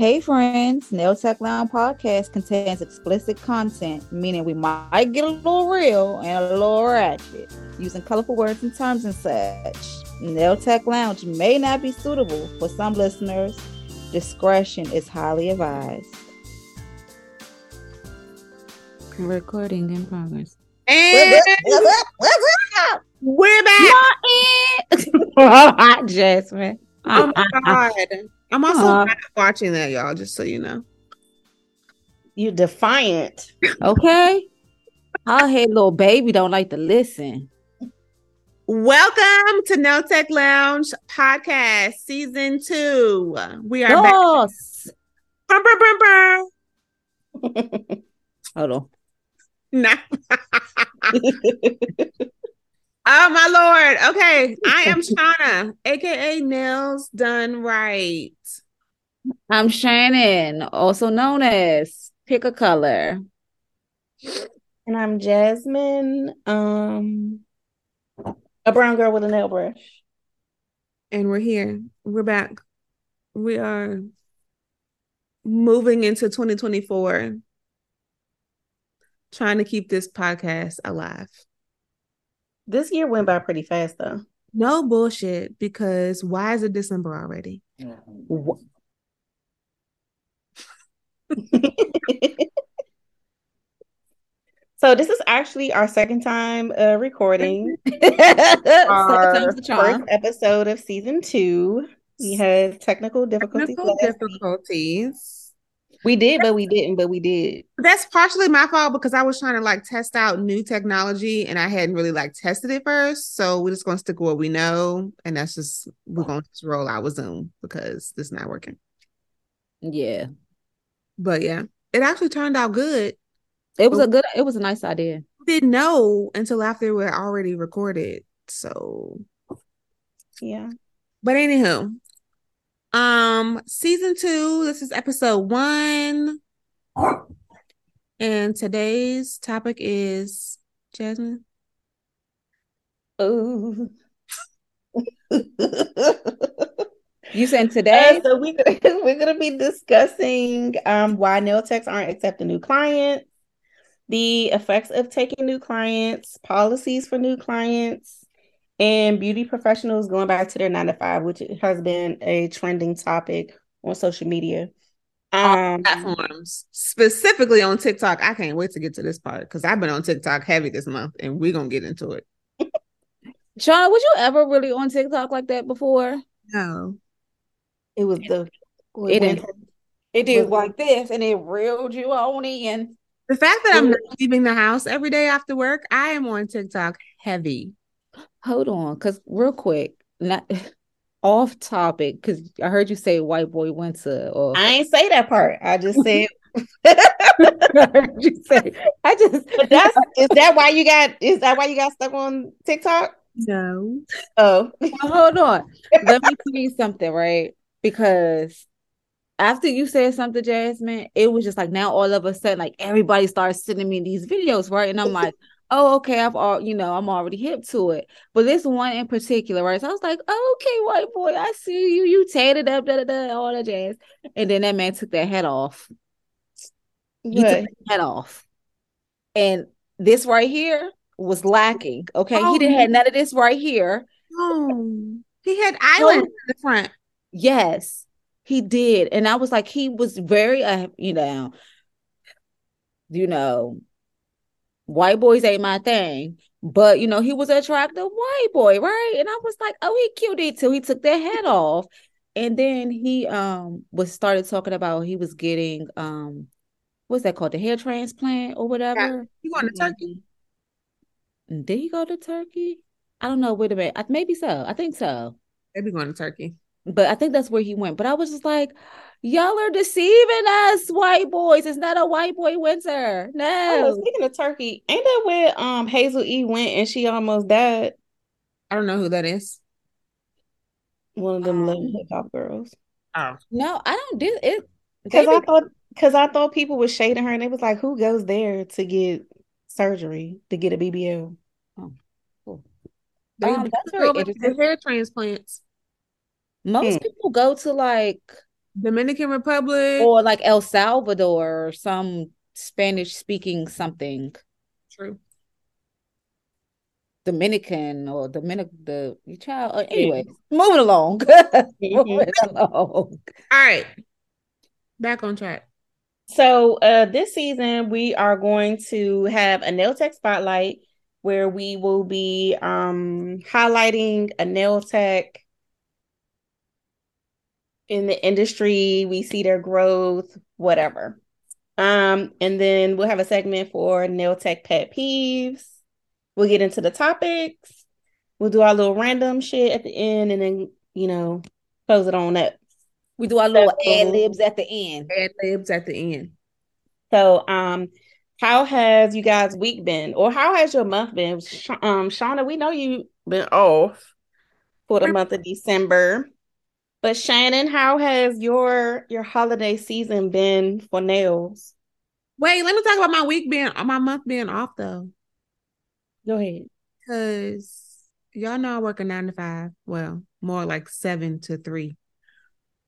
Hey friends, Nail Tech Lounge podcast contains explicit content, meaning we might get a little real and a little ratchet, using colorful words and terms and such. Nail Tech Lounge may not be suitable for some listeners. Discretion is highly advised. Recording in progress. And we're back. Jasmine. Oh my god. I'm also Aw. not watching that, y'all, just so you know. You defiant. Okay. Our head little baby don't like to listen. Welcome to Nail Tech Lounge Podcast Season 2. We are back. Yes. Brr, brr, brr, brr. Hold on. Nah. oh my lord. Okay. I am Shauna, aka Nails Done Right. I'm Shannan, also known as Pick a Color. and I'm Jasmine. Um a brown girl with a nail brush. And we're here. We're back. We are moving into 2024, trying to keep this podcast alive. This year went by pretty fast though. No bullshit, because why is it December already? so this is actually our second time uh recording our time's the charm. first episode of season two. We had technical difficulties. Technical difficulties. We did, but we didn't, but we did. That's partially my fault because I was trying to like test out new technology and I hadn't really like tested it first. So we're just gonna stick with what we know, and that's just we're gonna just roll out with Zoom because this is not working. Yeah. But yeah, it actually turned out good. It was a good it was a nice idea. Didn't know until after we are already recorded. So, Yeah. but anywho, um, season two. This is episode one, and today's topic is Jasmine. Oh. You said Uh, today? so we we're gonna be discussing um why nail techs aren't accepting new clients, the effects of taking new clients, policies for new clients, and beauty professionals going back to their nine to five, which has been a trending topic on social media. Um, platforms, specifically on TikTok. I can't wait to get to this part because I've been on TikTok heavy this month, and we're gonna get into it. Shauna, was you ever really on TikTok like that before? No, it was the It didn't- It did like this and it reeled you on in. the fact that I'm leaving the house every day after work, I am on TikTok heavy. Hold on, because real quick, not off topic, because I heard you say white boy winter or I ain't say that part. I just said I heard you say I just But that's is that why you got is that why you got stuck on TikTok? No, Oh, hold on. Let me tell you something, right? Because after you said something, Jasmine, it was just like now all of a sudden, like everybody starts sending me these videos, right? And I'm like, oh, okay, I've all you know, I'm already hip to it. But this one in particular, right? So I was like, oh, okay, white boy, I see you. You tatted up, da da da, all that jazz. And then that man took that head off. He took What? head off. And this right here was lacking. Okay. Oh, he didn't have none of this right here. no, he had islands in the front. Yes, he did. And I was like, he was very uh, you know, you know, white boys ain't my thing. But you know, he was an attractive white boy, right? And I was like, oh, he cute it till he took that head off. And then he um was started talking about he was getting um what's that called? The hair transplant or whatever. You going to Turkey? Did he go to Turkey? I don't know. Wait a minute. I, maybe so. I think so. Maybe going to Turkey. But I think that's where he went. But I was just like, y'all are deceiving us, white boys. It's not a white boy winter. Oh, No. speaking of Turkey, ain't that where um Hazel E went and she almost died? I don't know who that is. One of them Um, little hip hop girls. Oh, No, I don't do it. Because I thought because I thought people were shading her and it was like, who goes there to get surgery to get a BBL? they Um, be that's going very interesting. hair transplants. Most Hmm. people go to like Dominican Republic. or like El Salvador or some Spanish speaking something. True. Dominican or Dominic the your child. uh, Anyway, moving along. moving along. All right. Back on track. So uh this season we are going to have a nail tech spotlight where we will be um highlighting a nail tech in the industry. We see their growth, whatever. Um, and then we'll have a segment for nail tech pet peeves. We'll get into the topics. We'll do our little random shit at the end and then, you know, close it on up. We do our little So- ad libs at the end. Ad libs at the end. So, um, how has you guys' week been, or how has your month been? Um, Shauna, we know you've been off for the month of December, but Shannan, how has your your holiday season been for nails? Wait, let me talk about my week being my month being off though. Go ahead. Cause y'all know I work a nine to five. Well, more like seven to three.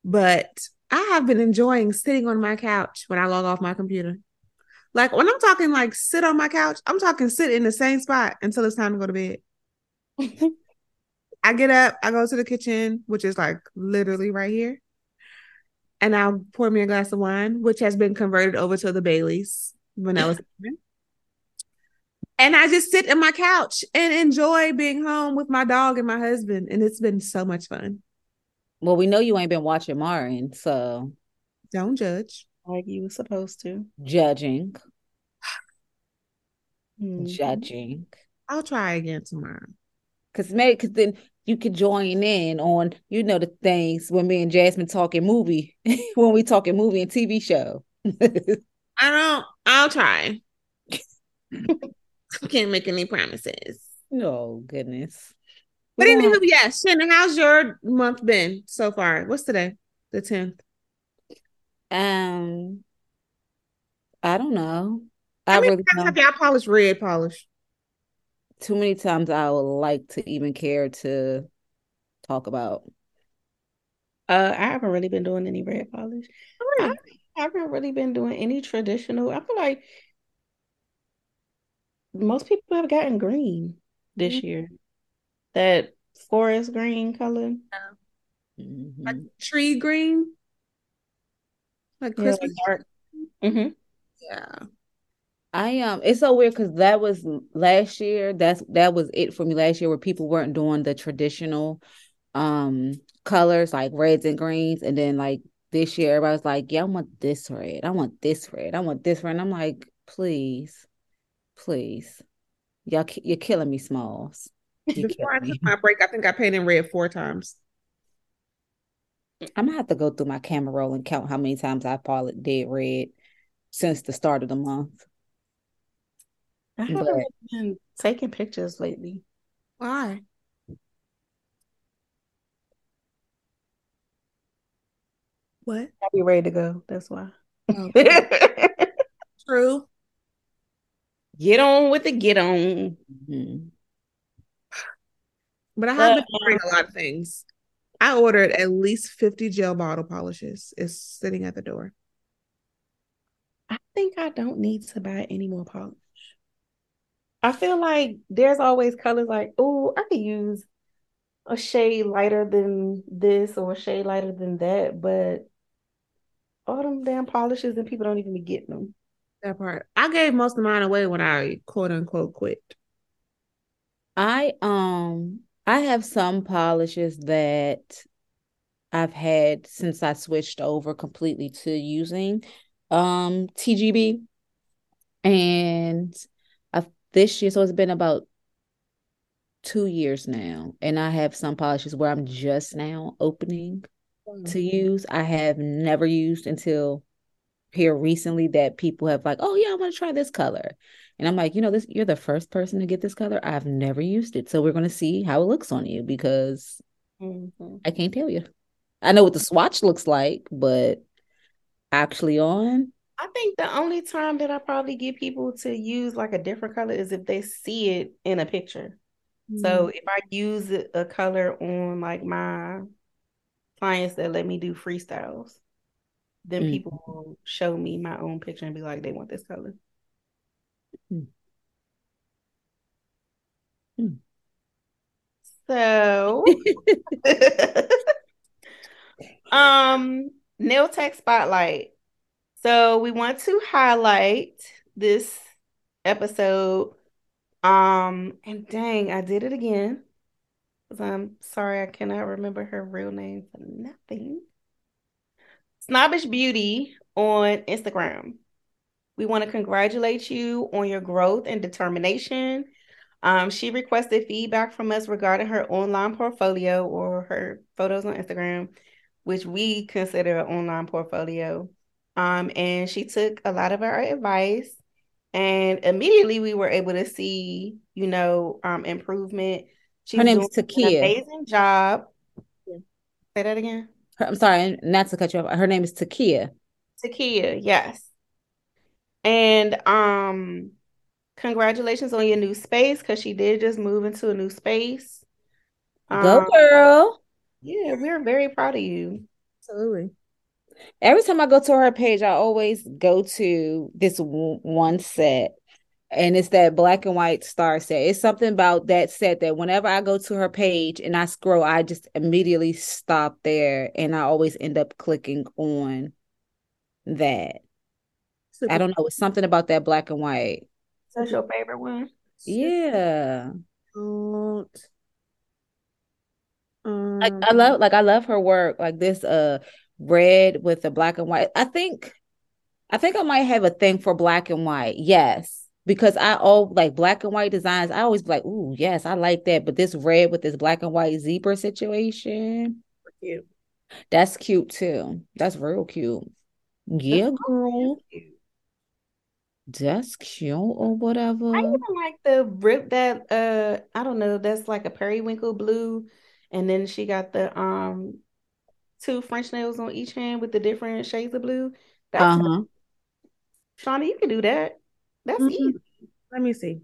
But I have been enjoying sitting on my couch when I log off my computer. Like when I'm talking like sit on my couch, I'm talking sit in the same spot until it's time to go to bed. I get up, I go to the kitchen, which is like literally right here. And I'll pour me a glass of wine, which has been converted over to the Bailey's vanilla. and I just sit in my couch and enjoy being home with my dog and my husband. And it's been so much fun. Well, we know you ain't been watching Marin, so Don't judge. like you were supposed to. judging, Mhm. judging. I'll try again tomorrow. Cause maybe cause then you could join in on, you know, the things when me and Jasmine talking movie, when we talking movie and TV show. I don't, I'll try. Can't make any promises. oh goodness. But We're anywho, yes, Shannan, how's your month been so far? What's today? The 10th. Um, I don't know. How I many really have y'all polished red polish? Too many times I would like to even care to talk about. Uh, I haven't really been doing any red polish. I haven't really been doing any traditional. I feel like most people have gotten green this Mhm. year. That forest green color. Mhm. Like tree green? Like Yeah, like Christmas? dark. hmm Yeah. I um, it's so weird because that was last year. That's that was it for me last year, where people weren't doing the traditional um colors like reds and greens, and then like this year, everybody's like, "Yeah, I want this red. I want this red. I want this red." And I'm like, "Please, please, Y'all you're killing me, Smalls. You're Before I me. took my break, I think I painted red four times. I'm gonna have to go through my camera roll and count how many times I polished dead red since the start of the month. I haven't But- been taking pictures lately. Why? What? I'll be ready to go. That's why. Oh, true. Get on with the get on. Mhm. But I have been But, ordering a lot of things. I ordered at least 50 gel bottle polishes. It's sitting at the door. I think I don't need to buy any more polish. I feel like there's always colors like, oh, I could use a shade lighter than this or a shade lighter than that, but all them damn polishes and people don't even be getting them. That part. I gave most of mine away when I quote unquote quit. I um I have some polishes that I've had since I switched over completely to using um TGB and I this year so it's been about two years now and I have some polishes where I'm just now opening to use. I have never used until here recently that people have like, oh yeah, I want to try this color. And I'm like, you know, this you're the first person to get this color. I've never used it. So we're gonna see how it looks on you because Mhm. I can't tell you. I know what the swatch looks like, but actually on, I think the only time that I probably get people to use like a different color is if they see it in a picture. So if I use a- color on like my clients that let me do freestyles, then Mm. people will show me my own picture and be like, they want this color. Mm. Mm. So, um, nail tech spotlight. So we want to highlight this episode. Um, and dang, I did it again. I'm sorry, I cannot remember her real name for nothing. Snobbish Beauty on Instagram. We want to congratulate you on your growth and determination. Um, she requested feedback from us regarding her online portfolio or her photos on Instagram, which we consider an online portfolio. Um, and she took a lot of our advice, and immediately we were able to see, you know, um, improvement. She's Her name's doing an Takia. amazing job. Say that again. Her- I'm sorry, not to cut you off. Her name is Takia. Takia, yes. And um, congratulations on your new space because she did just move into a new space. Go Um, girl. yeah, we're very proud of you. Absolutely. Every time I go to her page, I always go to this w- one set, and it's that black and white star set. It's something about that set that whenever I go to her page and I scroll, I just immediately stop there, and I always end up clicking on that. I don't know. It's something about that black and white. That's your favorite one? Yeah. Um, I love like I love her work. Like this uh red with the black and white. I think I think I might have a thing for black and white. Yes. Because I all like black and white designs. I always be like, ooh, yes, I like that. But this red with this black and white zebra situation, cute. that's cute too. That's real cute. Yeah, girl. That's cute or whatever. I even like the rip that uh I don't know, that's like a periwinkle blue, and then she got the um two French nails on each hand with the different shades of blue. That's Uh-huh. Shauna, you can do that. That's Mhm. easy. Let me see.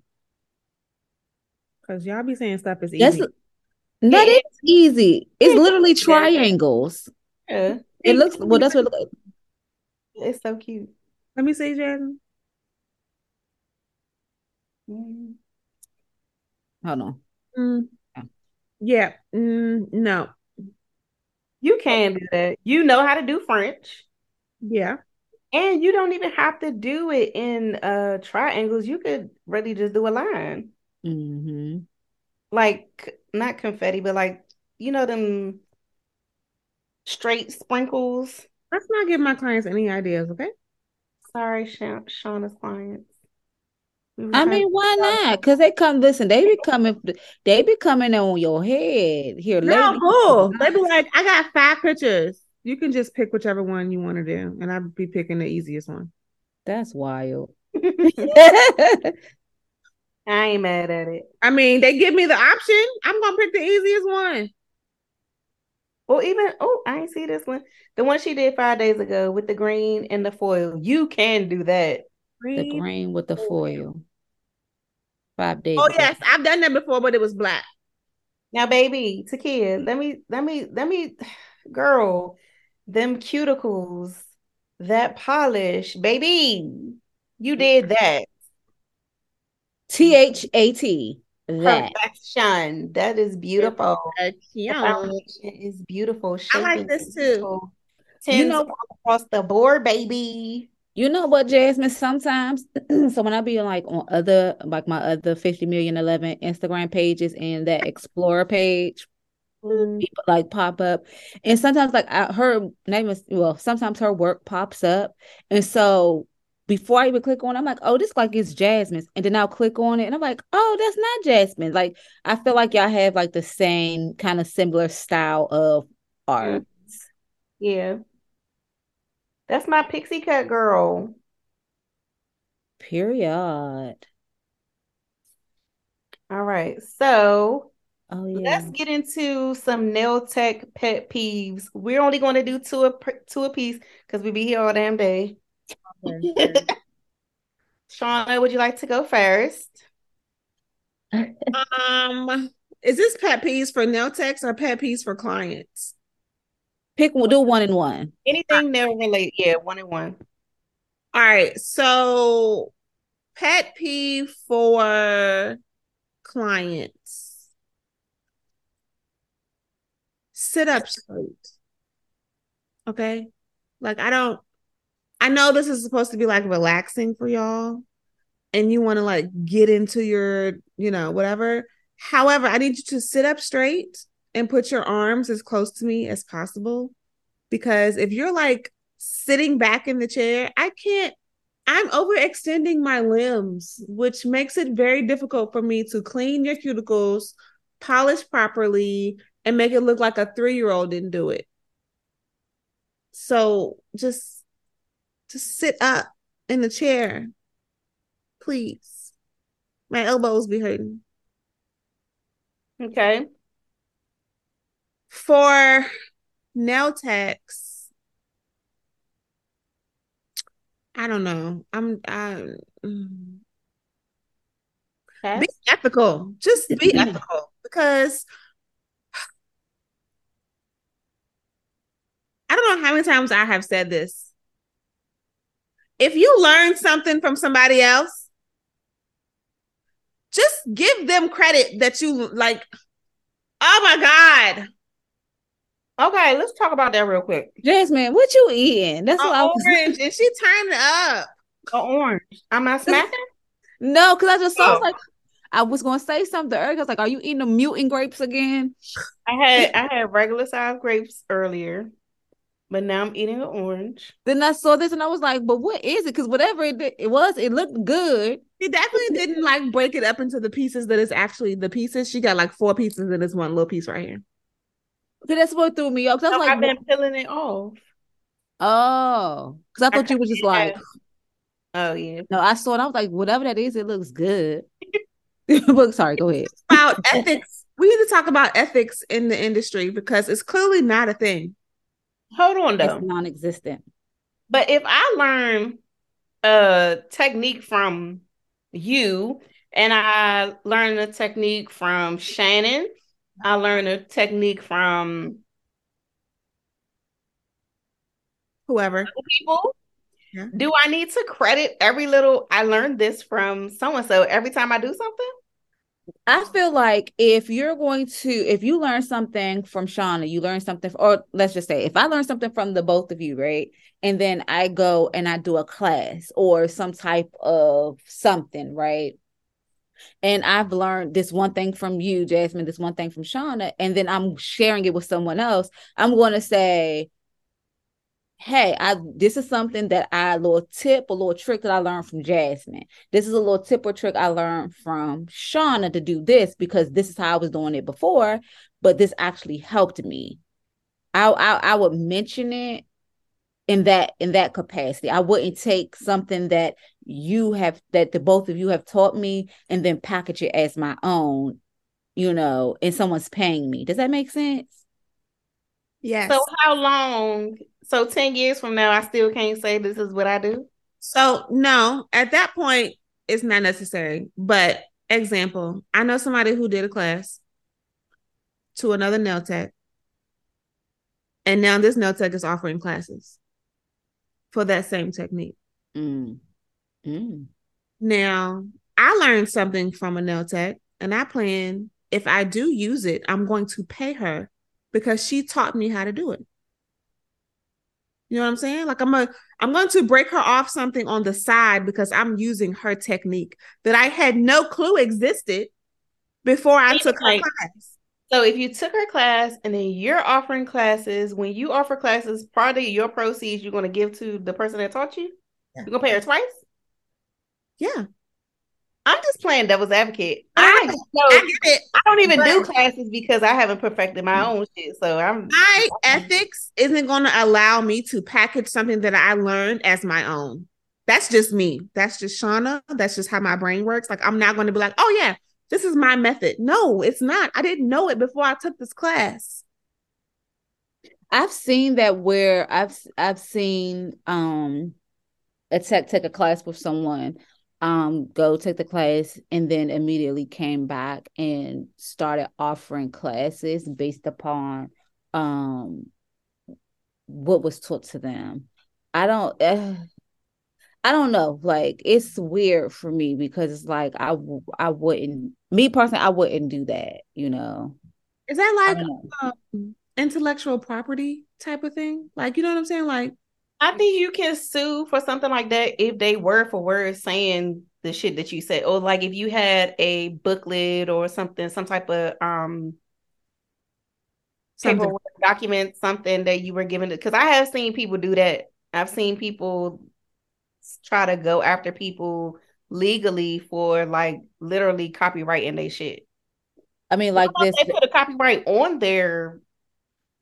Cause y'all be saying stuff is That's easy. that Yeah. is easy. It's literally triangles. Yeah, It looks well, that's what it looks it's so cute. Let me see, Jasmine. Mhm. hold on. Mm. Yeah. Yeah. Mm, no. You can do that. You know how to do French. Yeah. And you don't even have to do it in uh triangles. You could really just do a line. hmm Like not confetti, but like you know them straight sprinkles. Let's not give my clients any ideas, okay? Sorry, Sha Shauna's clients. We I mean, why not? Because they come, listen, they be coming, they be coming on your head here No, lately. bull. They be like, I got five pictures. You can just pick whichever one you want to do, and I'd be picking the easiest one. That's wild. I ain't mad at it. I mean, they give me the option. I'm gonna pick the easiest one. Well, even oh, I ain't see this one. The one she did five days ago with the green and the foil. You can do that. The green with the foil. Five days Oh yes, I've done that before, but it was black. Now, baby, Takia, let me, let me, let me, girl, them cuticles, that polish, baby, you did that. T H A T. That. Perfection. That is beautiful. The Yeah. foundation is beautiful. I like this too. beautiful. You know- across the board, baby. You know what, Jasmine? Sometimes, so when I be like on other, like my other 50 million 11 Instagram pages and that Explorer page, Mm. people like pop up and sometimes like I, her name is well sometimes her work pops up and so before I even click on it, I'm like oh this like it's Jasmine's and then I'll click on it and I'm like oh that's not Jasmine like I feel like y'all have like the same kind of similar style of art Yeah. That's my pixie cut girl. period All right. So oh yeah let's get into some nail tech pet peeves. We're only going to do two a, two a piece because we be here all damn day. Shauna, would you like to go first? Um, is this pet peeves for nail techs or pet peeves for clients? Pick one, do one and one. Anything nail related. Yeah, one and one. All right. So pet peeve for clients. Sit up straight. Okay. Like I don't I know this is supposed to be like relaxing for y'all and you want to like get into your, you know, whatever. However, I need you to sit up straight and put your arms as close to me as possible because if you're like sitting back in the chair, I can't I'm overextending my limbs, which makes it very difficult for me to clean your cuticles, polish properly, and make it look like a three year old didn't do it. So just just sit up in the chair, please. My elbows be hurting. Okay. For nail techs, I don't know. I'm I mm. Okay. be ethical. Just be ethical because I don't know how many times I have said this. If you learn something from somebody else, just give them credit that you like. Oh my God. Okay, let's talk about that real quick. Jasmine, what you eating? That's what I An was. orange, and she turned it up. An orange. Am I smacking? No, because I just saw I was Oh. like, I was gonna say something earlier. I was like, "Are you eating the mutant grapes again?" I had I had regular size grapes earlier, but now I'm eating an orange. Then I saw this and I was like, "But what is it?" Because whatever it, did- it was, it looked good. She definitely didn't like break it up into the pieces that is actually the pieces. She got like four pieces in this one little piece right here. But that's what threw me off. 'cause I So was I've like, been peeling it off. "Oh," because I thought you were just like, Oh yeah. "No." I saw it. I was like, "Whatever that is, it looks good." but sorry, go ahead. About ethics, we need to talk about ethics in the industry because it's clearly not a thing. Hold on though. It's non-existent. But if I learn a technique from you and I learn a technique from Shannan, I learned a technique from Whoever. people. Yeah. Do I need to credit every little I learned this from so and so every time I do something? I feel like if you're going to, if you learn something from Shauna, you learn something, or let's just say, if I learn something from the both of you, right? And then I go and I do a class or some type of something, right? And I've learned this one thing from you, Jasmine, this one thing from Shauna, and then I'm sharing it with someone else. I'm going to say, hey, I this is something that I a little tip, a little trick that I learned from Jasmine. This is a little tip or trick I learned from Shauna to do this because this is how I was doing it before, but this actually helped me. I I, I would mention it in that in that capacity. I wouldn't take something that you have that the both of you have taught me and then package it as my own, you know, and someone's paying me. Does that make sense? Yes. So how long? So 10 years from now, I still can't say this is what I do. So no, at that point, it's not necessary. But example, I know somebody who did a class to another nail tech, and now this nail tech is offering classes for that same technique. Mm. Mm. Now, I learned something from a nail tech, and I plan if I do use it, I'm going to pay her because she taught me how to do it. You know what I'm saying? Like I'm a I'm going to break her off something on the side because I'm using her technique that I had no clue existed before I Even took her class. So if you took her class and then you're offering classes, when you offer classes, part of your proceeds you're going to give to the person that taught you. Yeah. You're going to pay her twice. Yeah, I'm just playing devil's advocate. I- I, don't I get it. I don't even do classes because I haven't perfected my own shit. So I'm My ethics isn't going to allow me to package something that I learned as my own. That's just me. That's just Shauna. That's just how my brain works. Like I'm not going to be like, oh yeah, this is my method. No, it's not. I didn't know it before I took this class. I've seen that where I've I've seen um a tech take a class with someone, um, go take the class and then immediately came back and started offering classes based upon um what was taught to them. I don't uh, I don't know. Like it's weird for me because it's like I I wouldn't me personally I wouldn't do that, you know. Is that like um, intellectual property type of thing? Like you know what I'm saying? Like I think you can sue for something like that if they word for word saying the shit that you said. Or like if you had a booklet or something, some type of um something. paperwork document, something that you were given to. because I have seen people do that. I've seen people try to go after people legally for like literally copyrighting their shit. I mean, like this they put a copyright on their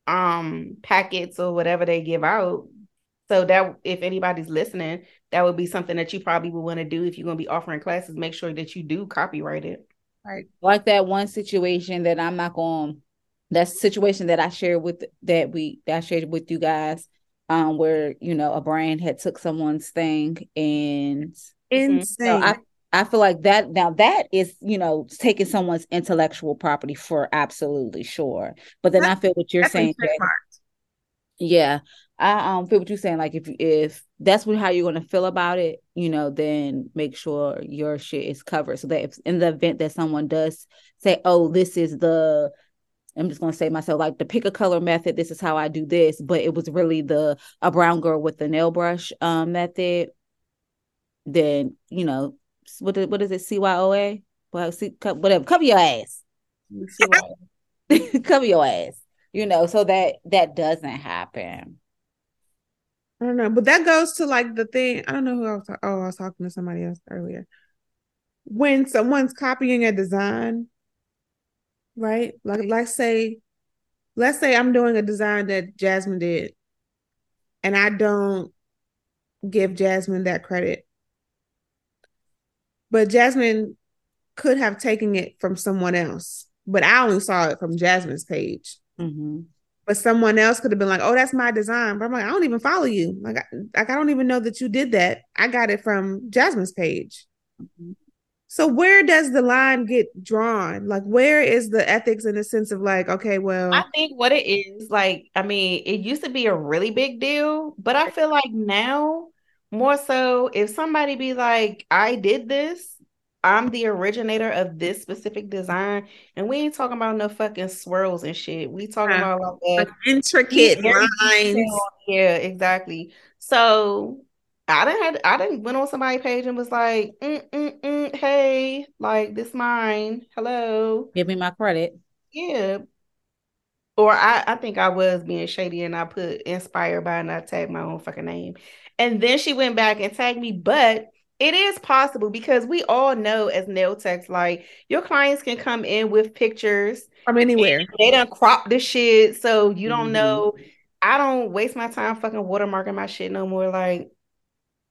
um packets or whatever they give out. So that if anybody's listening, that would be something that you probably would want to do if you're going to be offering classes. Make sure that you do copyright it. Right. Like that one situation that I'm not going. That situation that I shared with that we that I shared with you guys, um, where you know a brand had took someone's thing and insane. So I, I feel like that now that is you know taking someone's intellectual property for absolutely sure. But then that's, I feel what you're saying. That, yeah, I um feel what you're saying. Like if if that's what how you're gonna feel about it, you know, then make sure your shit is covered so that if in the event that someone does say, "Oh, this is the," I'm just gonna say myself like the pick a color method. This is how I do this, but it was really the a brown girl with the nail brush um method. Then you know what what is it? CYOA? Well, see, whatever. Cover your ass. cover your ass. You know, so that that doesn't happen. I don't know, but that goes to like the thing. I don't know who I was. Ta- oh, I was talking to somebody else earlier. When someone's copying a design, right? Like, let's say, let's say I'm doing a design that Jasmine did, and I don't give Jasmine that credit, but Jasmine could have taken it from someone else, but I only saw it from Jasmine's page. Mm-hmm but someone else could have been like, "Oh, that's my design." But I'm like, I don't even follow you. Like, I, like I don't even know that you did that. I got it from Jasmine's page. Mm-hmm. So where does the line get drawn? Like, where is the ethics in the sense of like, okay, well, I think what it is like. I mean, it used to be a really big deal, but I feel like now more so, if somebody be like, "I did this," I'm the originator of this specific design, and we ain't talking about no fucking swirls and shit. We talking yeah. about like, intricate lines. Yeah, exactly. So I didn't had I didn't went on somebody's page and was like, mm, mm, mm, "Hey, like this mine. Hello, give me my credit." Yeah. Or I, I think I was being shady and I put inspired by and I tagged my own fucking name. And then she went back and tagged me, but it is possible because we all know as nail techs, like your clients can come in with pictures from anywhere. They don't crop the shit, so you don't mm-hmm. know. I don't waste my time fucking watermarking my shit no more. Like,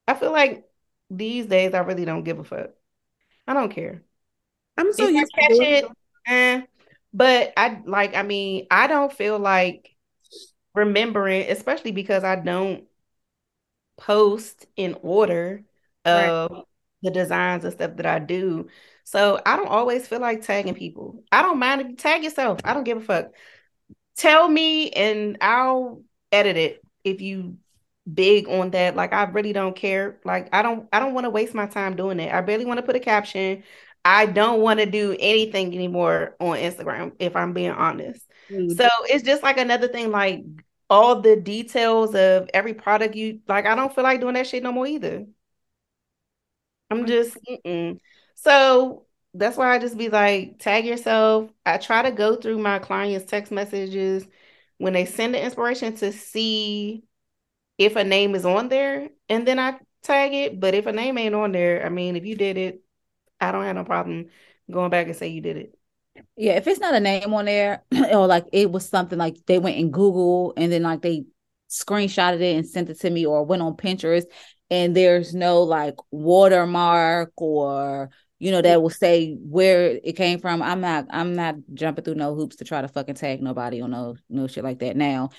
I feel like these days I really don't give a fuck. I don't care. I'm so used to catch it, eh, but I like. I mean, I don't feel like remembering, especially because I don't post in order of right. the designs and stuff that I do. So I don't always feel like tagging people. I don't mind if you tag yourself. I don't give a fuck. Tell me and I'll edit it if you big on that. Like I really don't care. Like I don't I don't want to waste my time doing it. I barely want to put a caption. I don't want to do anything anymore on Instagram, if I'm being honest. Mm-hmm. So it's just like another thing, like all the details of every product you like. I don't feel like doing that shit no more either. I'm just mm-mm. so that's why I just be like, tag yourself. I try to go through my clients' text messages when they send the inspiration to see if a name is on there, and then I tag it. But if a name ain't on there, I mean, if you did it, I don't have no problem going back and say you did it. Yeah, if it's not a name on there, or like it was something like they went in Google and then like they screenshotted it and sent it to me, or went on Pinterest and there's no like watermark or you know that will say where it came from i'm not i'm not jumping through no hoops to try to fucking tag nobody on no no shit like that. Now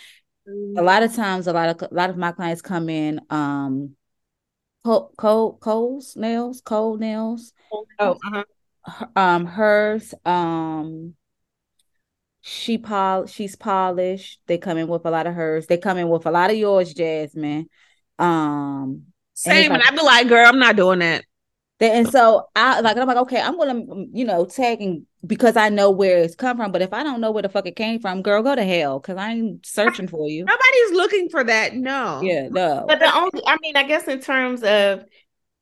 a lot of times a lot of a lot of my clients come in um cold cold nails cold nails. Oh uh-huh. Um hers um she pol she's polished. They come in with a lot of hers. They come in with a lot of yours, Jasmine. Um same, and, like, and I'd be like, girl, I'm not doing that. And so I like I'm like, okay, I'm gonna you know tag and because I know where it's come from. But if I don't know where the fuck it came from, girl, go to hell because I ain't searching for you. Nobody's looking for that. No. Yeah, no. But the only I mean, I guess in terms of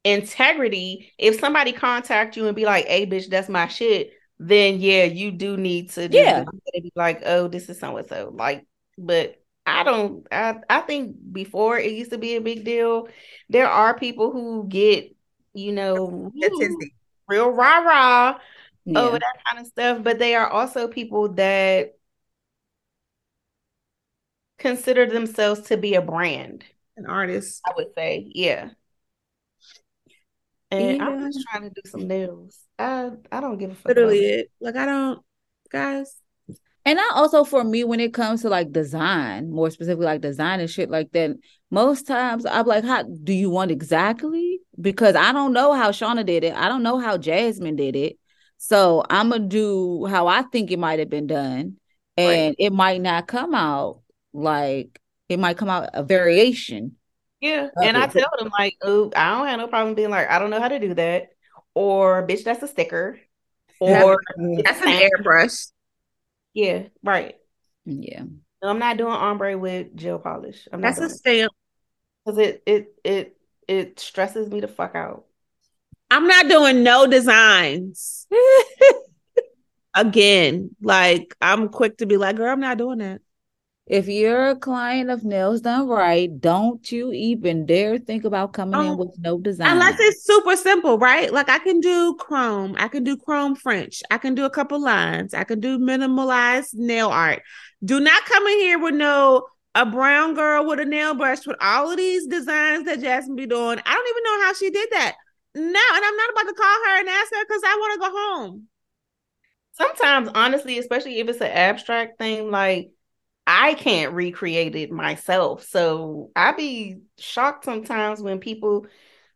integrity, if somebody contact you and be like, hey bitch, that's my shit, then yeah, you do need to yeah be like, oh, this is so and so. Like, but I don't I, I think before it used to be a big deal. There are people who get you know, real rah rah yeah. over that kind of stuff. But they are also people that consider themselves to be a brand, an artist. I would say, yeah. And yeah. I'm just trying to do some nails. I I don't give a fuck. Literally, it. Like I don't, guys. And I also for me when it comes to like design, more specifically like design and shit like that, most times I'm like, how do you want exactly? Because I don't know how Shauna did it. I don't know how Jasmine did it. So I'm gonna do how I think it might have been done. And right. it might not come out like it might come out a variation. Yeah. And I tell them like, oh, I don't have no problem being like, I don't know how to do that. Or bitch, that's a sticker. Or mm. that's an airbrush. Yeah, right. Yeah. I'm not doing ombre with gel polish. I'm That's a stamp. Because it it it it stresses me the fuck out. I'm not doing no designs. Again, like I'm quick to be like, girl, I'm not doing that. If you're a client of nails done right, don't you even dare think about coming in oh, with no design. Unless it's super simple, right? Like I can do chrome, I can do chrome French, I can do a couple lines, I can do minimalized nail art. Do not come in here with no a brown girl with a nail brush with all of these designs that Jasmine be doing. I don't even know how she did that. No, and I'm not about to call her and ask her because I want to go home. Sometimes, honestly, especially if it's an abstract thing, like I can't recreate it myself. So I be shocked sometimes when people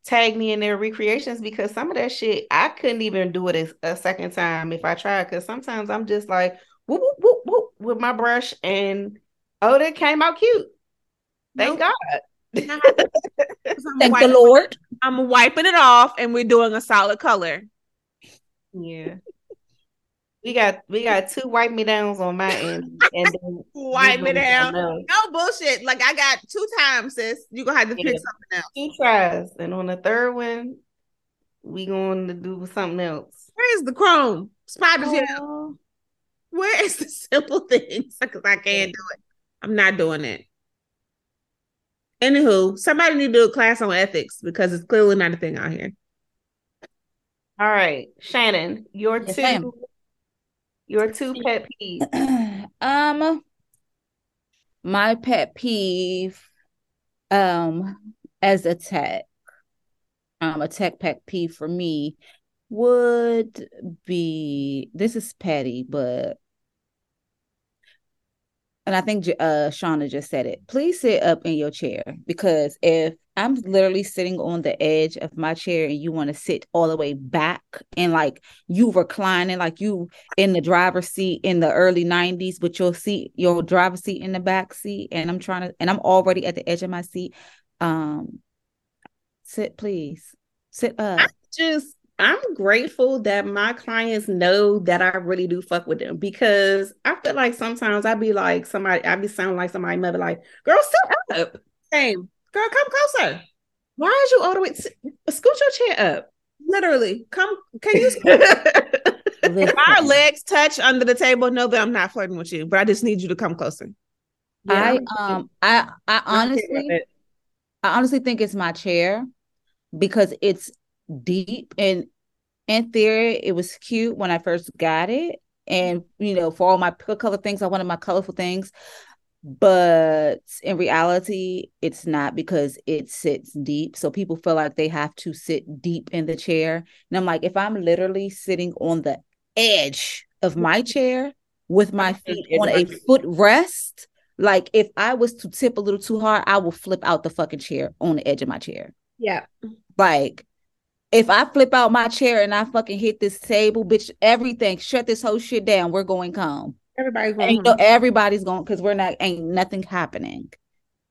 tag me in their recreations because some of that shit I couldn't even do it a, a second time if I tried. Because sometimes I'm just like whoop, whoop, whoop, whoop, with my brush and oh, that came out cute. Thank nope. God. Thank wiping, the Lord. I'm wiping it off and we're doing a solid color. Yeah. We got we got two wipe me downs on my end, and then wipe me down. No bullshit. Like I got two times, sis. You gonna have to yeah. pick something else. Two tries, and on the third one, we going to do something else. Where's the chrome spider oh. Where is the simple things? Because I can't do it. I'm not doing it. Anywho, somebody need to do a class on ethics because it's clearly not a thing out here. All right, Shannan, your yes, two your two pet peeves. um, my pet peeve, um, as a tech, um, a tech pet peeve for me would be this is petty, but and I think uh Shauna just said it. Please sit up in your chair because if I'm literally sitting on the edge of my chair and you want to sit all the way back and like you reclining like you in the driver's seat in the early 90s with your seat your driver's seat in the back seat and I'm trying to and I'm already at the edge of my seat um sit please sit up I just I'm grateful that my clients know that I really do fuck with them because I feel like sometimes I'd be like somebody, I'd be sounding like somebody mother like, girl, sit up. Same. Girl, come closer. Why are you all the way? Scoot your chair up. Literally. Come, can you? if our legs touch under the table, know that I'm not flirting with you, but I just need you to come closer. Yeah. I um I I honestly I honestly think it's my chair because it's deep and in theory it was cute when i first got it and you know for all my color things i wanted my colorful things but in reality it's not because it sits deep. So people feel like they have to sit deep in the chair and i'm like if i'm literally sitting on the edge of my chair with my feet on a foot rest like if i was to tip a little too hard i will flip out the fucking chair on the edge of my chair. Yeah. Like if I flip out my chair and I fucking hit this table, bitch, everything, shut this whole shit down. We're going home. Everybody's going know, everybody's going because we're not ain't nothing happening.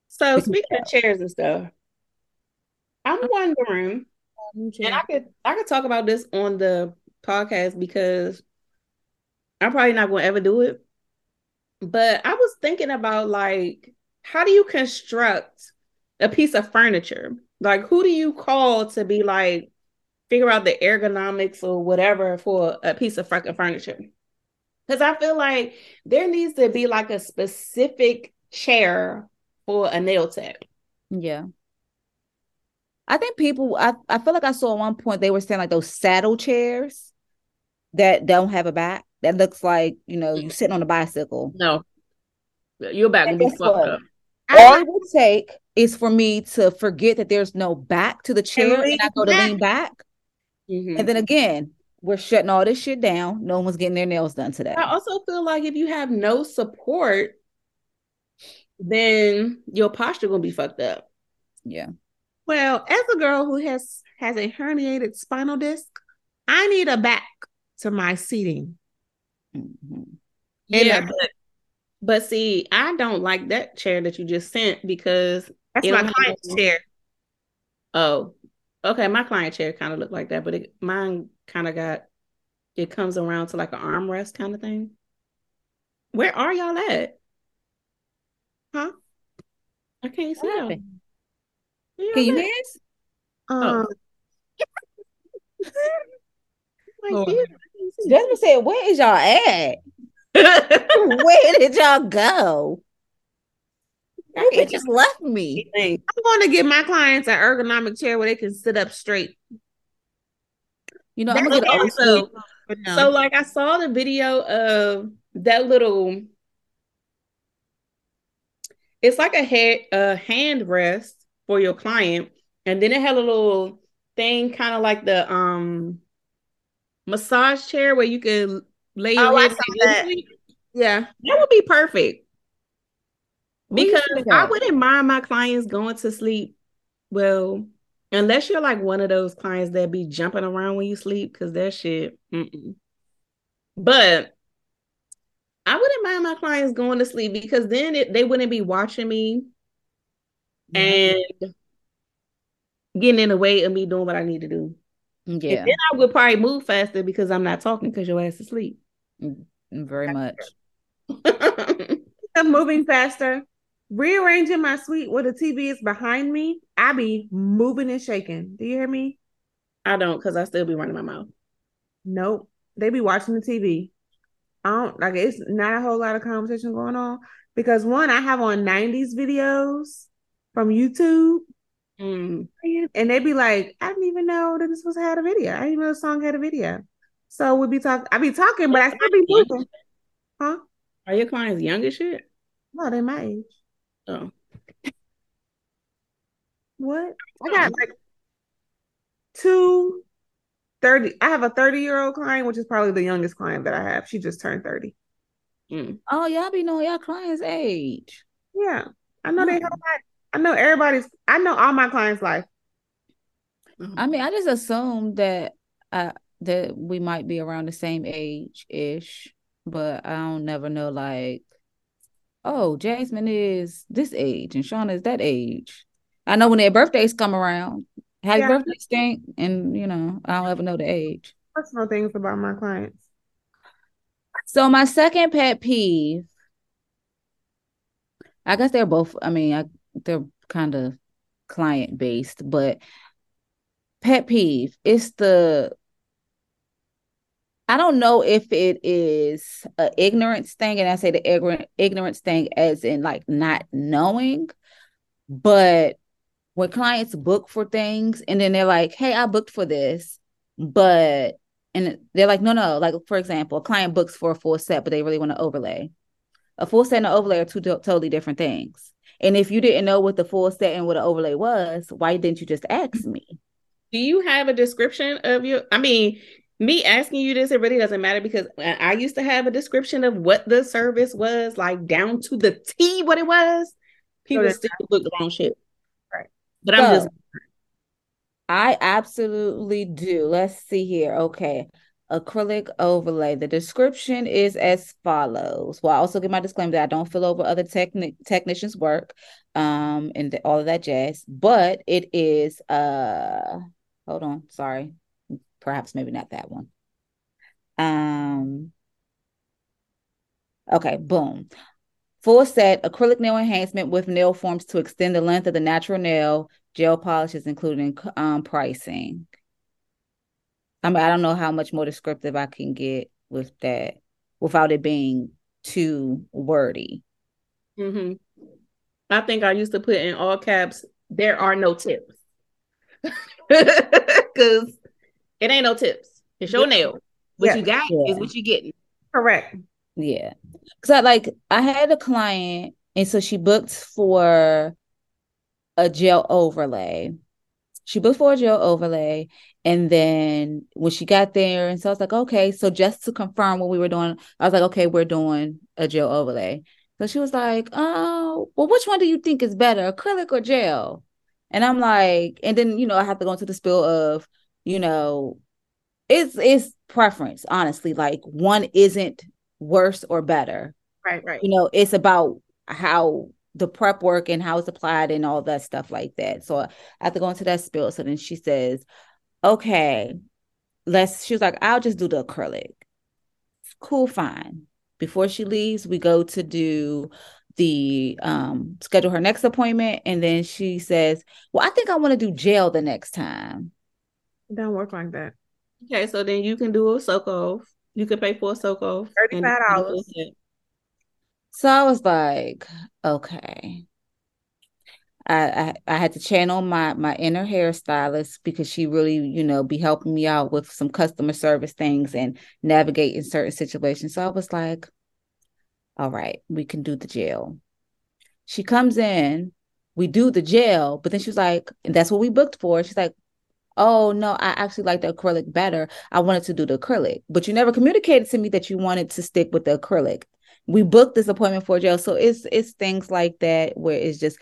So We speaking of chairs and stuff, I'm wondering, and I could I could talk about this on the podcast because I'm probably not going to ever do it. But I was thinking about like, how do you construct a piece of furniture? Like, who do you call to be like, figure out the ergonomics or whatever for a piece of fucking furniture? Because I feel like there needs to be like a specific chair for a nail tech. Yeah. I think people I, I feel like I saw at one point they were saying like those saddle chairs that don't have a back that looks like, you know, you sitting on a bicycle. No, your back will And be guess fucked what? up. All it would take is for me to forget that there's no back to the chair and, lean I go to back. lean back. Mhm. And then again, we're shutting all this shit down. No one's getting their nails done today. I also feel like if you have no support, then your posture gonna be fucked up. Yeah. Well, as a girl who has has a herniated spinal disc, I need a back to my seating. Mhm. Yeah, but, but see, I don't like that chair that you just sent because That's my client's chair. oh, okay, my client chair kind of looked like that, but it, mine kind of got it comes around to like an armrest kind of thing. Where are y'all at? Huh? I can't see y'all. Can you hear us? Um, Like, Hold on. I can't see. Jasmine said, Where is y'all at? Where did y'all go? Y'all just left me. I'm going to give my clients an ergonomic chair where they can sit up straight. You know, I'm gonna Okay, get old so no. So like I saw the video of that little it's like a head a hand rest for your client and then it had a little thing kind of like the um massage chair where you can lay your Oh, I head saw and go to that. yeah. That would be perfect. Because I wouldn't mind my clients going to sleep well unless you're like one of those clients that be jumping around when you sleep because that shit mm-mm. but I wouldn't mind my clients going to sleep because then it, they wouldn't be watching me and getting in the way of me doing what I need to do. And Yeah, then I would probably move faster because I'm not talking because your ass is asleep. very much. I'm moving faster. Rearranging my suite where the TV is behind me. I be moving and shaking. Do you hear me? I don't because I still be running my mouth. Nope. They be watching the TV. I don't like it's not a whole lot of conversation going on because one, I have on 90s videos from YouTube Mm. and they be like, I didn't even know that this was had a video. I didn't even know the song had a video. So we be talking, I be talking, but I still be moving. Huh? Are your clients young as shit? No, they my age. Oh. What? I got like two 30. I have a 30 year old client, which is probably the youngest client that I have. She just turned 30. Mm. Oh, y'all be knowing y'all clients' age. Yeah. I know they have that. I know everybody's I know all my clients' life. I mean, I just assumed that uh that we might be around the same age ish, but I don't never know like, oh, Jasmine is this age and Shauna is that age. I know when their birthdays come around, happy Yeah. birthday stink, and you know, I don't ever know the age. Personal things about my clients. So my second pet peeve, I guess they're both, I mean, I, they're kind of client based, but pet peeve is the I don't know if it is an ignorance thing, and I say the ignorant ignorance thing as in like not knowing, but when clients book for things and then they're like, "Hey, I booked for this," but and they're like, "No, no." Like for example, a client books for a full set, but they really want to overlay. A full set and an overlay are two to- totally different things. And if you didn't know what the full set and what an overlay was, why didn't you just ask me? Do you have a description of your? I mean, me asking you this, it really doesn't matter because I used to have a description of what the service was, like down to the T, what it was. People that's- still book the wrong shit. Right. But I'm just I absolutely do. Let's see here. Okay. acrylic overlay. The description is as follows. Well, I also give my disclaimer that I don't fill over other techni- technicians' work um and all of that jazz, but it is uh hold on, sorry. Perhaps maybe not that one. Um okay, boom. Full set acrylic nail enhancement with nail forms to extend the length of the natural nail, gel polishes, including um, pricing. I mean, I don't know how much more descriptive I can get with that without it being too wordy. Mm-hmm. I think I used to put in all caps, there are no tips. Because it ain't no tips. It's your nail. What yeah. you got yeah. is what you getting. Correct. Yeah. Cause I like I had a client and so she booked for a gel overlay. She booked for a gel overlay. And then when she got there, and so I was like, okay, so just to confirm what we were doing, I was like, okay, we're doing a gel overlay. So she was like, oh, well, which one do you think is better, acrylic or gel? And I'm like, and then, you know, I have to go into the spill of, you know, it's it's preference, honestly. Like one isn't worse or better. Right, right. You know, it's about how the prep work and how it's applied and all that stuff like that. So I have to go into that spill. So then she says, okay, let's, she was like, I'll just do the acrylic. Cool, fine. Before she leaves, we go to do the um schedule her next appointment and then she says well i think i want to do gel the next time it don't work like that. Okay so then you can do a soak off you could pay for a soak off $35 so i was like okay. I, I, I had to channel my my inner hairstylist because she really you know be helping me out with some customer service things and navigating certain situations. So i was like all right, we can do the gel. She comes in, we do the gel, but then she was like, and that's what we booked for. She's like, oh no, I actually like the acrylic better. I wanted to do the acrylic, but you never communicated to me that you wanted to stick with the acrylic. We booked this appointment for gel. So it's it's things like that where it's just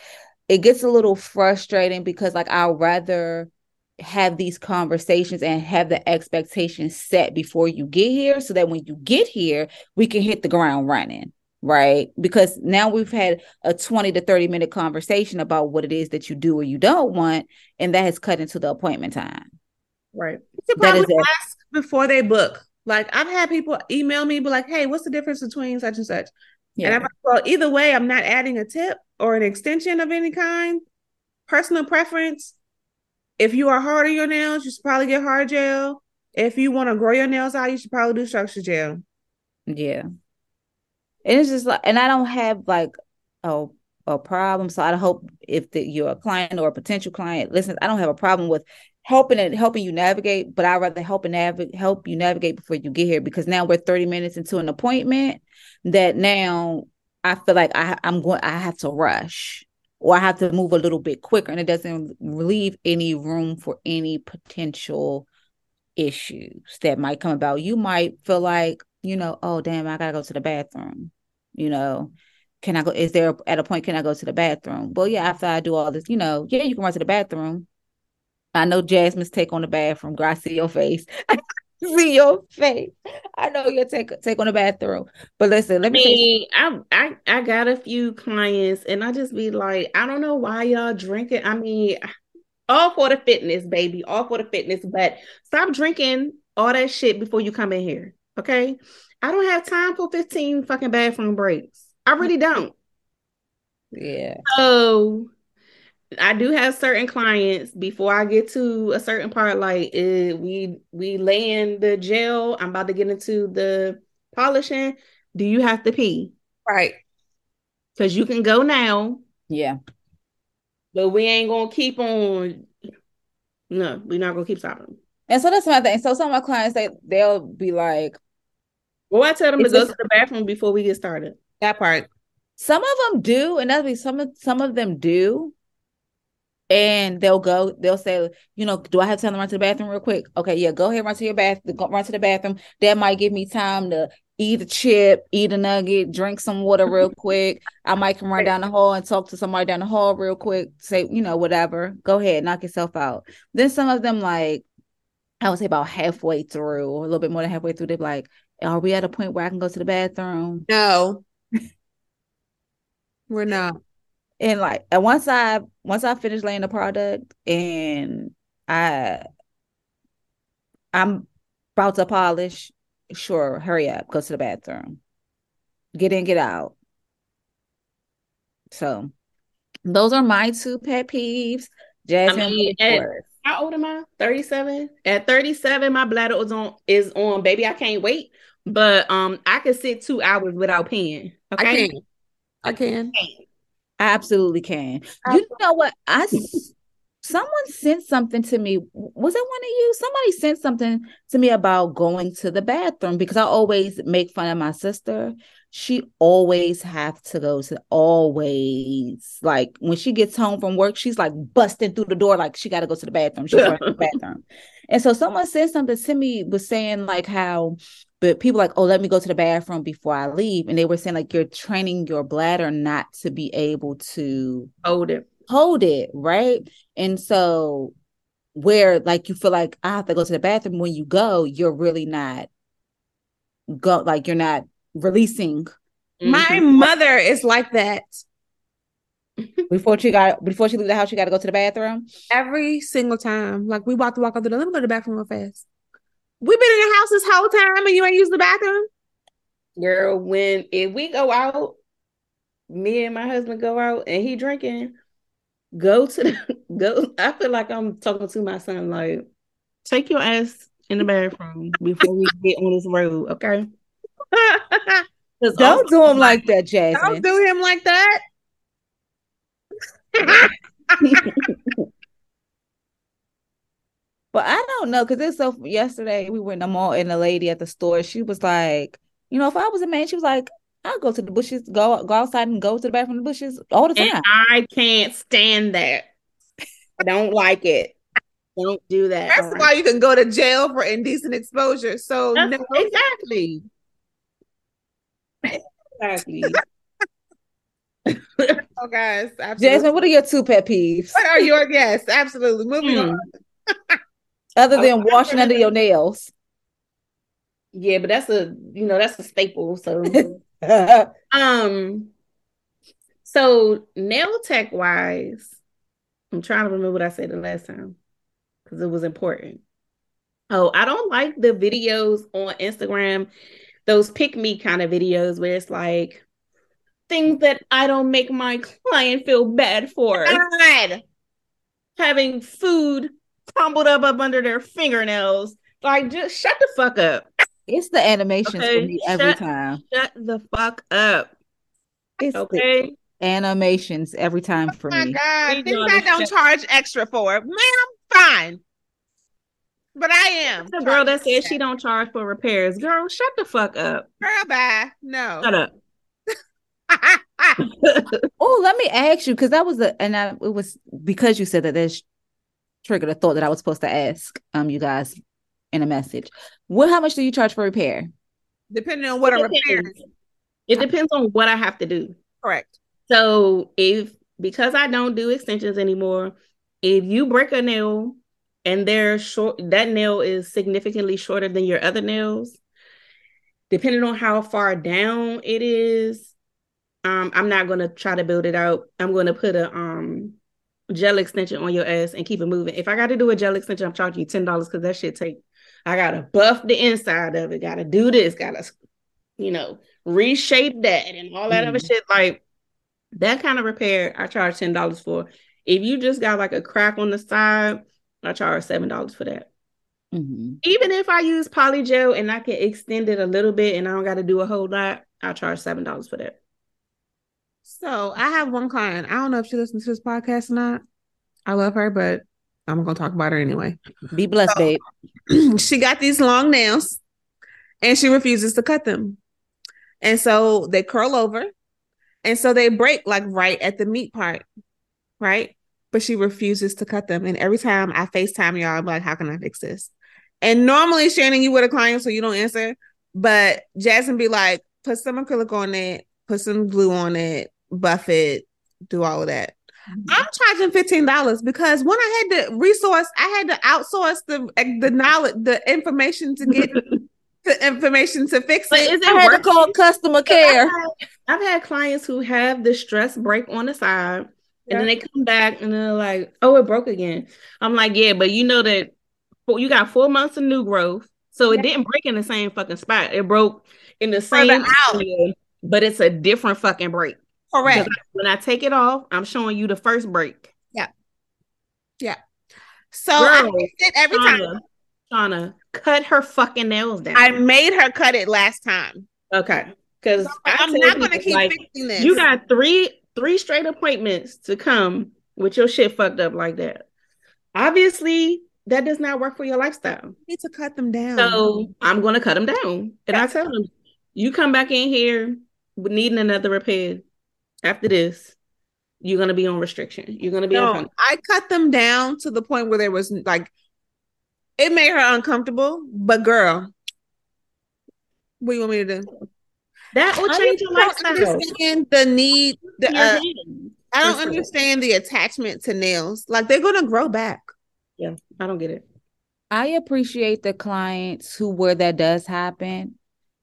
it gets a little frustrating because like I'd rather have these conversations and have the expectations set before you get here so that when you get here we can hit the ground running right? Because now we've had a 20 to 30 minute conversation about what it is that you do or you don't want, and that has cut into the appointment time. Right. You should probably ask before they book. Like I've had people email me, be like, "Hey, what's the difference between such and such?" Yeah. And I'm like, "Well, either way, I'm not adding a tip or an extension of any kind. Personal preference. If you are hard on your nails, you should probably get hard gel. If you want to grow your nails out, you should probably do structure gel. Yeah. And it's just like, and I don't have like a a problem. So I hope if the, you're a client or a potential client, listen, I don't have a problem with helping it, helping you navigate, but I'd rather help and navigate, help you navigate before you get here because now we're 30 minutes into an appointment that now I feel like I, I'm going, I have to rush or I have to move a little bit quicker and it doesn't leave any room for any potential issues that might come about. You might feel like, you know, oh, damn, I got to go to the bathroom you know, can I go? Is there at a point can I go to the bathroom? Well, yeah, after I do all this, you know, yeah, you can run to the bathroom. I know Jasmine's take on the bathroom. Girl, I see your face. See your face. I know you take take on the bathroom. But listen, let me. I mean, I, I I got a few clients, and I just be like, I don't know why y'all drinking. I mean, all for the fitness, baby, all for the fitness. But stop drinking all that shit before you come in here, okay? I don't have time for 15 fucking bathroom breaks. I really don't. Yeah. So I do have certain clients before I get to a certain part, like uh, we we lay in the gel. I'm about to get into the polishing. Do you have to pee? Right. Because you can go now. Yeah. But we ain't gonna keep on. No, we're not gonna keep stopping. And so that's my thing. So some of my clients they they'll be like, well, I tell them it's to go to the bathroom before we get started. That part. Some of them do, and that'll be some of some of them do. And they'll go, they'll say, you know, do I have time to run to the bathroom real quick? Okay, yeah, go ahead, run to your bath, go run to the bathroom. That might give me time to eat a chip, eat a nugget, drink some water real quick. I might come run down the hall and talk to somebody down the hall real quick, say, you know, whatever. Go ahead, knock yourself out. Then some of them like I would say about halfway through, or a little bit more than halfway through, they're like, "Are we at a point where I can go to the bathroom?" No, we're not. And like, and once I once I finish laying the product, and I I'm about to polish, sure, hurry up, go to the bathroom, get in, get out. So, those are my two pet peeves. Jasmine, I mean, at- How old am I? 37. At 37, my bladder was on is on, baby. I can't wait. But um, I can sit two hours without peeing. Okay. I can. I can. I absolutely can. You know what? I someone sent something to me. Was it one of you? Somebody sent something to me about going to the bathroom because I always make fun of my sister. She always have to go to always like when she gets home from work, she's like busting through the door like she got to go to the bathroom. She's running to the bathroom. And so someone said something to me was saying like how but people like, oh, let me go to the bathroom before I leave. And they were saying like you're training your bladder not to be able to Hold it. hold it, right? And so where like you feel like I have to go to the bathroom when you go, you're really not go like you're not releasing My Mhm. mother is like that before she got before she leave the house, she got to go to the bathroom. every single time. Like we about to walk out the door. Let me go to the bathroom real fast. We've been in the house this whole time and you ain't used the bathroom. Girl, when if we go out, me and my husband go out and he drinking, go to the go. I feel like I'm talking to my son, like, take your ass in the bathroom before we get on this road, okay? Don't also- do him like that, Jasmine. Don't do him like that. But I don't know because it's so. Yesterday we were in the mall and the lady at the store, she was like, you know, if I was a man, she was like, I'll go to the bushes, go go outside and go to the bathroom in the bushes all the time. And I can't stand that. I don't like it. Don't do that. That's why you can go to jail for indecent exposure. So no, exactly. Exactly. oh, guys, absolutely. Jasmine, what are your two pet peeves What are your yes? Absolutely. Moving Hmm. on. Other than washing under your nails? Yeah, but that's a you know that's a staple. So um, so nail tech wise, I'm trying to remember what I said the last time because it was important. Oh, I don't like the videos on Instagram, those pick me kind of videos where it's like things that I don't make my client feel bad for. God. having food crumbled up up under their fingernails. Like, just shut the fuck up. it's the animations Okay, for me every shut- time. Shut the fuck up. It's the Okay. animations every time for Oh my me. God. We Things I don't shut- charge extra for. Man, I'm fine. But I am. The girl that charging says she don't charge for repairs. Girl, shut the fuck up. Girl, bye. No. Shut up. Oh, let me ask you because that was the and I, it was because you said that there's triggered a thought that I was supposed to ask um you guys in a message. What how much do you charge for repair? Depending on what a It repair is. It depends on what I have to do. Correct. So if because I don't do extensions anymore, if you break a nail and they're short, that nail is significantly shorter than your other nails, depending on how far down it is, um, I'm not gonna try to build it out. I'm gonna put a um gel extension on your ass and keep it moving. If I got to do a gel extension, I'm charging you ten dollars because that shit take. I gotta buff the inside of it. Gotta do this. Gotta, you know, reshape that and all that other Mhm. shit. Like that kind of repair, I charge ten dollars for. If you just got like a crack on the side, I charge seven dollars for that. Mhm. Even if I use polygel and I can extend it a little bit and I don't got to do a whole lot, I charge seven dollars for that. So I have one client. I don't know if she listens to this podcast or not. I love her, but I'm gonna talk about her anyway. Be blessed, babe. she got these long nails and she refuses to cut them. And so they curl over. And so they break like right at the meat part. Right. But she refuses to cut them. And every time I FaceTime y'all, I'm like, how can I fix this? And normally, Shannan, you with a client, so you don't answer. But Jasmine be like, put some acrylic on it, put some glue on it, buff it, do all of that. Mm-hmm. I'm charging fifteen dollars because when I had to resource, I had to outsource the the knowledge, the information to get the information to fix But it. is I it had to call customer care. I've had clients who have the stress break on the side, and then they come back and they're like, "Oh, it broke again." I'm like, "Yeah, but you know that well, you got four months of new growth, so it Yeah. didn't break in the same fucking spot. It broke in the same out. area, but it's a different fucking break. Correct. When I take it off, I'm showing you the first break. Yeah. Yeah. So Girl, fixed it every time. Shauna, Shauna, cut her fucking nails down. I made her cut it last time. okay, because I'm not gonna keep fixing this. You got three three straight appointments to come with your shit fucked up like that. Obviously, that does not work for your lifestyle. You need to cut them down. So I'm gonna cut them down. And I tell them, you come back in here needing another repair after this, you're gonna be on restriction. You're gonna be no, on I cut them down to the point where there was like it made her uncomfortable. But girl, what do you want me to do? that will change your I don't lifestyle. understand the need. The, uh. I don't First of all. understand the attachment to nails. Like they're gonna grow back. Yeah, I don't get it. I appreciate the clients who where that does happen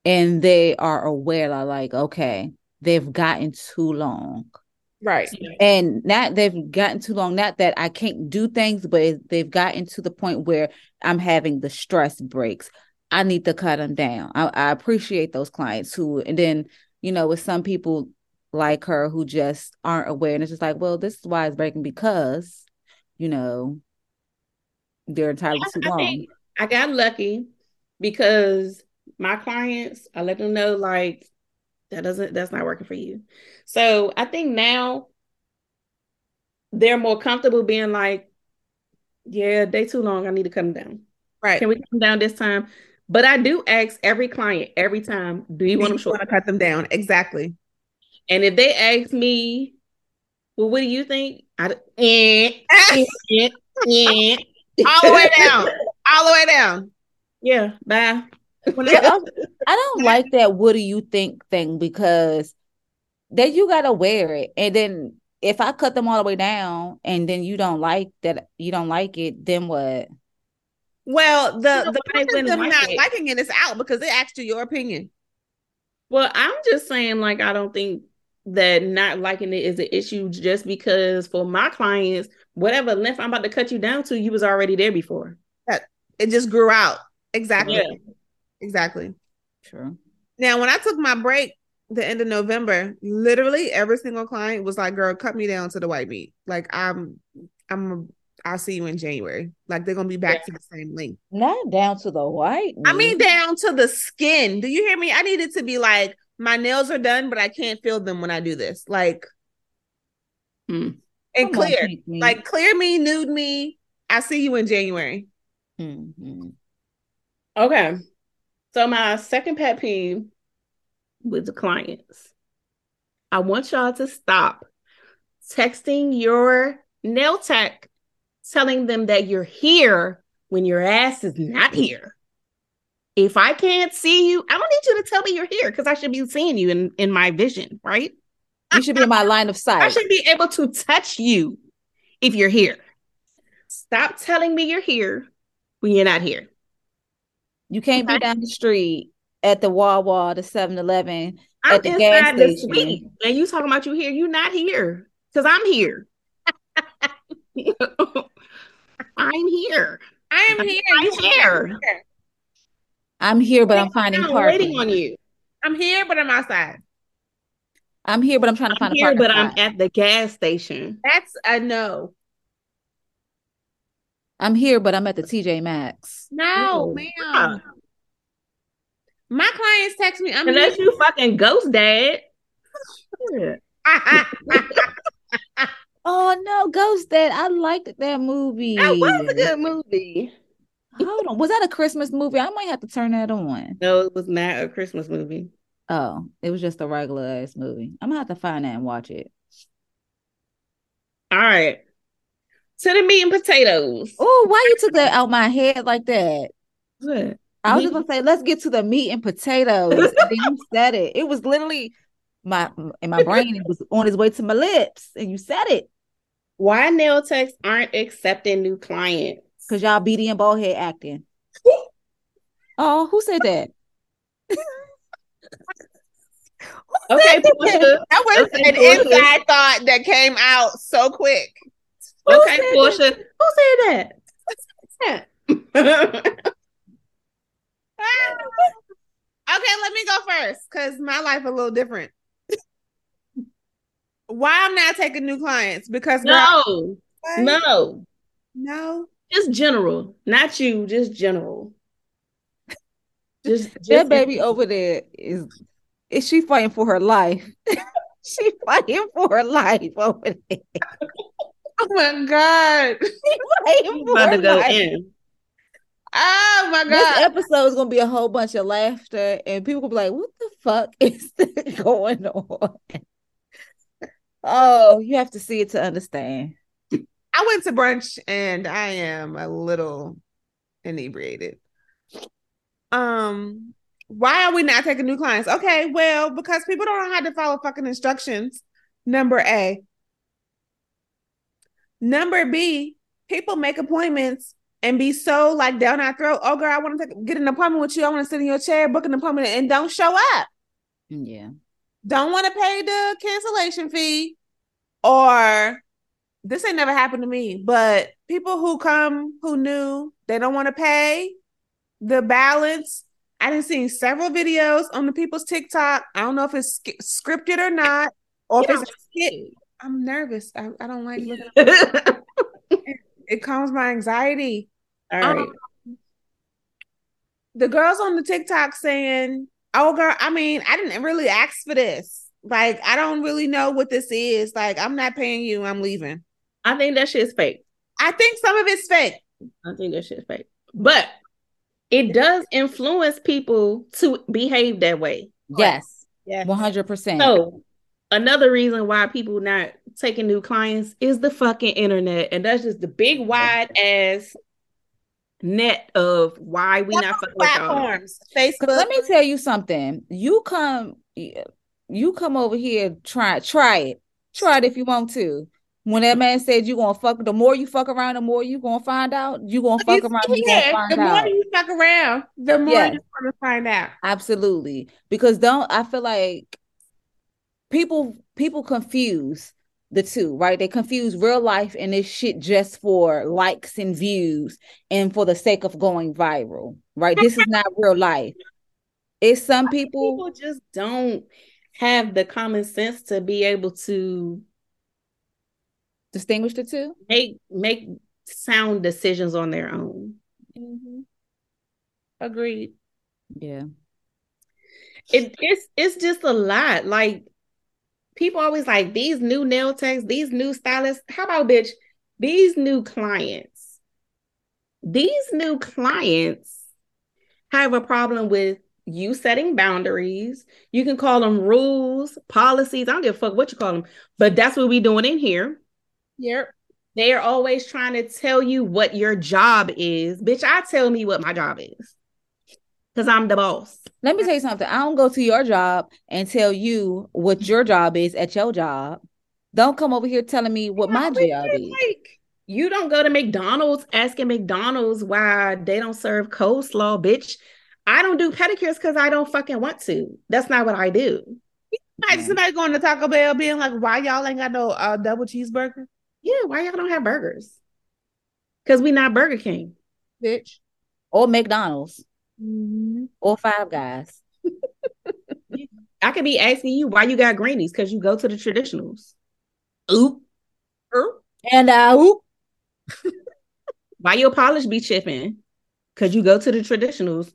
and they are aware that like, okay, they've gotten too long. Right. And not they've gotten too long, not that I can't do things, but they've gotten to the point where I'm having the stress breaks. I need to cut them down. I, I appreciate those clients who, and then, you know, with some people like her who just aren't aware, and it's just like, well, this is why it's breaking because, you know, they're entirely I- too I long. think I got lucky because my clients, I let them know like that doesn't that's not working for you. So I think now they're more comfortable being like, yeah, they too long. I need to cut them down. Right. Can we come down this time? But I do ask every client every time, do you want them short? to cut them down? Exactly. And if they ask me, well, what do you think? i eh, eh, eh. All the way down. All the way down. Yeah, bye. When I- I, I don't like that what do you think thing because then you gotta wear it. And then if I cut them all the way down and then you don't like that you don't like it, then what? well, the No, the I point of wouldn't them like not it. liking it is out because they asked you your opinion. Well, I'm just saying, like, I don't think that not liking it is an issue just because for my clients, whatever length I'm about to cut you down to, you was already there before. It just grew out. Exactly. Yeah. Exactly. True. Now, when I took my break the end of November, literally every single client was like, "Girl, cut me down to the white meat." Like I'm, I'm, I'll see you in January. Like they're gonna be back to the same length. Not down to the white. I mean, down to the skin. Do you hear me? I needed to be like, my nails are done, but I can't feel them when I do this. Like, Hmm. and Come clear, pink meat. like clear me, nude me. I see you in January. Mhm. Okay. So my second pet peeve with the clients. I want y'all to stop texting your nail tech telling them that you're here when your ass is not here. If I can't see you, I don't need you to tell me you're here because I should be seeing you in, in my vision, right? You should be in my line of sight. I should be able to touch you if you're here. Stop telling me you're here when you're not here. You can't be mm-hmm. down the street at the Wawa, the 7-Eleven. I'm At the gas inside the station. suite, and you talking about you here? You not here because I'm here. I'm here. I am here. I'm here. I'm here, but I'm finding I'm waiting on you. I'm here, but I'm outside. I'm here, but I'm trying to I'm find a here, parking but I'm at the gas station. That's a no. I'm here, but I'm at the TJ Maxx. No, No. ma'am. My clients text me. I'm Unless here. you fucking ghost dad. Oh no, Ghost Dad! I liked that movie. That was a good movie. Hold on, was that a Christmas movie? I might have to turn that on. No, it was not a Christmas movie. Oh, it was just a regular ass movie. I'm gonna have to find that and watch it. All right. To the meat and potatoes. Oh, why you took that out my head like that? What? I was just gonna say, let's get to the meat and potatoes. and then you said it. It was literally my in my brain. It was on its way to my lips, and you said it. Why nail techs aren't accepting new clients? Because y'all beady and bald head acting. oh, who said that? Okay, Portia. That was an inside thought that came out so quick. Okay, said that? Portia. Who said that? Okay, let me go first because my life a little different. Why I'm not taking new clients? Because girl, no, no, no. just general, not you, just general. Just, just That baby over there is is she fighting for her life? she fighting for her life over there. Oh my god. Fighting about to go life. in. Oh my god! This episode is gonna be a whole bunch of laughter, and people will be like, "What the fuck is going on?" Oh, you have to see it to understand. I went to brunch and I am a little inebriated. Um, why are we not taking new clients? Okay, well, because people don't know how to follow fucking instructions. Number A. Number B, people make appointments and be so like down our throat. Oh, girl, I want to get an appointment with you. I want to sit in your chair, book an appointment, and don't show up. Yeah, Don't want to pay the cancellation fee, or this ain't never happened to me, but people who come who knew they don't want to pay the balance. I done seen several videos on the people's TikTok. I don't know if it's scripted or not, or if it's a skit. I'm nervous. I, I don't like looking. All It calms my anxiety. right. Um, the girls on the TikTok saying, "Oh, girl, I mean, I didn't really ask for this. Like, I don't really know what this is. Like, I'm not paying you. I'm leaving." I think that shit's fake. I think some of it's fake. I think that shit's fake. But it does influence people to behave that way. yes, Yeah. one hundred percent. So another reason why people not taking new clients is the fucking internet. And that's just the big wide ass net of why we not fucking with y'all. platforms, Cause Facebook. let me tell you something. You come, you come over here. Try, try it. Try it if you want to. When that man said you gonna fuck, the more you fuck around, the more you gonna find out. You gonna fuck You around, see you gonna find the more out. you fuck around, the more Yes. you're going to find out. Absolutely. Because don't I feel like people people confuse the two, right? They confuse real life and this shit just for likes and views and for the sake of going viral, right? This is not real life. It's some people, People just don't have the common sense to be able to distinguish the two. make make sound decisions on their own. Mm-hmm. Agreed. Yeah. It, it's it's just a lot. Like people always like these new nail techs, these new stylists. How about bitch? These new clients. These new clients have a problem with you setting boundaries. You can call them rules, policies. I don't give a fuck what you call them, but that's what we doing in here. Yep. They are always trying to tell you what your job is. Bitch, I tell me what my job is. Because I'm the boss. Let me tell you something. I don't go to your job and tell you what your job is at your job. Don't come over here telling me what my job is. Like, you don't go to McDonald's asking McDonald's why they don't serve coleslaw, bitch. I don't do pedicures because I don't fucking want to. That's not what I do. Like somebody going to Taco Bell being like, why y'all ain't got no uh, double cheeseburger? Yeah, why y'all don't have burgers? Because we not Burger King. Bitch. Or McDonald's Mhm. or Five Guys. I could be asking you why you got greenies because you go to the traditionals. Oop. Oop. And uh, oop, Why your polish be chipping? Because you go to the traditionals.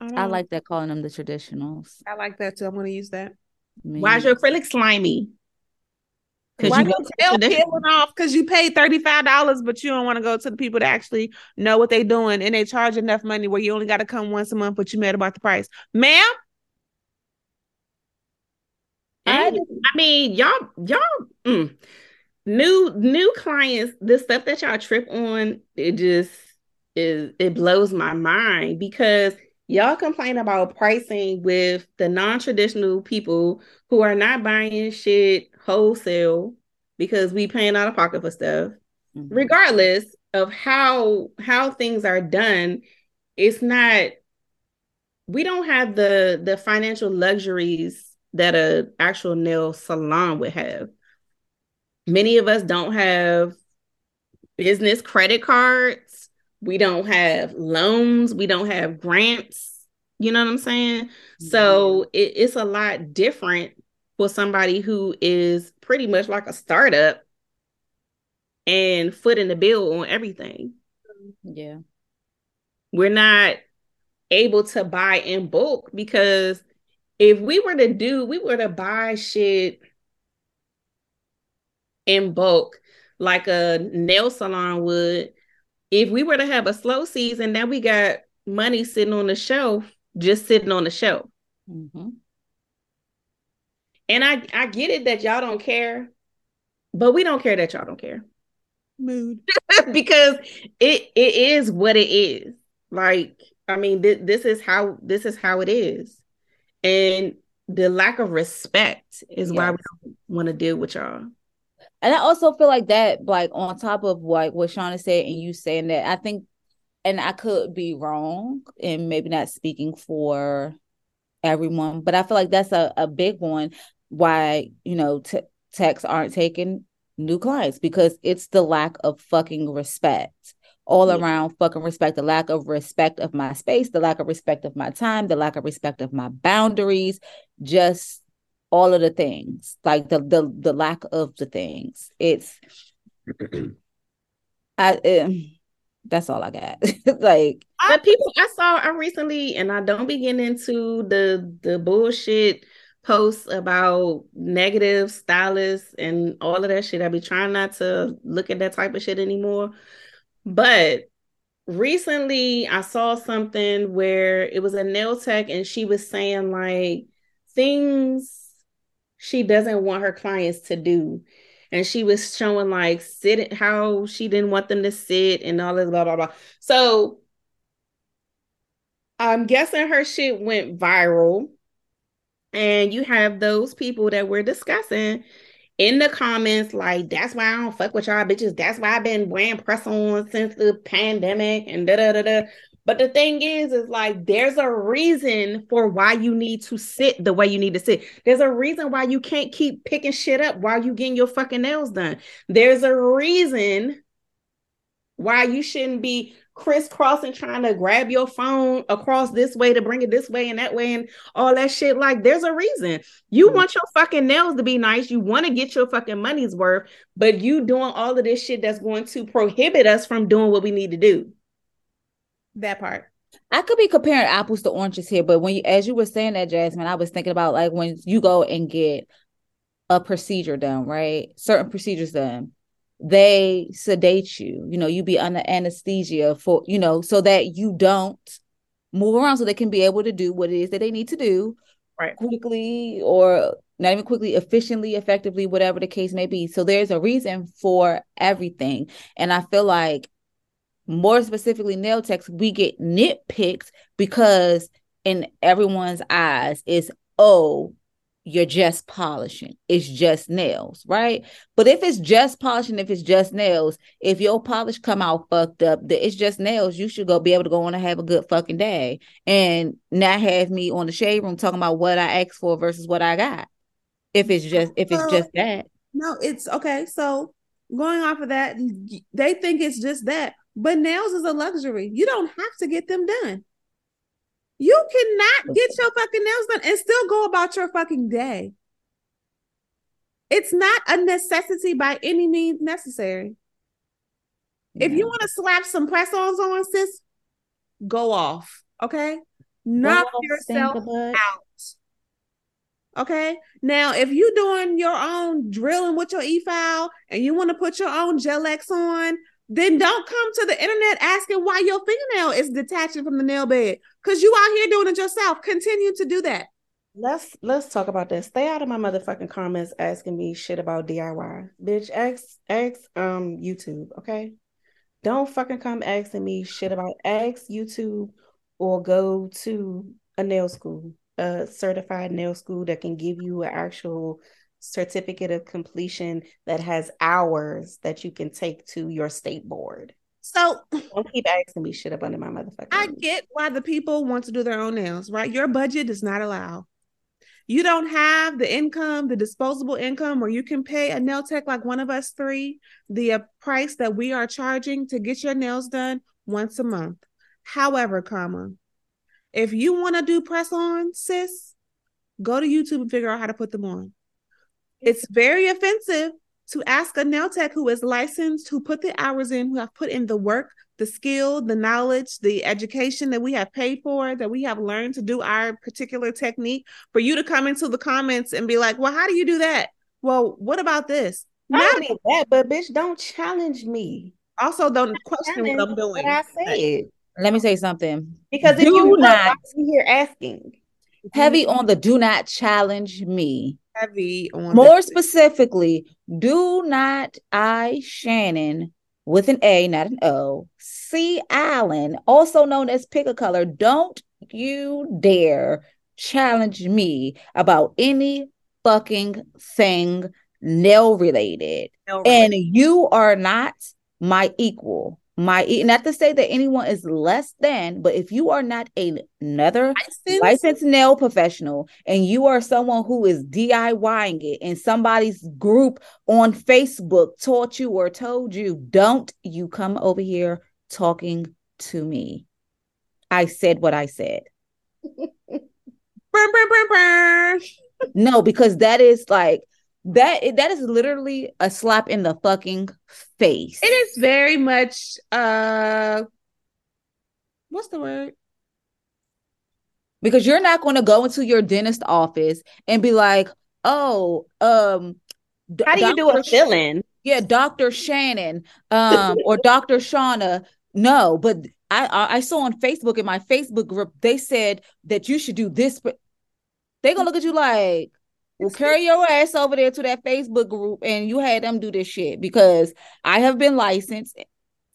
I don't- like that calling them the traditionals. I like that too. I'm going to use that. Why's your acrylic slimy? Why you go your to the peeling off because you paid $35, but you don't want to go to the people that actually know what they're doing and they charge enough money where you only got to come once a month, but you mad about the price. Ma'am, I I, mean, y'all, y'all, mm, new new clients. The stuff that y'all trip on, it just is it blows my mind because y'all complain about pricing with the non traditional people who are not buying shit wholesale, because we paying out of pocket for stuff. Mhm. Regardless of how how things are done, it's not we don't have the the financial luxuries that a actual nail salon would have. Many of us don't have business credit cards. We don't have loans. We don't have grants. You know what I'm saying? So it, it's a lot different for somebody who is pretty much like a startup and footing the bill on everything. Yeah. We're not able to buy in bulk because if we were to do, we were to buy shit in bulk like a nail salon would, if we were to have a slow season, now we got money sitting on the shelf, just sitting on the shelf. Mhm. And I I get it that y'all don't care, but we don't care that y'all don't care Mood. because it it is what it is. Like I mean, th- this is how this is how it is, and the lack of respect is why we don't want to deal with y'all. And I also feel like that, like on top of like what Shauna said and you saying that, I think, and I could be wrong and maybe not speaking for everyone, but I feel like that's a, a big one why, you know, t- techs aren't taking new clients because it's the lack of fucking respect. All Yeah. around fucking respect, the lack of respect of my space, the lack of respect of my time, the lack of respect of my boundaries, just all of the things like the the the lack of the things it's i um, that's all i got like But people, I saw I recently, and I don't be getting into the the bullshit posts about negative stylists and all of that shit. I be trying not to look at that type of shit anymore. But recently, I saw something where it was a nail tech, and she was saying like things she doesn't want her clients to do. And she was showing like sit how she didn't want them to sit and all this blah blah blah. So I'm guessing her shit went viral. And you have those people that we're discussing in the comments, like, that's why I don't fuck with y'all bitches. That's why I've been wearing press on since the pandemic and da da da da. But the thing is, is like, there's a reason for why you need to sit the way you need to sit. There's a reason why you can't keep picking shit up while you getting your fucking nails done. There's a reason why you shouldn't be crisscrossing trying to grab your phone across this way to bring it this way and that way and all that shit. Like there's a reason. You Mhm. want your fucking nails to be nice. You want to get your fucking money's worth but you doing all of this shit that's going to prohibit us from doing what we need to do. That part. i could be comparing apples to oranges here but when you as you were saying that jasmine i was thinking about like when you go and get a procedure done right? Certain procedures done they sedate you. You know you be under anesthesia for you know so that you don't move around so they can be able to do what it is that they need to do Right. quickly or not even quickly efficiently effectively whatever the case may be. So there's a reason for everything. And i feel like more specifically nail techs we get nitpicked because in everyone's eyes it's oh you're just polishing it's just nails right but if it's just polishing if it's just nails if your polish come out fucked up that it's just nails you should go be able to go on and have a good fucking day and not have me on the shade room talking about what i asked for versus what i got if it's just if it's just that No, it's okay. So going off of that, they think it's just that, but nails is a luxury. You don't have to get them done. You cannot get your fucking nails done and still go about your fucking day. It's not a necessity by any means necessary. If you want to slap some press-ons on, sis, go off. Okay. Knock yourself stink a butt. out. Okay. Now, if you're doing your own drilling with your e-file and you want to put your own gel X on, then don't come to the internet asking why your fingernail is detaching from the nail bed because you out here doing it yourself. Continue to do that. let's let's talk about this stay out of my motherfucking comments asking me shit about diy bitch ask ask um youtube okay don't fucking come asking me shit about ask youtube or go to a nail school a certified nail school that can give you an actual certificate of completion that has hours that you can take to your state board. So Don't keep asking me shit up under my motherfucker. I get why the people want to do their own nails, right? Your budget does not allow. You don't have the income, the disposable income where you can pay a nail tech like one of us three the uh, price that we are charging to get your nails done once a month. However, comma, if you want to do press on, sis, go to YouTube and figure out how to put them on. It's very offensive to ask a nail tech who is licensed, who put the hours in, who have put in the work, the skill, the knowledge, the education that we have paid for, that we have learned to do our particular technique, for you to come into the comments and be like, well, how do you do that? Well, what about this? Not Not only that, but bitch, don't challenge me. also don't question what I'm doing. What I said. Let me say something. Because if Do you not- not why are here asking. Heavy on the do not challenge me. Heavy on More specifically, do not I, Shannan, with an A, not an O, C. Allen, also known as Pick a Color, don't you dare challenge me about any fucking thing nail related. nail And you are not my equal. My not to say that anyone is less than, but if you are not a- another License? licensed nail professional and you are someone who is DIYing it and somebody's group on Facebook taught you or told you, don't you come over here talking to me. I said what I said. Brr, brr, brr. No, because that is like that that is literally a slap in the fucking face. It is very much uh what's the word? because you're not going to go into your dentist office and be like, "Oh, um D- How do you do a Dr. Fill-in? yeah, Dr. Shannan, um, or Dr. Shauna. No, but I, I I saw on Facebook in my Facebook group they said that you should do this, but they gonna look at you like, well, carry your ass over there to that Facebook group and you had them do this shit because I have been licensed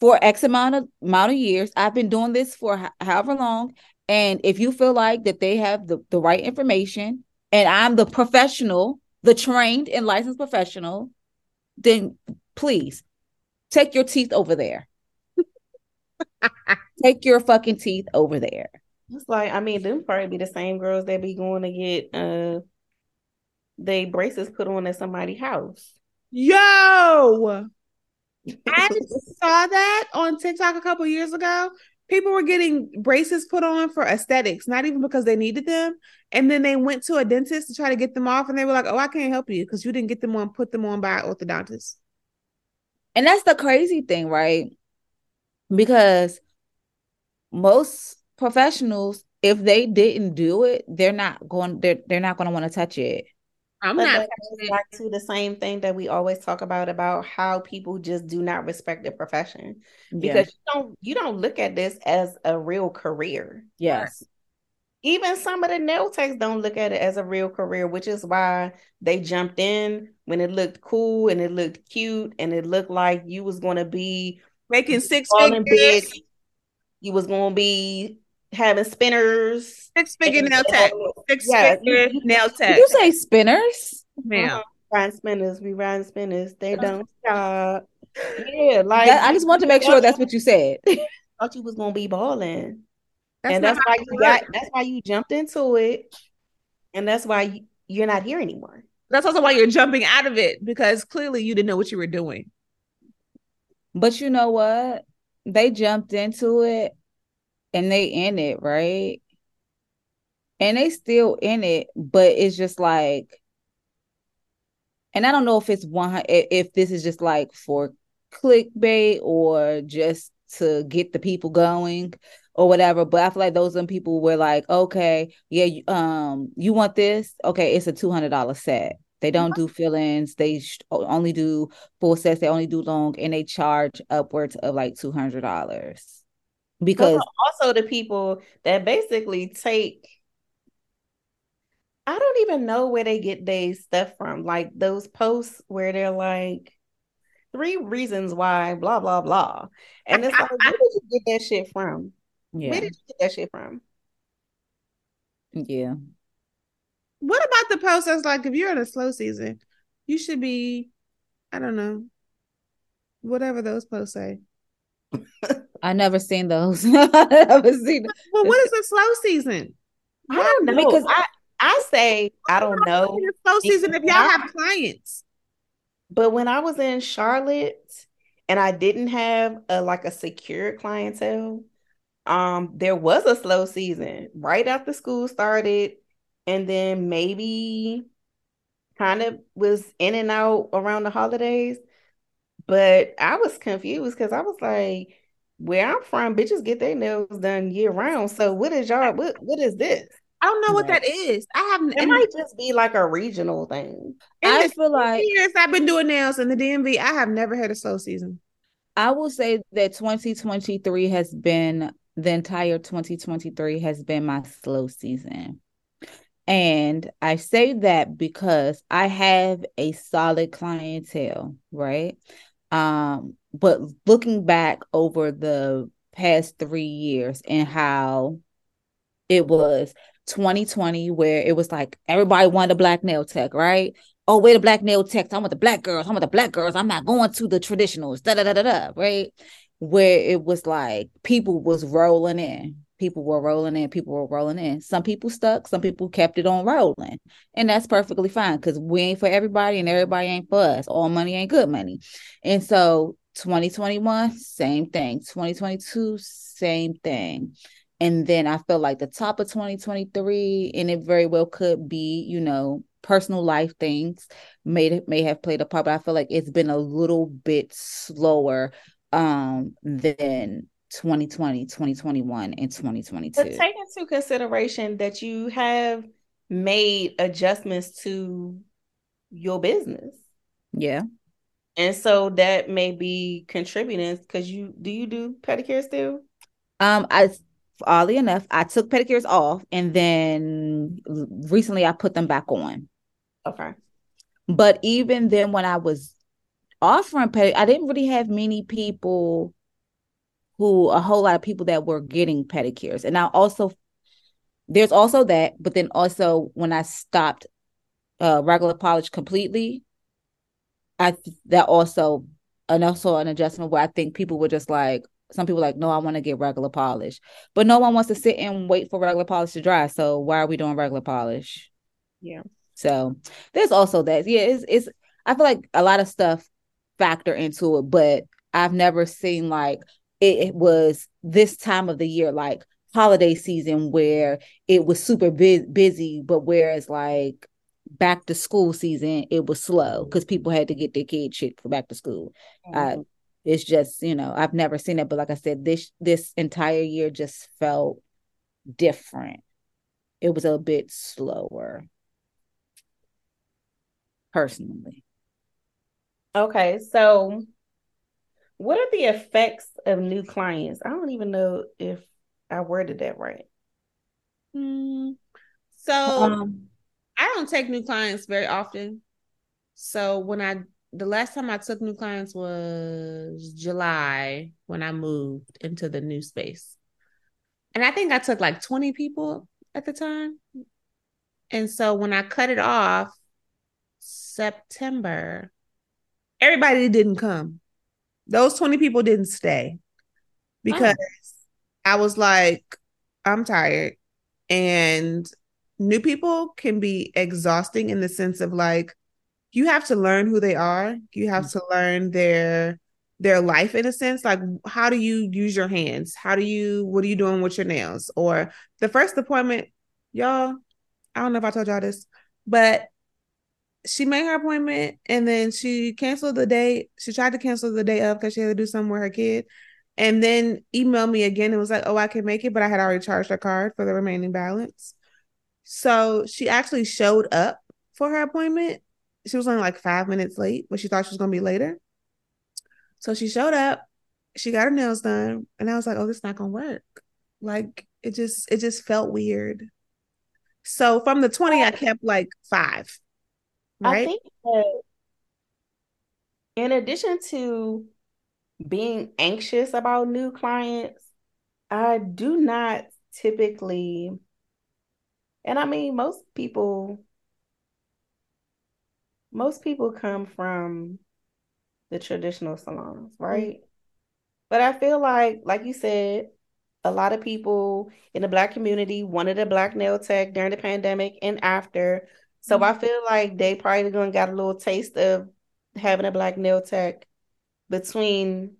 for X amount of amount of years. I've been doing this for ho- however long, and if you feel like that they have the, the right information and I'm the professional, the trained and licensed professional, then please take your teeth over there. take your fucking teeth over there. It's like I mean, them probably be the same girls that be going to get uh they braces put on at somebody's house. Yo, I saw that on TikTok a couple years ago. People were getting braces put on for aesthetics, not even because they needed them. And then they went to a dentist to try to get them off, and they were like, "Oh, I can't help you because you didn't get them on, put them on by an orthodontist." And that's the crazy thing, right? Because most professionals, if they didn't do it, they're not going they're they're not going to want to touch it. I'm But not. back to the same thing that we always talk about about how people just do not respect their profession because you don't you don't look at this as a real career. yes. Even some of the nail techs don't look at it as a real career, which is why they jumped in when it looked cool and it looked cute and it looked like you was going to be Making six figures, big. You was going to be having spinners. six figure and- nail tech, six Yeah, figure you- nail Did tech. you say spinners? Ma'am. Riding spinners, we riding spinners. They don't stop. Yeah, like That- I just want to make sure that's what you said. thought you was gonna be balling, That's and that's why you got. That's why you jumped into it, and that's why you're not here anymore. That's also why you're jumping out of it because clearly you didn't know what you were doing. But you know what? They jumped into it and they in it, right? And they still in it, but it's just like, and I don't know if it's one, if this is just like for clickbait or just to get the people going or whatever. But I feel like those are people were like, okay, yeah, you- um, you want this? Okay, it's a two hundred dollar set. They don't do fill-ins. They sh- only do full sets. They only do long, and they charge upwards of like two hundred dollars because also the people that basically take. I don't even know where they get their stuff from. Like those posts where they're like, three reasons why, blah blah blah, and it's like, where did you get that shit from? Yeah. Where did you get that shit from? yeah. What about the post that's like if you're in a slow season, You should be, I don't know, whatever those posts say. I never seen those. I never seen. Well, what is a slow season? I don't know Because- I I say I don't know. Slow season if y'all have clients. But when I was in Charlotte and I didn't have a like a secure clientele, um, there was a slow season right after school started, and then maybe kind of was in and out around the holidays. But I was confused because I was like, where I'm from, bitches get their nails done year round. So what is y'all what what is this? I don't know what that is. I haven't. It might just be like a regional thing. in I feel like years I've been doing nails in the DMV, I have never had a slow season. I will say that 2023 has been the entire 2023 has been my slow season. And I say that because I have a solid clientele, right? Um, but looking back over the past three years and how it was 2020, where it was like everybody wanted a black nail tech, right? Oh, wait, a black nail tech. I want the black girls. I want the black girls. I'm not going to the traditionals. Da da da da da. Right, where it was like people was rolling in. People were rolling in. People were rolling in. Some people stuck. Some people kept it on rolling, and that's perfectly fine because we ain't for everybody, and everybody ain't for us. All money ain't good money, and so 2021, same thing. 2022, same thing. And then I feel like the top of 2023, and it very well could be, you know, personal life things may may have played a part, but I feel like it's been a little bit slower um than 2020, 2021, and 2022. But take into consideration that you have made adjustments to your business. yeah. And so that may be contributing because you do you do pedicure still? Um, I oddly enough, I took pedicures off and then recently I put them back on. Okay. But even then, when I was offering pedi, I didn't really have many people who, a whole lot of people that were getting pedicures. And I also, there's also that, but then also when I stopped uh, regular polish completely, I that also, and also an adjustment where I think people were just like, some people like, no, I want to get regular polish, but no one wants to sit and wait for regular polish to dry. So why are we doing regular polish? Yeah. So there's also that. Yeah, it's it's I feel like a lot of stuff factor into it, but I've never seen like it, it was this time of the year, like holiday season, where it was super bu- busy, but whereas like back to school season, it was slow because people had to get their kid shit for back to school. Mm-hmm. Uh, it's just you know I've never seen it, but like I said, this this entire year just felt different. It was a bit slower personally. Okay, so what are the effects of new clients? I don't even know if I worded that right. Hmm. So Um, I don't take new clients very often. So when I the last time I took new clients was July when I moved into the new space. And I think I took like 20 people at the time. And so when I cut it off September, everybody didn't come. Those 20 people didn't stay because oh. I was like, I'm tired. And new people can be exhausting in the sense of like, you have to learn who they are. You have to learn their their life in a sense. Like, how do you use your hands? How do you what are you doing with your nails? Or the first appointment, y'all, I don't know if I told y'all this, but she made her appointment and then she canceled the day. She tried to cancel the day up because she had to do something with her kid. And then emailed me again and was like, oh, I can make it, but I had already charged her card for the remaining balance. So she actually showed up for her appointment. She was only like five minutes late, but she thought she was gonna be later. So she showed up, she got her nails done, and I was like, oh, this is not gonna work. Like it just it just felt weird. So from the 20, I kept like five. I think that in addition to being anxious about new clients, I do not typically, and I mean, most people most people come from the traditional salons, right? Mm-hmm. But I feel like, like you said, a lot of people in the black community wanted a black nail tech during the pandemic and after. So mm-hmm. I feel like they probably gonna got a little taste of having a black nail tech between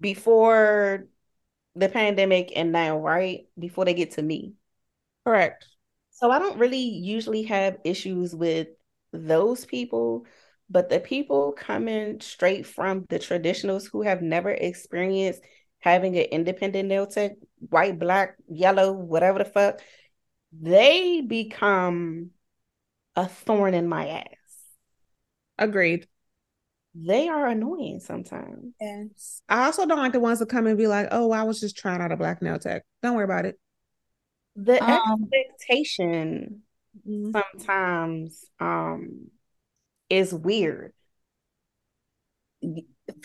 before the pandemic and now, right? Before they get to me. Correct. So I don't really usually have issues with those people, but the people coming straight from the traditionals who have never experienced having an independent nail tech, white, black, yellow, whatever the fuck, they become a thorn in my ass. Agreed. They are annoying sometimes. Yes. I also don't like the ones that come and be like, oh, I was just trying out a black nail tech. Don't worry about it. The um, expectation mm-hmm. sometimes um is weird.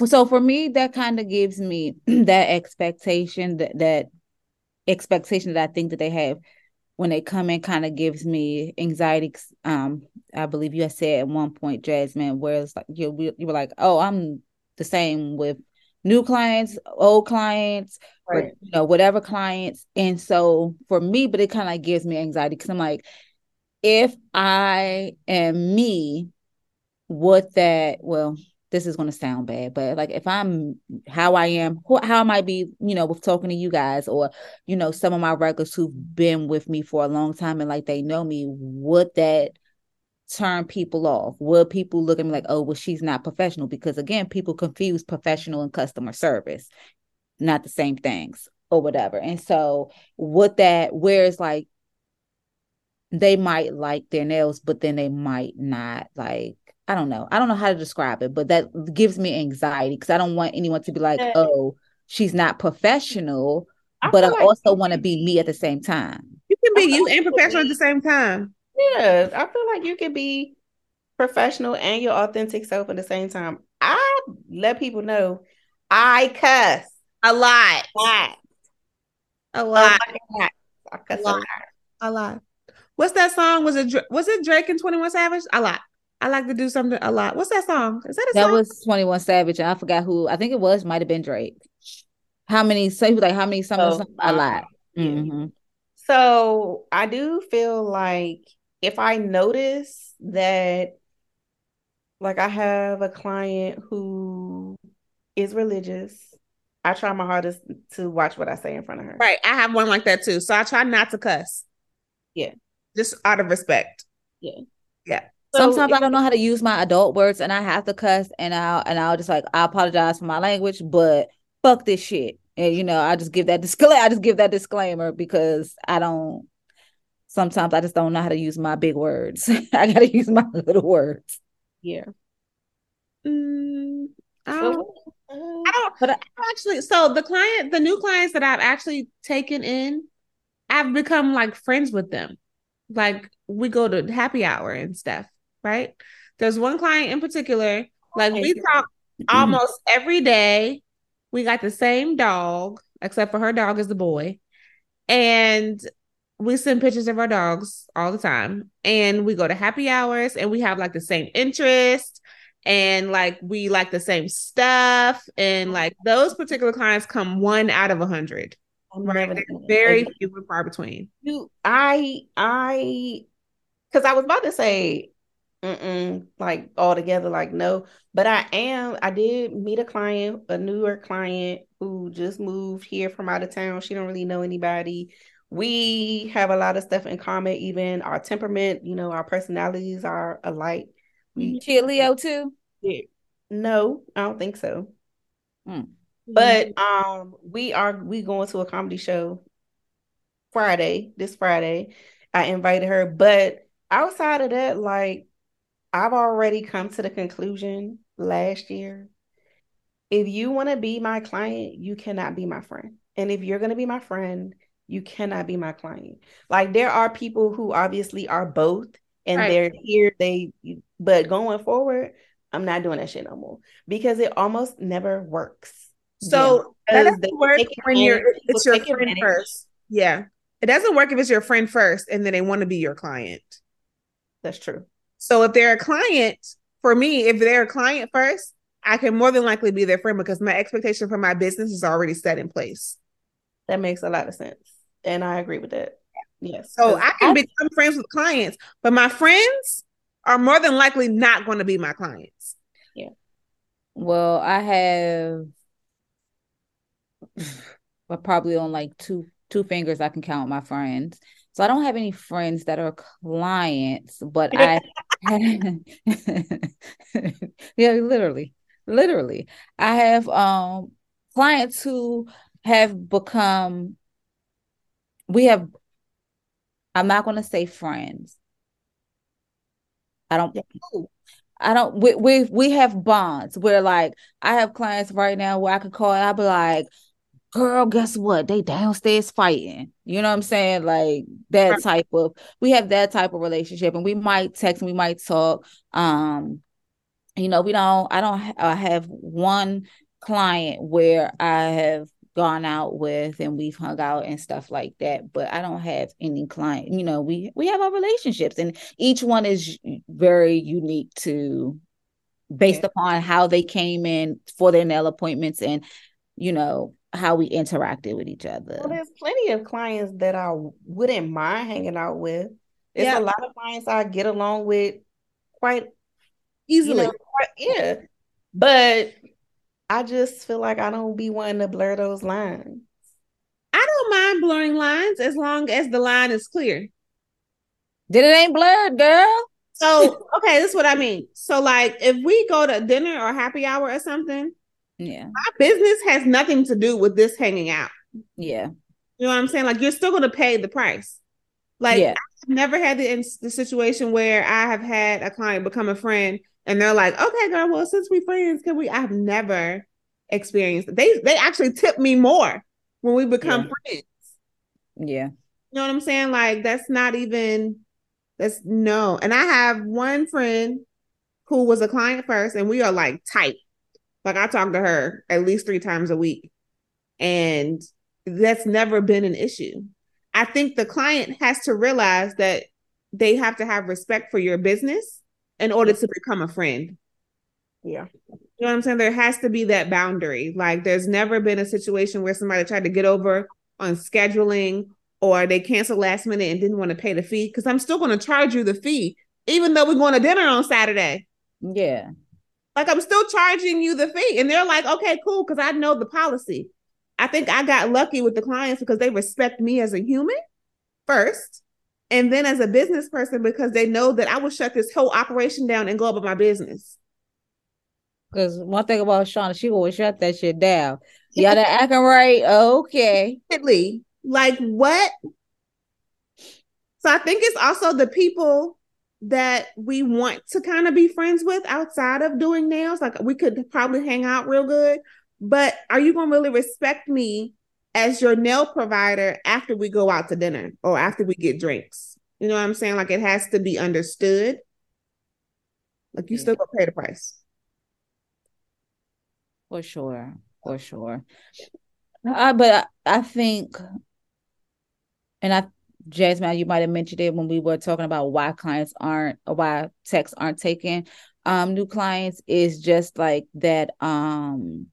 So for me, that kind of gives me that expectation that that expectation that I think that they have when they come in kind of gives me anxiety. Um, I believe you had said at one point, Jasmine, where it's like you you were like, oh, I'm the same with new clients, old clients, right. or, you know, whatever clients. And so for me, but it kind of like gives me anxiety because I'm like, if I am me, what that well, this is going to sound bad, but like if I'm how I am, how I might be, you know, with talking to you guys or, you know, some of my regulars who've been with me for a long time and like they know me, would that turn people off? Will people look at me like, oh, well, she's not professional? Because again, people confuse professional and customer service, not the same things or whatever. And so, with that, whereas like they might like their nails, but then they might not like I don't know. I don't know how to describe it, but that gives me anxiety because I don't want anyone to be like, oh, she's not professional, I but I like also want to be me at the same time. You can be you and professional at the same time. Yeah, I feel like you can be professional and your authentic self at the same time. I let people know I cuss a lot. A lot. A lot. I cuss a lot. A lot. What's that song? Was it was it Drake and Twenty One Savage? A lot. I like to do something a lot. What's that song? Is that a song? that song? was 21 Savage. and I forgot who. I think it was, might have been Drake. How many say like how many summers? Oh, a lot. Mm-hmm. So I do feel like if I notice that like I have a client who is religious, I try my hardest to watch what I say in front of her. Right. I have one like that too. So I try not to cuss. Yeah. Just out of respect. Yeah. Yeah. Sometimes I don't know how to use my adult words and I have to cuss and I'll and I'll just like I apologize for my language, but fuck this shit. And you know, I just give that disclaimer. I just give that disclaimer because I don't sometimes I just don't know how to use my big words. I gotta use my little words. Yeah. Mm, I don't, I don't but I, actually so the client, the new clients that I've actually taken in, I've become like friends with them. Like we go to happy hour and stuff right? There's one client in particular, like we talk almost every day. We got the same dog, except for her dog is the boy. And we send pictures of our dogs all the time. And we go to happy hours and we have like the same interest and like we like the same stuff. And like those particular clients come one out of a hundred. Right. Very few and far between. You I I because I was about to say Mm-mm, like altogether, like no. But I am. I did meet a client, a newer client who just moved here from out of town. She don't really know anybody. We have a lot of stuff in common. Even our temperament, you know, our personalities are alike. We she Leo too. Yeah. No, I don't think so. Mm. But um, we are we going to a comedy show Friday. This Friday, I invited her. But outside of that, like I've already come to the conclusion last year. If you want to be my client, you cannot be my friend. And if you're going to be my friend, you cannot be my client. Like there are people who obviously are both and right. they're here, they but going forward, I'm not doing that shit no more because it almost never works. So yeah. that doesn't work when you're it's your friend advantage. first. Yeah. It doesn't work if it's your friend first and then they want to be your client. That's true. So if they're a client, for me, if they're a client first, I can more than likely be their friend because my expectation for my business is already set in place. That makes a lot of sense. And I agree with that. Yes. So I can I, become friends with clients, but my friends are more than likely not going to be my clients. Yeah. Well, I have but probably on like two two fingers I can count my friends. So I don't have any friends that are clients, but I yeah, literally. Literally. I have um clients who have become we have I'm not going to say friends. I don't I don't we, we we have bonds where like I have clients right now where I could call and I'll be like, girl, guess what? They downstairs fighting. You know what I'm saying? Like that type of we have that type of relationship and we might text and we might talk. Um, you know, we don't I don't I have one client where I have gone out with and we've hung out and stuff like that but i don't have any client you know we we have our relationships and each one is very unique to based yeah. upon how they came in for their nail appointments and you know how we interacted with each other well there's plenty of clients that i wouldn't mind hanging out with there's yeah. a lot of clients i get along with quite easily you know, quite, yeah but I just feel like I don't be wanting to blur those lines. I don't mind blurring lines as long as the line is clear. Then it ain't blurred, girl. So, okay, this is what I mean. So, like, if we go to dinner or happy hour or something, yeah, my business has nothing to do with this hanging out. Yeah, you know what I'm saying? Like, you're still going to pay the price. Like, yeah. I've never had the, the situation where I have had a client become a friend and they're like, okay, girl, well, since we friends, can we? I've never experienced. They they actually tip me more when we become yeah. friends. Yeah. You know what I'm saying? Like that's not even that's no. And I have one friend who was a client first, and we are like tight. Like I talk to her at least three times a week. And that's never been an issue. I think the client has to realize that they have to have respect for your business in order to become a friend. Yeah. You know what I'm saying? There has to be that boundary. Like there's never been a situation where somebody tried to get over on scheduling or they canceled last minute and didn't want to pay the fee because I'm still going to charge you the fee, even though we're going to dinner on Saturday. Yeah. Like I'm still charging you the fee. And they're like, okay, cool, because I know the policy. I think I got lucky with the clients because they respect me as a human first and then as a business person because they know that I will shut this whole operation down and go about my business. Because one thing about Shauna, she will shut that shit down. Y'all that acting right, okay. Like what? So I think it's also the people that we want to kind of be friends with outside of doing nails. Like we could probably hang out real good, but are you gonna really respect me as your nail provider after we go out to dinner or after we get drinks. You know what I'm saying? Like it has to be understood. Like you still gonna pay the price. For sure. For sure. Uh, but I, I think, and I, Jasmine, you might have mentioned it when we were talking about why clients aren't, why techs aren't taking um new clients is just like that um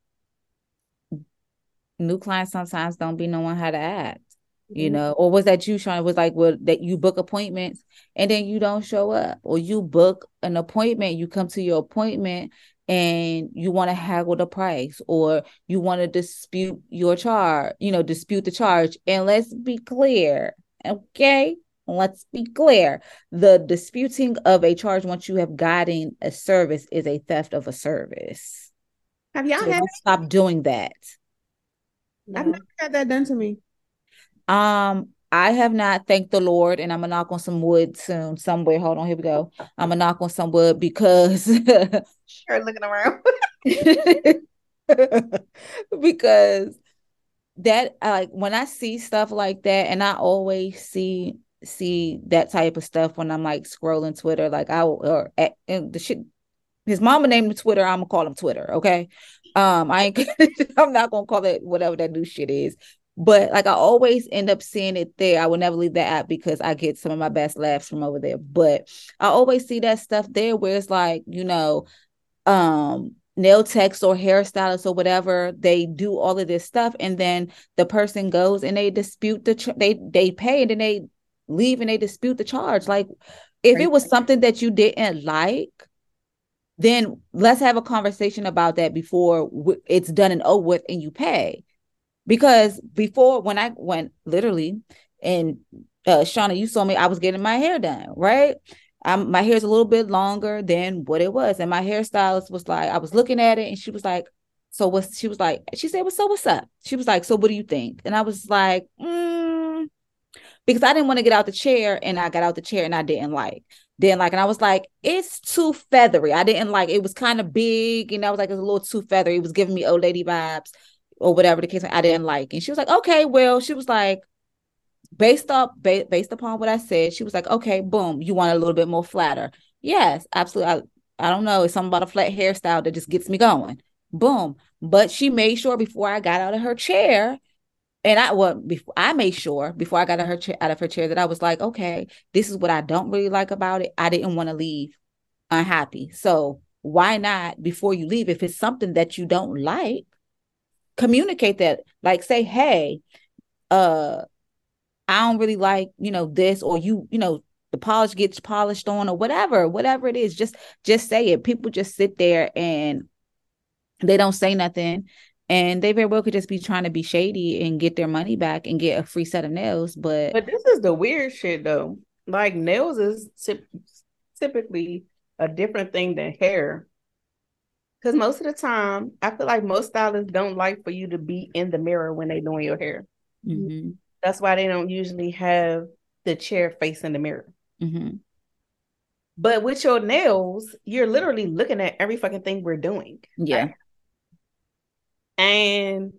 new clients sometimes don't be knowing how to act you mm-hmm. know or was that you Sean It was like well that you book appointments and then you don't show up or you book an appointment you come to your appointment and you want to haggle the price or you want to dispute your charge you know dispute the charge. And let's be clear okay let's be clear the disputing of a charge once you have gotten a service is a theft of a service have y'all so had stop doing that I've never had that done to me. Um, I have not, thank the Lord, and I'm gonna knock on some wood soon somewhere. Hold on, here we go. I'm gonna knock on some wood because you're looking around. because that like when I see stuff like that, and I always see see that type of stuff when I'm like scrolling Twitter, like I or at, the shit. His mama named him Twitter. I'm gonna call him Twitter. Okay, um, I ain't I'm not gonna call it whatever that new shit is. But like I always end up seeing it there. I will never leave that app because I get some of my best laughs from over there. But I always see that stuff there where it's like, you know, um nail techs or hairstylists or whatever they do all of this stuff and then the person goes and they dispute the ch- they they pay and then they leave and they dispute the charge. Like if right. it was something that you didn't like then let's have a conversation about that before it's done and over with and you pay. Because before when i went literally and uh shauna you saw me i was getting my hair done right I'm, my hair's a little bit longer than what it was. And my hairstylist was like, I was looking at it and she was like, so what's, she was like, she said, well, so what's up? She was like, so what do you think? And I was like, mm, because I didn't want to get out the chair and I got out the chair and I didn't like, didn't like, and I was like, it's too feathery. I didn't like, it was kind of big and I was like, it's a little too feathery. It was giving me old lady vibes or whatever the case. I didn't like. And she was like, okay, well, she was like, based up ba- based upon what I said, she was like, okay, boom, you want a little bit more flatter. Yes, absolutely. I, I don't know. It's something about a flat hairstyle that just gets me going. Boom. But she made sure before I got out of her chair, and I well, before I made sure before I got out of her chair, out of her chair that I was like, okay, this is what I don't really like about it. I didn't want to leave unhappy. So why not before you leave, if it's something that you don't like, communicate that. Like say, hey, uh, I don't really like, you know, this or you, you know, the polish gets polished on or whatever, whatever it is, just just say it. People just sit there and they don't say nothing. And they very well could just be trying to be shady and get their money back and get a free set of nails. But but this is the weird shit though. Like nails is typically a different thing than hair. Because most of the time, I feel like most stylists don't like for you to be in the mirror when they're doing your hair. Mm-hmm. That's why they don't usually have the chair facing the mirror. Mm-hmm. But with your nails, you're literally looking at every fucking thing we're doing. Yeah. And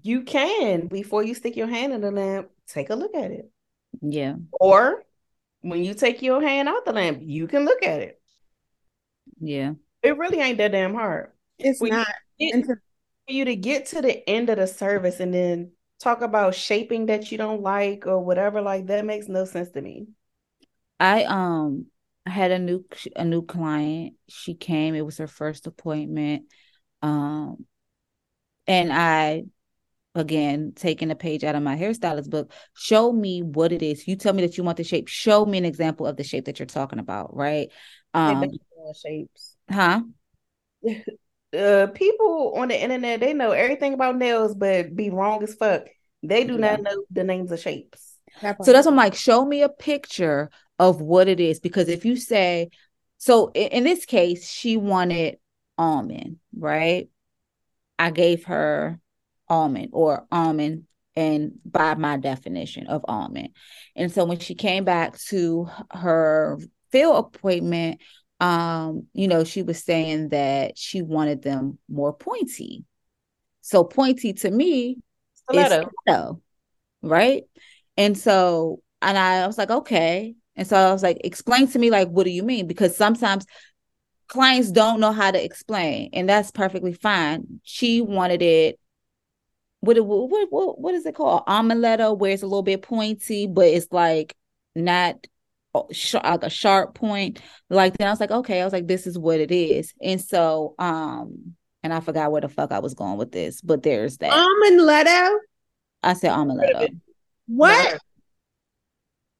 you can, before you stick your hand in the lamp, take a look at it. Yeah. Or when you take your hand out the lamp, you can look at it. Yeah. It really ain't that damn hard. It's when not. You get, for you to get to the end of the service and then talk about shaping that you don't like or whatever like that makes no sense to me. I um had a new a new client. She came. It was her first appointment. Um and i again taking a page out of my hairstylist book show me what it is. You tell me that you want the shape. Show me an example of the shape that you're talking about right? Um shapes. huh uh people on the internet they know everything about nails but be wrong as fuck. They do yeah. not know the names of shapes. So that's what i'm like show me a picture of what it is because if you say so in, this case she wanted almond right? I gave her almond or almond and by my definition of almond. And so when she came back to her field appointment um, you know, she was saying that she wanted them more pointy. So pointy to me stiletto. is stiletto, right? And so, and I was like, okay. And so I was like, explain to me, like, what do you mean? Because sometimes clients don't know how to explain, and that's perfectly fine. She wanted it. What what what what is it called? Omeletto, where it's a little bit pointy, but it's like not like a sharp point like then i was like okay i was like this is what it is. And so um and i forgot where the fuck i was going with this but there's that. Omeletto? I said omeletto. What?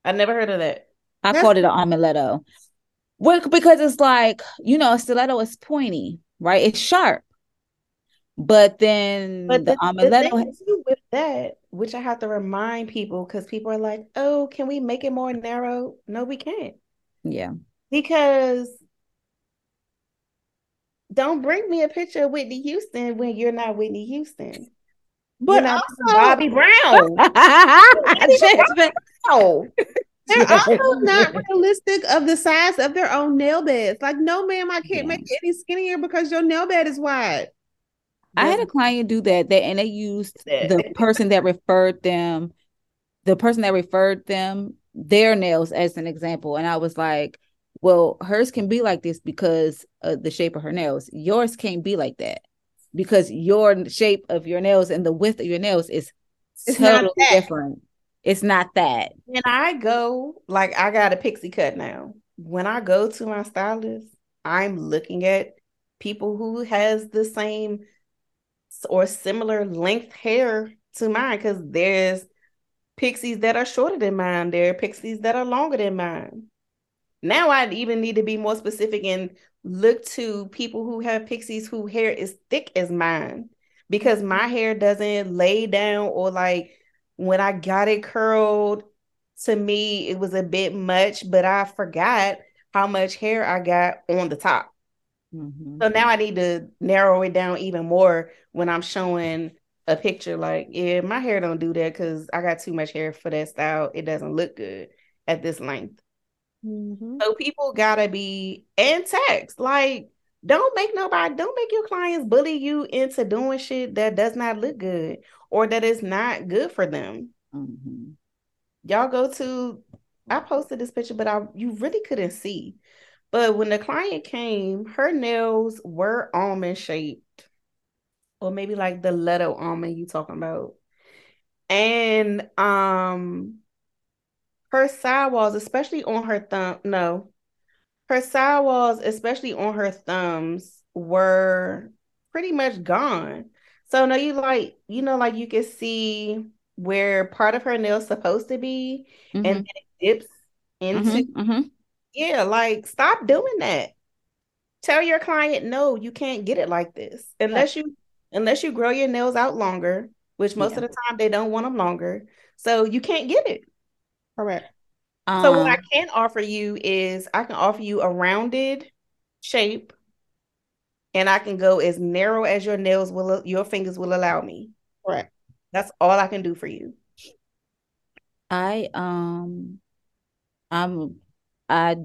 I never heard of that. I That's- called it an omeletto. Well, because it's like you know a stiletto is pointy right? It's sharp but then but the, the omeletto the with that which I have to remind people because people are like, oh, can we make it more narrow? No, we can't. Yeah. Because don't bring me a picture of Whitney Houston when you're not Whitney Houston. But also, Bobby Brown. They're also not realistic of the size of their own nail beds. Like, no, ma'am, I can't yeah. make it any skinnier because your nail bed is wide. I had a client do that, that and they used the person that referred them, the person that referred them their nails as an example. And I was like, well, hers can be like this because of the shape of her nails. Yours can't be like that because your shape of your nails and the width of your nails is It's totally different. It's not that. When I go, like I got a pixie cut now. When I go to my stylist, I'm looking at people who has the same or similar length hair to mine because there's pixies that are shorter than mine. There are pixies that are longer than mine. Now I even need to be more specific and look to people who have pixies whose hair is thick as mine because my hair doesn't lay down or like when I got it curled to me it was a bit much but I forgot how much hair I got on the top. Mhm. So now I need to narrow it down even more when I'm showing a picture like, yeah, my hair don't do that because I got too much hair for that style. It doesn't look good at this length. Mhm. So people gotta be and text. Like, don't make nobody, don't make your clients bully you into doing shit that does not look good or that is not good for them. Mhm. Y'all go to I posted this picture, but I you really couldn't see. But when the client came, her nails were almond shaped. Or maybe like the letter almond you talking about. And um her sidewalls, especially on her thumb, no, her sidewalls, especially on her thumbs, were pretty much gone. So now you like, you know, like you can see where part of her nail's supposed to be, and then Mhm. it dips into Mhm. Mhm. yeah, like stop doing that. Tell your client no, you can't get it like this unless you unless you grow your nails out longer, which most Yeah. of the time they don't want them longer. So you can't get it. Correct. So what I Um, can offer you is I can offer you a rounded shape and I can go as narrow as your nails will your fingers will allow me. Correct. That's all I can do for you. I um I'm I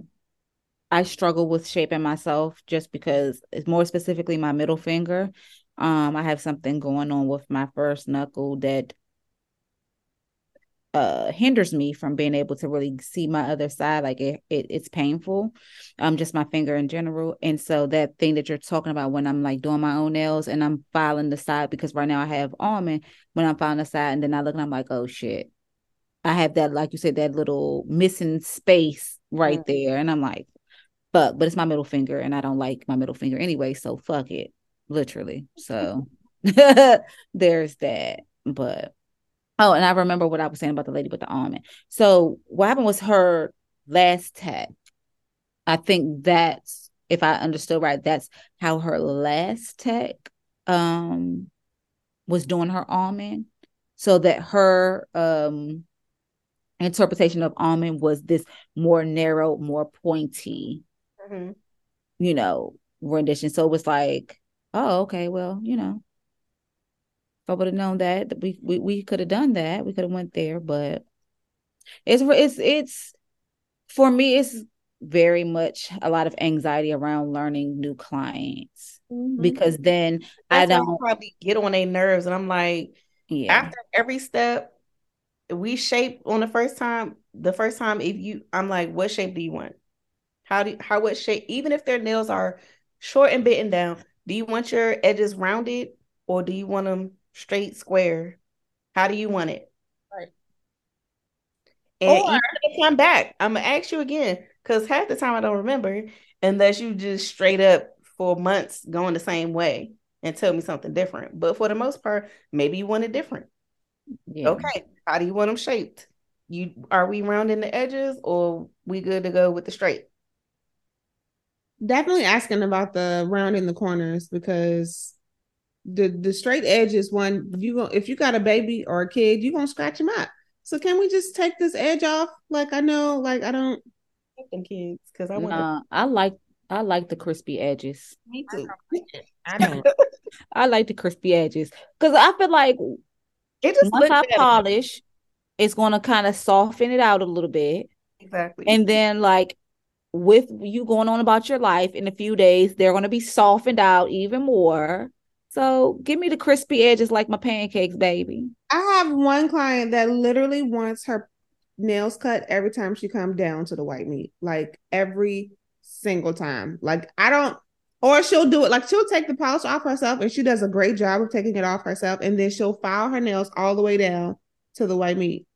I struggle with shaping myself just because it's more specifically my middle finger. Um, I have something going on with my first knuckle that uh hinders me from being able to really see my other side. Like it, it it's painful. Um, just my finger in general. And so that thing that you're talking about when I'm like doing my own nails and I'm filing the side because right now I have almond when I'm filing the side and then I look and I'm like, oh shit. I have that, like you said, that little missing space right Mm. there. And I'm like, fuck, but it's my middle finger and I don't like my middle finger anyway. So fuck it, literally. So there's that. But oh, and I remember what I was saying about the lady with the almond. So what happened was her last tech. I think that's if I understood right, that's how her last tech um was doing her almond. So that her um interpretation of almond was this more narrow, more pointy, Mhm. you know, rendition. So it was like, oh, okay, well, you know, if I would have known that, we we, we could have done that. We could have went there, but it's it's it's for me, it's very much a lot of anxiety around learning new clients Mhm. because then I That's I don't, probably get on their nerves, and I'm like, yeah, after every step we shape on the first time, the first time if you I'm like, what shape do you want? How do you, how what shape even if their nails are short and bitten down, do you want your edges rounded or do you want them straight square? How do you want it? Right. And Or- they come back, I'm gonna ask you again because half the time I don't remember unless you just straight up for months going the same way and tell me something different. But for the most part, maybe you want it different. yeah. Okay, how do you want them shaped? You are we rounding the edges or we good to go with the straight? Definitely asking about the round in the corners because the the straight edge is one you go if you got a baby or a kid, you're gonna scratch them up. So can we just take this edge off? Like I know, like I don't Them kids, because I want them. Nah, I like I like the crispy edges. Me too. I don't I like the crispy edges because I feel like It just once I better. polish, it's gonna kind of soften it out a little bit, Exactly. and then like with you going on about your life in a few days, they're gonna be softened out even more. So give me the crispy edges like my pancakes, baby. I have one client that literally wants her nails cut every time she comes down to the white meat. Like every single time. Like I don't or she'll do it like she'll take the polish off herself and she does a great job of taking it off herself and then she'll file her nails all the way down to the white meat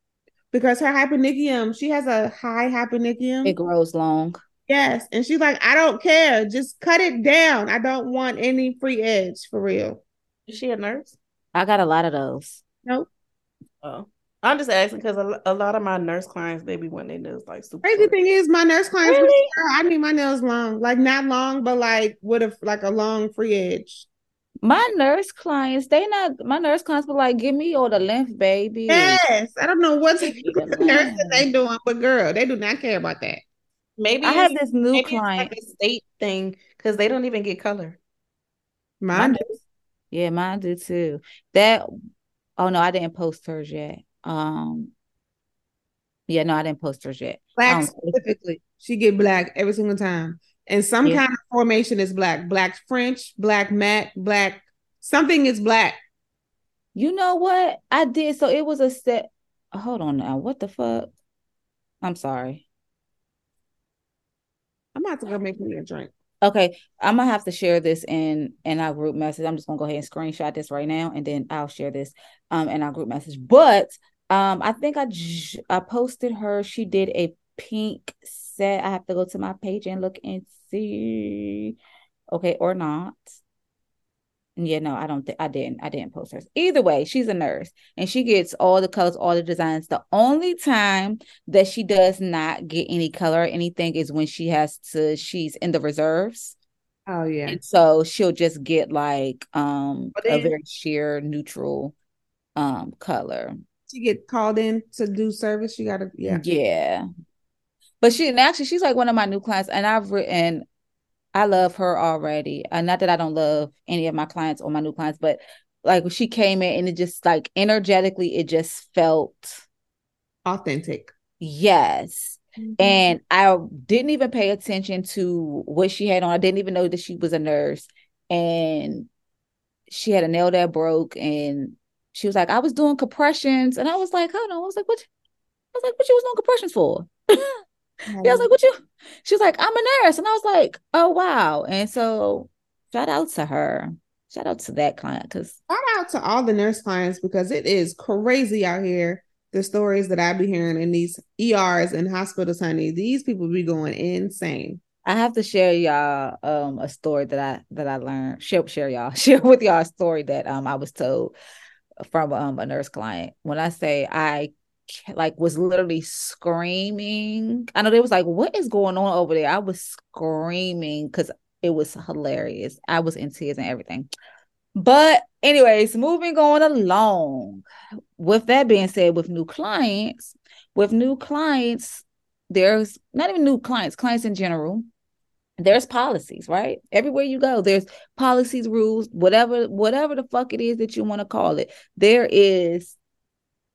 because her hyponychium, she has a high hyponychium. It grows long. Yes. And she's like, I don't care. Just cut it down. I don't want any free edge for real. Is she a nurse? I got a lot of those. Nope. Oh. I'm just asking because a, a lot of my nurse clients, they be wanting their nails like super. Crazy short. thing is, my nurse clients, Really? like, I need my nails long, like not long, but like with a like a long free edge. My nurse clients, they not my nurse clients were like, give me all the length, baby. Yes, I don't know what's Give me the nursing length. they doing, but girl, they do not care about that. Maybe I have this new client. like state thing because they don't even get color. Mine, Mine Yeah, mine do too. That oh no, I didn't post hers yet. Um yeah, no, I didn't post hers yet. black specifically, she get black every single time, and some Yeah. kind of formation is black, black French, black matte, black something is black. You know what? I did so it was a set. Hold on now. What the fuck? I'm sorry. I'm about to go make me a drink. Okay, I'm gonna have to share this in in our group message. I'm just gonna go ahead and screenshot this right now, and then I'll share this um in our group message. But um, I think I j- I posted her. She did a pink set. I have to go to my page and look and see. Okay, or not. Yeah, no, I don't think I didn't. I didn't post hers. Either way, she's a nurse and she gets all the colors, all the designs. The only time that she does not get any color or anything is when she has to, she's in the reserves. Oh yeah, And so she'll just get like um a very sheer neutral um color. she get called in to do service. She gotta yeah. Yeah. But she and actually she's like one of my new clients and I've written I love her already. Uh, not that I don't love any of my clients or my new clients, but like when she came in and it just like energetically it just felt authentic. yes. And I didn't even pay attention to what she had on. I didn't even know that she was a nurse. And she had a nail that broke and she was like, I was doing compressions. And I was like, hold on. I was like, what? I was like, what you was doing compressions for? Yeah, I was like, what you? She was like, I'm a nurse. And I was like, oh, wow. And so shout out to her. Shout out to that client because Shout out to all the nurse clients because it is crazy out here. The stories that I be hearing in these ERs and hospitals, honey, these people be going insane. I have to share y'all um a story that I that I learned. Share share y'all share with y'all a story that um I was told from um a nurse client. When I say I like was literally screaming. I know they was like, what is going on over there? I was screaming because it was hilarious. I was in tears and everything. But anyways, moving on along. With that being said, with new clients, with new clients, there's not even new clients, clients in general. There's policies, right? Everywhere you go, there's policies, rules, whatever, whatever the fuck it is that you want to call it. There is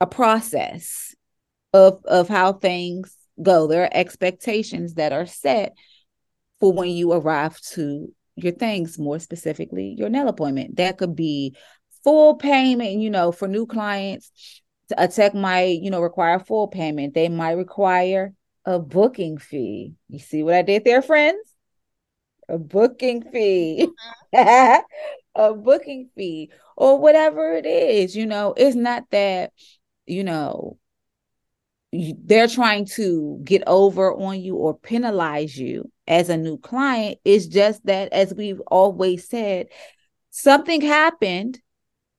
a process of of how things go. There are expectations that are set for when you arrive to your things, more specifically, your nail appointment. That could be full payment, you know, for new clients. A tech might, you know, require full payment. They might require a booking fee. You see what I did there, friends? A booking fee. Mm-hmm. a booking fee or whatever it is, you know, it's not that, you know, they're trying to get over on you or penalize you as a new client. It's just that, as we've always said, something happened,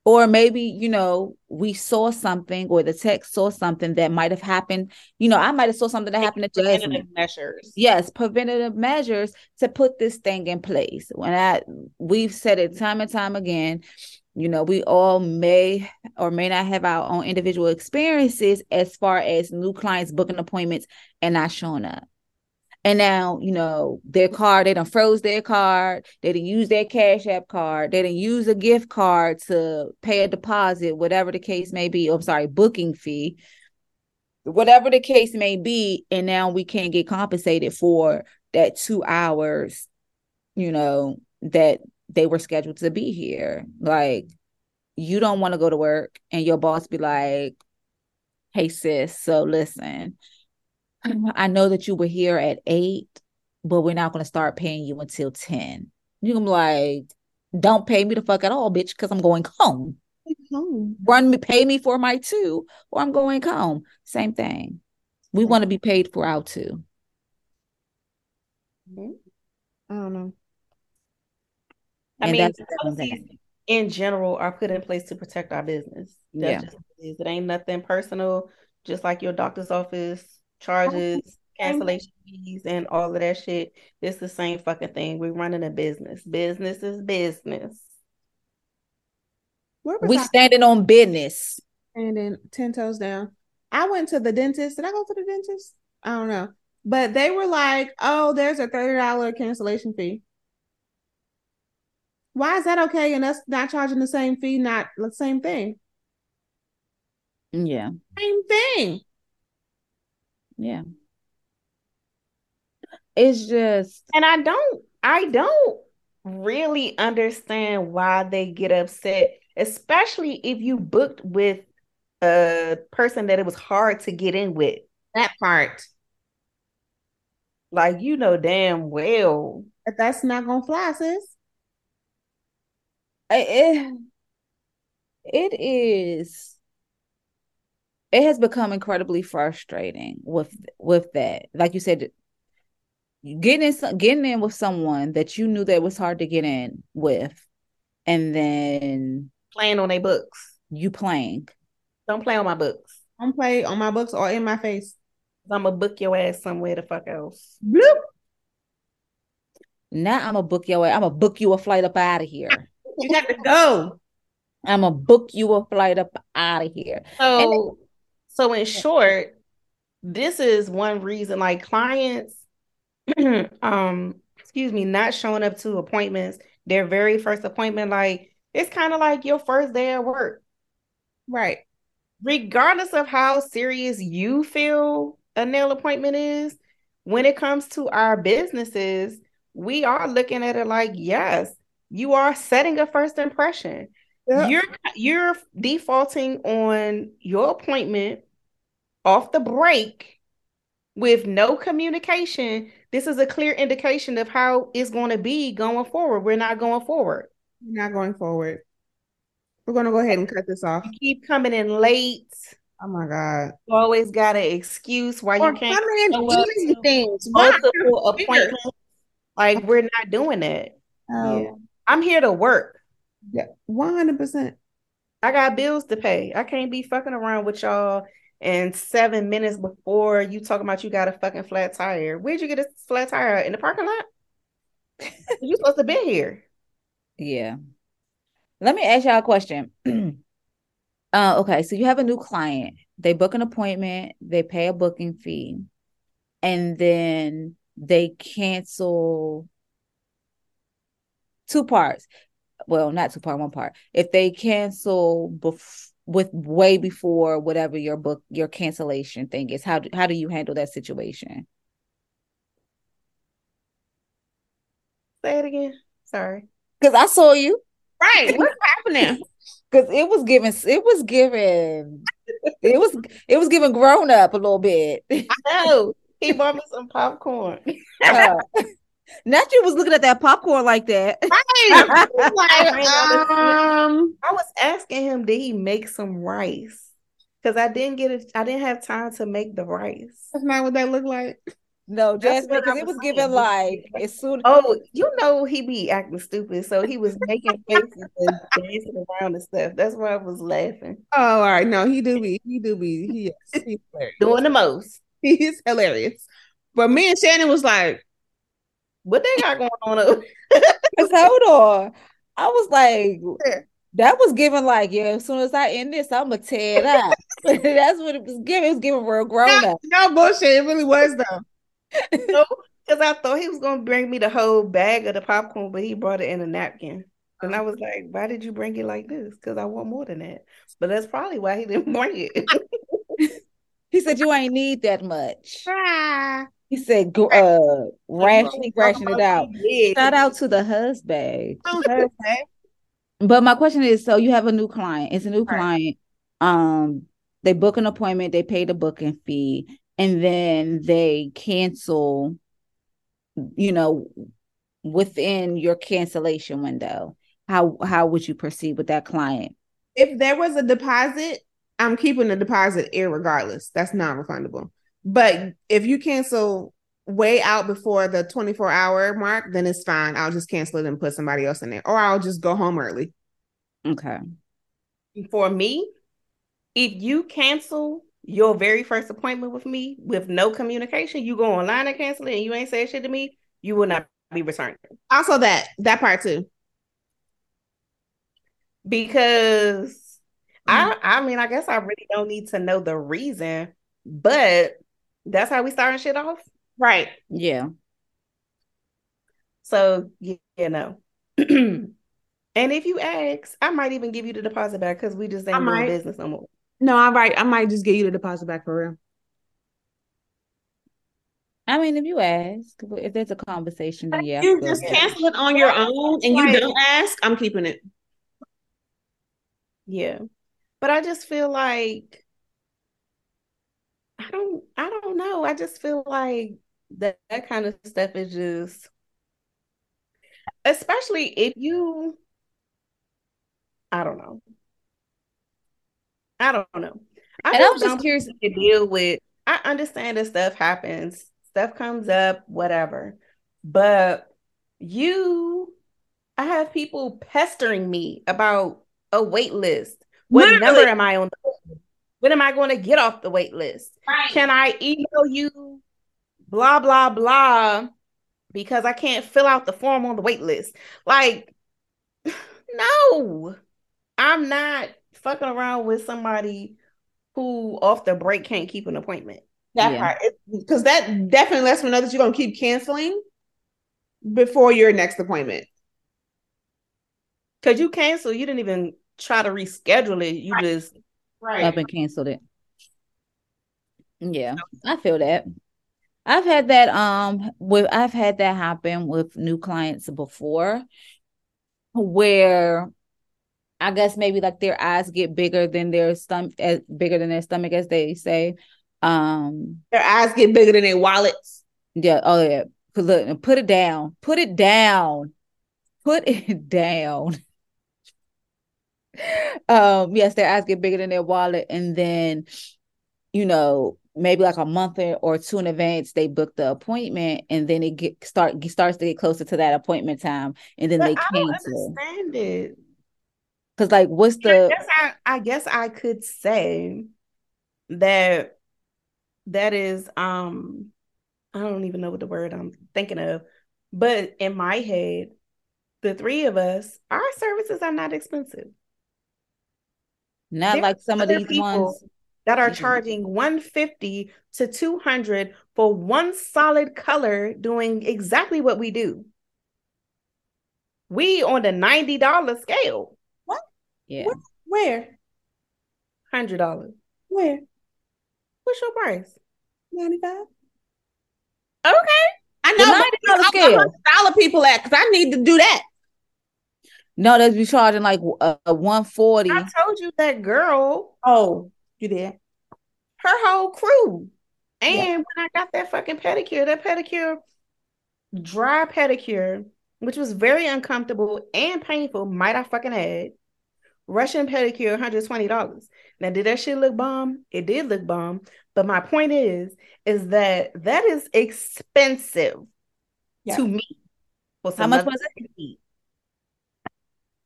or maybe, you know, we saw something or the text saw something that might have happened. You know, I might have saw something that happened to Jasmine measures. yes preventative measures to put this thing in place when i we've said it time and time again you know we all may or may not have our own individual experiences as far as new clients booking appointments and not showing up. And now you know their card they done froze their card they didn't use their cash app card they didn't use a gift card to pay a deposit whatever the case may be i'm sorry booking fee whatever the case may be and now we can't get compensated for that two hours you know that they were scheduled to be here like you don't want to go to work and your boss be like hey sis so listen i know that you were here at eight but we're not going to start paying you until 10 you're gonna be like don't pay me the fuck at all bitch because i'm going home home. run me, pay me for my two, or I'm going home. Same thing. We want to be paid for our two. I don't know. I And mean, that's the same policies in general are put in place to protect our business. That's Yeah. just what. It ain't nothing personal, just like your doctor's office charges, cancellation fees, and all of that shit. It's the same fucking thing. We're running a business. Business is business. Where was We I standing on business. standing ten toes down? I went to the dentist. Did I go to the dentist? I don't know. But they were like, "Oh, there's a thirty dollar cancellation fee." Why is that okay? And us not charging the same fee, not the same thing. Yeah. Same thing. Yeah. It's just And I don't, I don't really understand why they get upset, especially if you booked with a person that it was hard to get in with. That part. Like you know damn well. But that's not gonna fly, sis. It, it is it has become incredibly frustrating with with that. Like you said, getting in getting in with someone that you knew that was hard to get in with, and then Playing on their books. you playing. Don't play on my books. don't play on my books or in my face. I'm gonna book your ass somewhere the fuck else. Bloop. Now I'm gonna book your ass I'm gonna book you a flight up out of here. You got to go. I'm gonna book you a flight up out of here. So, so in short, this is one reason like clients, um, excuse me, not showing up to appointments, their very first appointment, like it's kind of like your first day at work. Right. regardless of how serious you feel a nail appointment is, when it comes to our businesses, we are looking at it like, yes, you are setting a first impression. Yep. You're you're defaulting on your appointment off the break with no communication. This is a clear indication of how it's going to be going forward. We're not going forward. We're not going forward. We're gonna go ahead and cut this off. You keep coming in late. Oh my god. You always got an excuse why Or you can't come in up things. Multiple appointments. Like we're not doing that. Oh, Yeah. I'm here to work. yeah, one hundred percent. I got bills to pay. I can't be fucking around with y'all and seven minutes before you talking about you got a fucking flat tire. Where'd you get a flat tire in the parking lot? you supposed to be here. Yeah. Let me ask y'all a question. uh, okay, so you have a new client. They book an appointment, they pay a booking fee, and then they cancel two parts. Well, not two part, one part. If they cancel bef- with way before whatever your book your cancellation thing is, how do, how do you handle that situation? Say it again. Sorry. Because I saw you. Right. What's happening? Because it was giving, it was giving, it was, it was giving grown up a little bit. No, he bought me some popcorn. Uh, not you was looking at that popcorn like that. Right. like, um, I was asking him, did he make some rice? Because I didn't get it. I didn't have time to make the rice. that's not what that looked like. No, That's Jasmine, because it was was saying. giving like as soon. Oh, you know he be acting stupid, so he was making faces and dancing around and stuff. That's why I was laughing. Oh, all right. No, he do be. He do be. He is. He's hilarious. Doing the most. He's hilarious. But me and Shannan was like, What they got going on? Cause hold on, I was like, Yeah. that was given like, yeah. As soon as I end this, I'm gonna tear it up. That's what it was giving. It was giving real grown up. no bullshit. It really was though. Because I thought he was gonna bring me the whole bag of the popcorn, but he brought it in a napkin. And I was like, why did you bring it like this? Because I want more than that. But that's probably why he didn't bring it. He said you ain't need that much. He said, go, uh, rationally ration it out. Shout out to the husband. Okay. But my question is, so you have a new client. It's a new Right. client. Um, they book an appointment, they pay the booking fee, and then they cancel, you know, within your cancellation window. How how would you proceed with that client? if there was a deposit, I'm keeping the deposit irregardless. That's non-refundable. But if you cancel way out before the 24 hour mark, then it's fine. I'll just cancel it and put somebody else in there, or I'll just go home early. Okay. For me, if you cancel your very first appointment with me with no communication, you go online and cancel it and you ain't say shit to me, you will not be returned. Also, that that part too. Because I mm. I mean, I guess I really don't need to know the reason, but that's how we starting shit off. Right. Yeah. So you, you know. and if you ask, I might even give you the deposit back because we just ain't doing might. business no more. No, I might I might just get you the deposit back for real. I mean, if you ask, if there's a conversation, then yeah. You just ahead. cancel it on your own and you don't ask, I'm keeping it. Yeah. But I just feel like I don't I don't know. I just feel like that, that kind of stuff is just especially if you I don't know. I don't know. I And I'm just curious- to deal with I understand that stuff happens, stuff comes up, whatever. But you I have people pestering me about a wait list. What Literally. number am I on the? When am I going to get off the wait list? Right. Can I email you blah blah blah because I can't fill out the form on the wait list? Like, no, I'm not fucking around with somebody who off the break can't keep an appointment. That Yeah. part. Because that definitely lets me know that you're gonna keep canceling before your next appointment. Cause you cancel, you didn't even try to reschedule it. You Right. just up and canceled it. Yeah, I feel that. I've had that um with I've had that happen with new clients before where I guess maybe like their eyes get bigger than their stomach as bigger than their stomach as they say. Um Their eyes get bigger than their wallets. yeah, oh yeah. Put look, put it down. Put it down. Put it down. Um yes, their eyes get bigger than their wallet and then you know maybe like a month or- two in advance they book the appointment and then it get start starts to get closer to that appointment time and then but they I don't cancel understand it. because like what's I the guess I, I guess I could say that that is um I don't even know what the word I'm thinking of, but in my head, the three of us, our services are not expensive. Not like some of these people ones that are charging 150 to 200 for one solid color doing exactly what we do. We on the $90 scale. What? Yeah Where? $100. Where? What's your price? 95? Okay. I know. The know, $90 but scale. dollar people at because I need to do that. No they'd be charging like a, a uh, 140 I told you that girl, Oh, you did. her whole crew. And Yeah. when I got that fucking pedicure, that pedicure, dry pedicure, which was very uncomfortable and painful, might I fucking add. Russian pedicure, $120. Now, did that shit look bomb? It did look bomb. But my point is, is that that is expensive Yeah. to me. for How much was shit.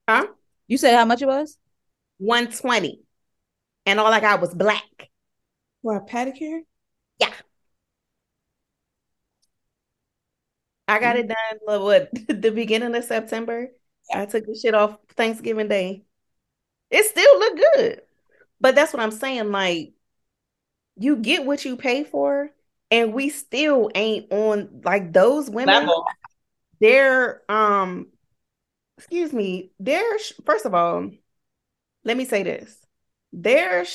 Huh? you said how much it was 120 And all I got was black. For a pedicure? Yeah. I got it done, what, the beginning of September. I took the shit off Thanksgiving Day. It still looked good. But that's what I'm saying. Like, you get what you pay for, and we still ain't on like those women. Level. They're um, excuse me. They're first of all, let me say this. Their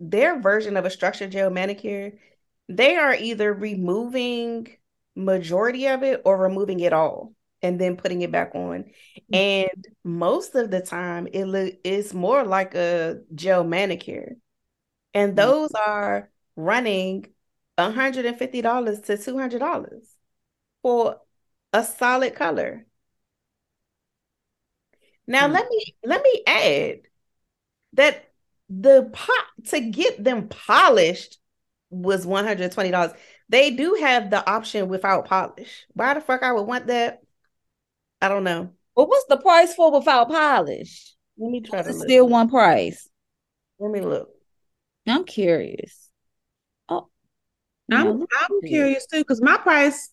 their version of a structured gel manicure, they are either removing majority of it or removing it all and then putting it back on. Mm-hmm. And most of the time, it look it's more like a gel manicure, and mm-hmm. those are running $150 to $200 for a solid color. Now Hmm. let me let me add that the pot to get them polished was one hundred twenty dollars. They do have the option without polish. Why the fuck I would want that? I don't know. But what's the price for without polish? Let me try to It's still one price. Let me look. I'm curious. Oh, I'm, I'm curious too, because my price.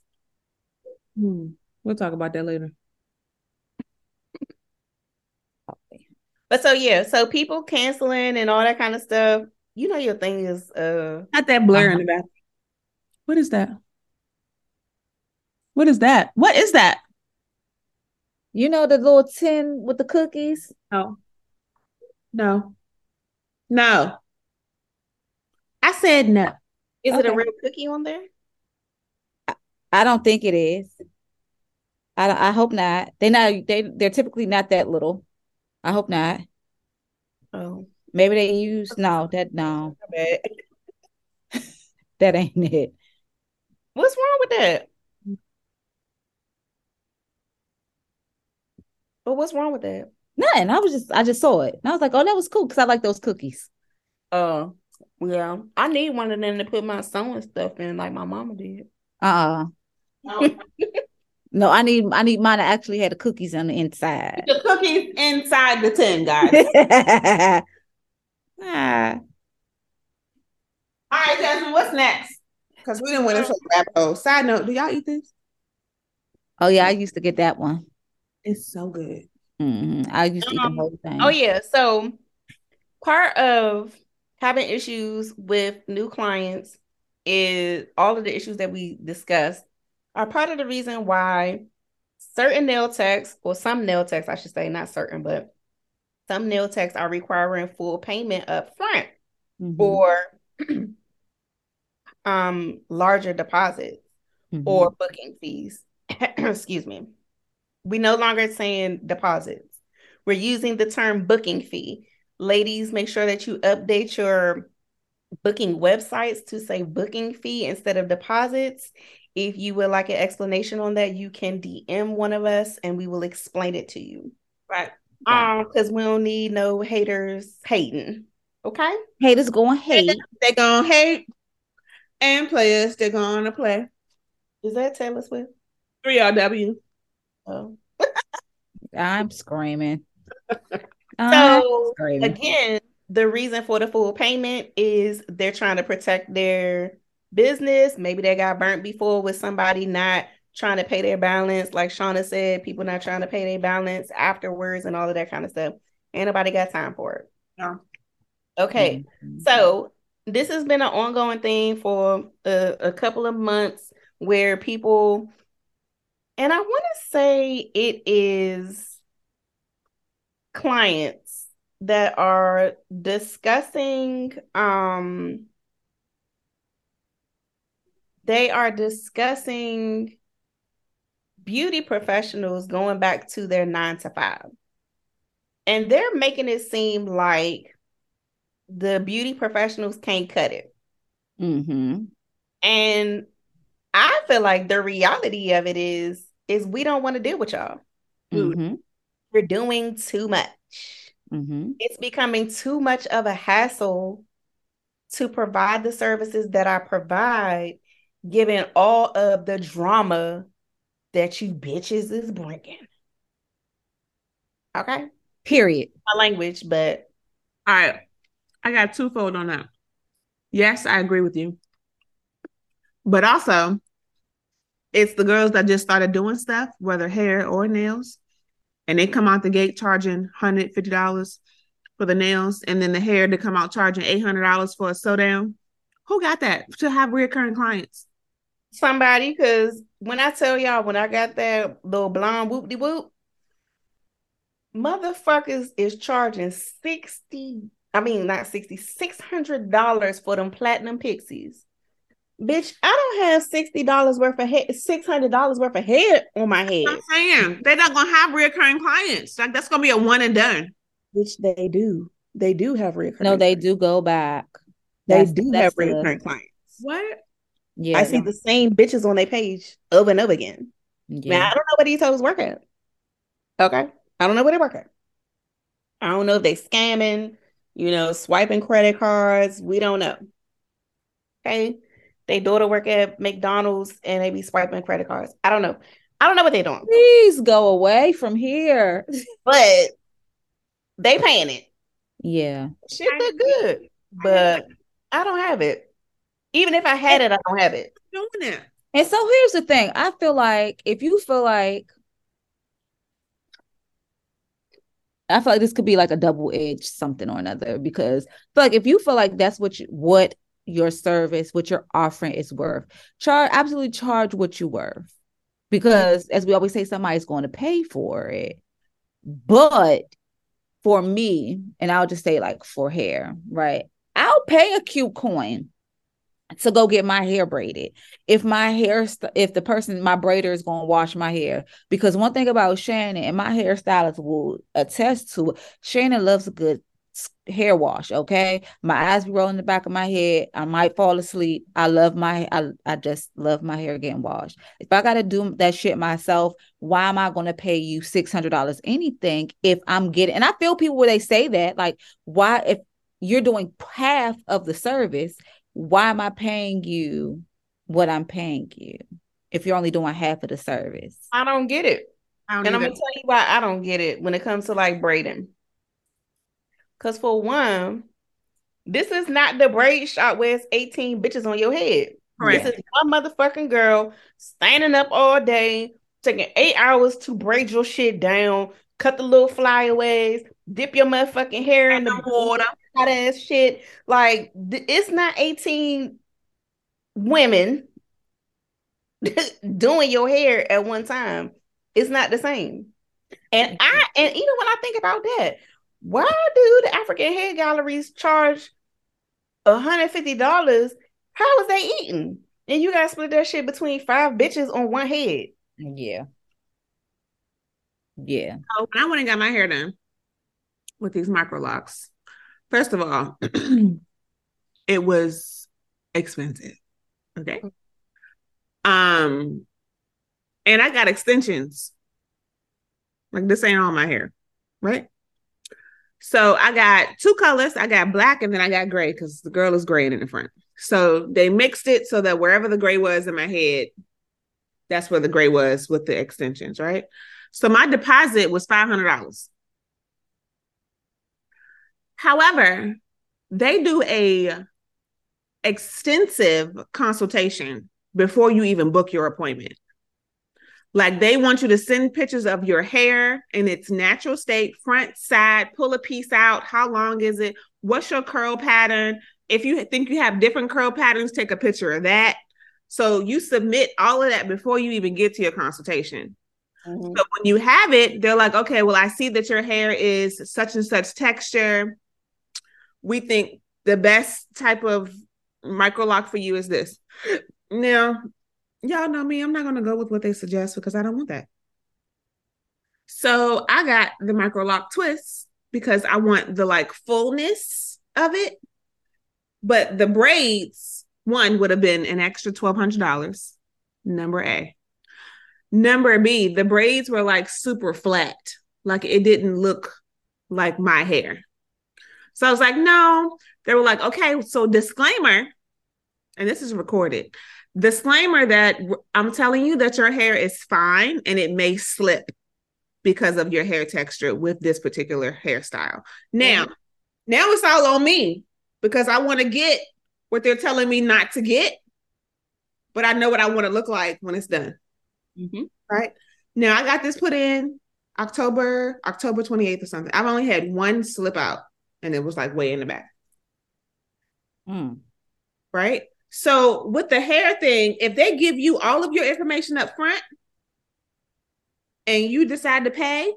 Hmm, we'll talk about that later. But so yeah, so people canceling and all that kind of stuff. You know your thing is uh Not that blur Uh-huh. in the back. What is that? What is that? What is that? You know the little tin with the cookies? No. No. No. I said no. is it a real cookie on there? I don't think it is. I I hope not. They not they they're typically not that little. I hope not. Oh, Maybe they use no that no that ain't it. What's wrong with that? But what's wrong with that? Nothing. I was just I just saw it. And I was like, oh, that was cool because I like those cookies. Uh, yeah, I need one of them to put my sewing stuff in, like my mama did. Uh uh No, I need I need mine to actually had the cookies on the inside. The cookies inside the tin, guys. Ah, All right, Jasmine, what's next? Because we didn't win this rabbit hole. Side note, do y'all eat this? oh yeah, I used to get that one. It's so good. Mhm. I used to eat the Um, whole thing. Oh yeah, so part of having issues with new clients is all of the issues that we discussed are part of the reason why certain nail techs, or some nail techs, I should say, not certain, but some nail techs are requiring full payment up front Mhm. or um larger deposits Mhm. or booking fees. Excuse me. We no longer saying deposits. We're using the term booking fee. Ladies, make sure that you update your booking websites to say booking fee instead of deposits. If you would like an explanation on that, you can DM one of us and we will explain it to you. Right. Um, because we don't need no haters hating. Okay. haters going hate. They're going to hate and players, they're going to play. Is that Taylor Swift? 3RW. Oh. I'm screaming. I'm So screaming. again, the reason for the full payment is they're trying to protect their business. Maybe they got burnt before with somebody not trying to pay their balance, like Shauna said, people not trying to pay their balance afterwards and all of that kind of stuff. Ain't nobody got time for it. No. Okay. Mhm. So this has been an ongoing thing for a, a couple of months where people, and I want to say it is clients that are discussing, um, they are discussing beauty professionals going back to their nine to five. And they're making it seem like the beauty professionals can't cut it. Mhm. And I feel like the reality of it is is we don't want to deal with y'all. Mhm. We're doing too much. Mhm. It's becoming too much of a hassle to provide the services that I provide, given all of the drama that you bitches is bringing. Okay, Period. my language, but All right. I got twofold on that. Yes, I agree with you. But also, it's the girls that just started doing stuff, whether hair or nails, and they come out the gate charging $150 for the nails, and then the hair to come out charging $800 for a sew down. Who got that to have recurring clients? Somebody, because when I tell y'all, when I got that little blonde whoop de whoop, motherfuckers is charging 60, I mean, not 60, $600 for them platinum pixies. Bitch, I don't have $60 worth of hair, $600 worth of hair on my head. I'm saying they're not gonna have recurring clients. Like that's gonna be a one and done. Which they do. They do have recurring. No, they do go back. They That's- do that's have the- recurring clients. What? Yeah. I see the same bitches on their page over and over again. Now, yeah. I don't know what these hoes work at. Okay. I don't know where they work at. I don't know if they scamming. you know, swiping credit cards. We don't know. Okay. They daughter work at McDonald's and they be swiping credit cards. I don't know. I don't know what they're doing. Please go away from here. But they paying it. Yeah. Shit look good. But I don't have it. Even if I had it, I don't have it. Doing that. And so here's the thing. I feel like if you feel like I feel like this could be like a double edged something or another because I like if you feel like that's what you, what your service, what you're offering is worth, charge absolutely charge what you worth because as we always say, somebody's going to pay for it. But for me, and I'll just say like for hair, right? I'll pay a cute coin to go get my hair braided. If my hair, st- if the person, my braider is going to wash my hair, because one thing about Shannan and my hairstylist will attest to, Shannan loves a good hair wash. Okay, my eyes be rolling the back of my head. I might fall asleep. I love my, I, I just love my hair getting washed. If I got to do that shit myself, why am I going to pay you six hundred dollars anything if I'm getting? And I feel people where they say that, like, why if you're doing half of the service why am I paying you what I'm paying you if you're only doing half of the service? I don't get it. I don't And I'm gonna tell you why I don't get it when it comes to like braiding. Cause for one, this is not the braid shop where it's 18 bitches on your head. Correct. This is one motherfucking girl standing up all day, taking eight hours to braid your shit down, cut the little flyaways, dip your motherfucking hair in the water, hot ass shit. Like th- it's not 18 women doing your hair at one time. It's not the same. And I and even when I think about that, why do the African hair galleries charge $150? How is they eating? And you gotta split that shit between five bitches on one head. Yeah. Yeah. Oh, so when I went and got my hair done with these micro locks, first of all, it was expensive. Okay. Um, and I got extensions. Like this ain't all my hair, right? So I got two colors. I got black and then I got gray because the girl is gray in the front. So they mixed it so that wherever the gray was in my head, that's where the gray was with the extensions, right? So my deposit was five hundred dollars. However, they do a extensive consultation before you even book your appointment. Like they want you to send pictures of your hair in its natural state, front, side, pull a piece out. How long is it? What's your curl pattern? If you think you have different curl patterns, take a picture of that. So you submit all of that before you even get to your consultation. Mm-hmm. So when you have it, they're like, okay, well, I see that your hair is such and such texture. We think the best type of micro lock for you is this. Now, y'all know me, I'm not gonna go with what they suggest because I don't want that. So I got the micro lock twist because I want the like fullness of it. But the braids, one would have been an extra twelve hundred dollars. Number A. Number B, the braids were like super flat. Like it didn't look like my hair. So I was like, no. They were like, okay, so disclaimer, and this is recorded. Disclaimer that I'm telling you that your hair is fine and it may slip because of your hair texture with this particular hairstyle. Now, now it's all on me because I want to get what they're telling me not to get, but I know what I want to look like when it's done. Mm-hmm. Right now, I got this put in October, October 28th or something. I've only had one slip out, and it was like way in the back. Mm. Right. So with the hair thing, if they give you all of your information up front and you decide to pay,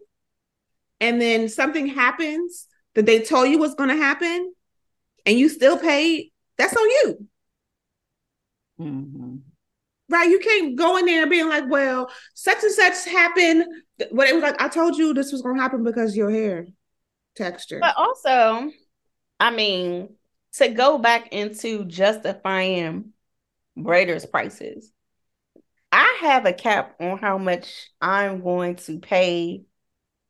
and then something happens that they told you was going to happen, and you still pay, that's on you. hmm Right. You can't go in there being like, well, such and such happened. What it was like, I told you this was gonna happen because your hair texture. But also, I mean, to go back into justifying braiders' prices, I have a cap on how much I'm going to pay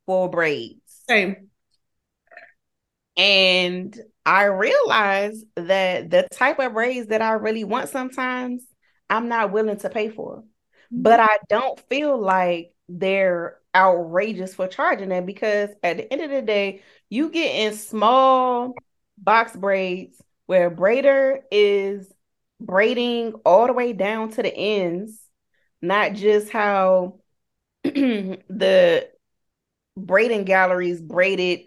for braids. Same. And I realize that the type of braids that I really want sometimes I'm not willing to pay for. Mm-hmm. But I don't feel like they're outrageous for charging that because at the end of the day, you get in small box braids where braider is braiding all the way down to the ends, not just how the braiding galleries braided,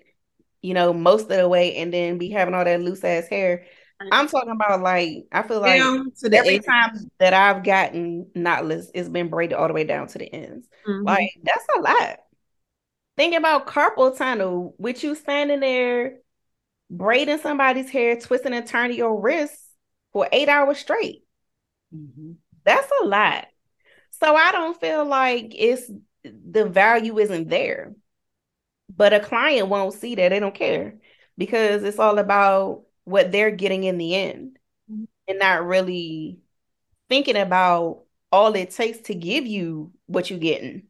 you know, most of the way and then be having all that loose ass hair. I'm talking about like I feel like every end. time that I've gotten knotless, it's been braided all the way down to the ends. Mm-hmm. Like that's a lot. Think about carpal tunnel with you standing there braiding somebody's hair, twisting and turning your wrists for eight hours straight. Mm-hmm. That's a lot. So I don't feel like it's the value isn't there. But a client won't see that. They don't care because it's all about what they're getting in the end mm-hmm. and not really thinking about all it takes to give you what you're getting.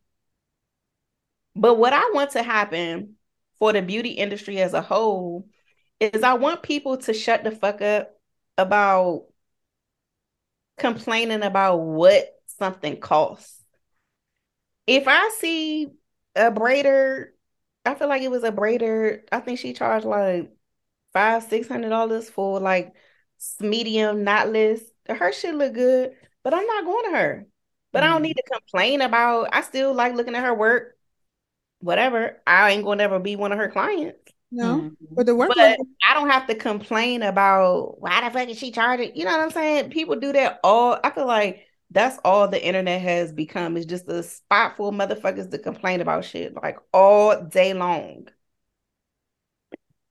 But what I want to happen for the beauty industry as a whole is I want people to shut the fuck up about complaining about what something costs. If I see a braider, I feel like it was a braider. I think she charged like five, six hundred dollars for like medium knotless. Her shit look good, but I'm not going to her. But mm-hmm. I don't mm-hmm. need to complain about. I still like looking at her work. Whatever. I ain't gonna ever be one of her clients. No, mm-hmm. but the work. But I don't have to complain about why the fuck is she charging. You know what I'm saying? People do that all. I feel like that's all the internet has become is just a spot full motherfuckers to complain about shit like all day long.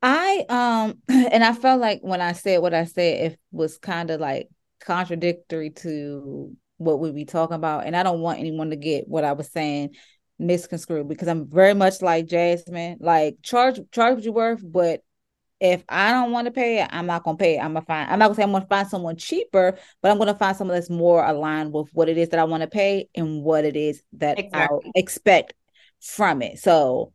I um and I felt like when I said what I said, it was kind of like contradictory to what we be talking about. And I don't want anyone to get what I was saying misconstrued because I'm very much like Jasmine. Like charge charge what you worth, but if I don't want to pay it, I'm not gonna pay it. I'm gonna find I'm not gonna say I'm gonna find someone cheaper, but I'm gonna find someone that's more aligned with what it is that I want to pay and what it is that exactly. I expect from it. So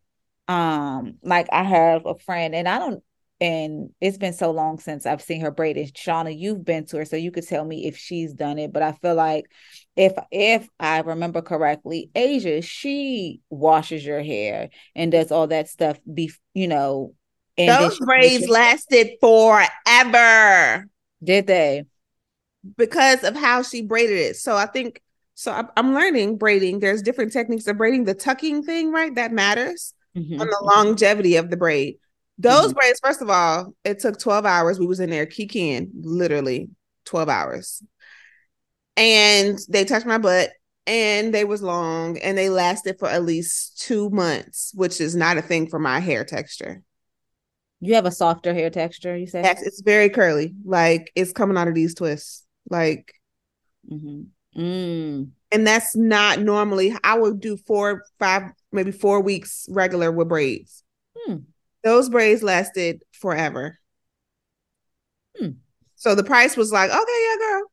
um like I have a friend and I don't and it's been so long since I've seen her braid. braided. Shauna, you've been to her, so you could tell me if she's done it. But I feel like if if I remember correctly, Asia, she washes your hair and does all that stuff. Be you know, and those braids lasted forever. Did they? Because of how she braided it. So I think so. I'm learning braiding. There's different techniques of braiding. The tucking thing, right? That matters mm-hmm. on the longevity of the braid. Those mm-hmm. braids, first of all, it took 12 hours. We was in there kicking literally 12 hours and they touched my butt and they was long and they lasted for at least two months which is not a thing for my hair texture you have a softer hair texture you say? yes it's very curly like it's coming out of these twists like mm-hmm. mm. And that's not normally i would do four five maybe four weeks regular with braids hmm. those braids lasted forever hmm. so the price was like okay yeah girl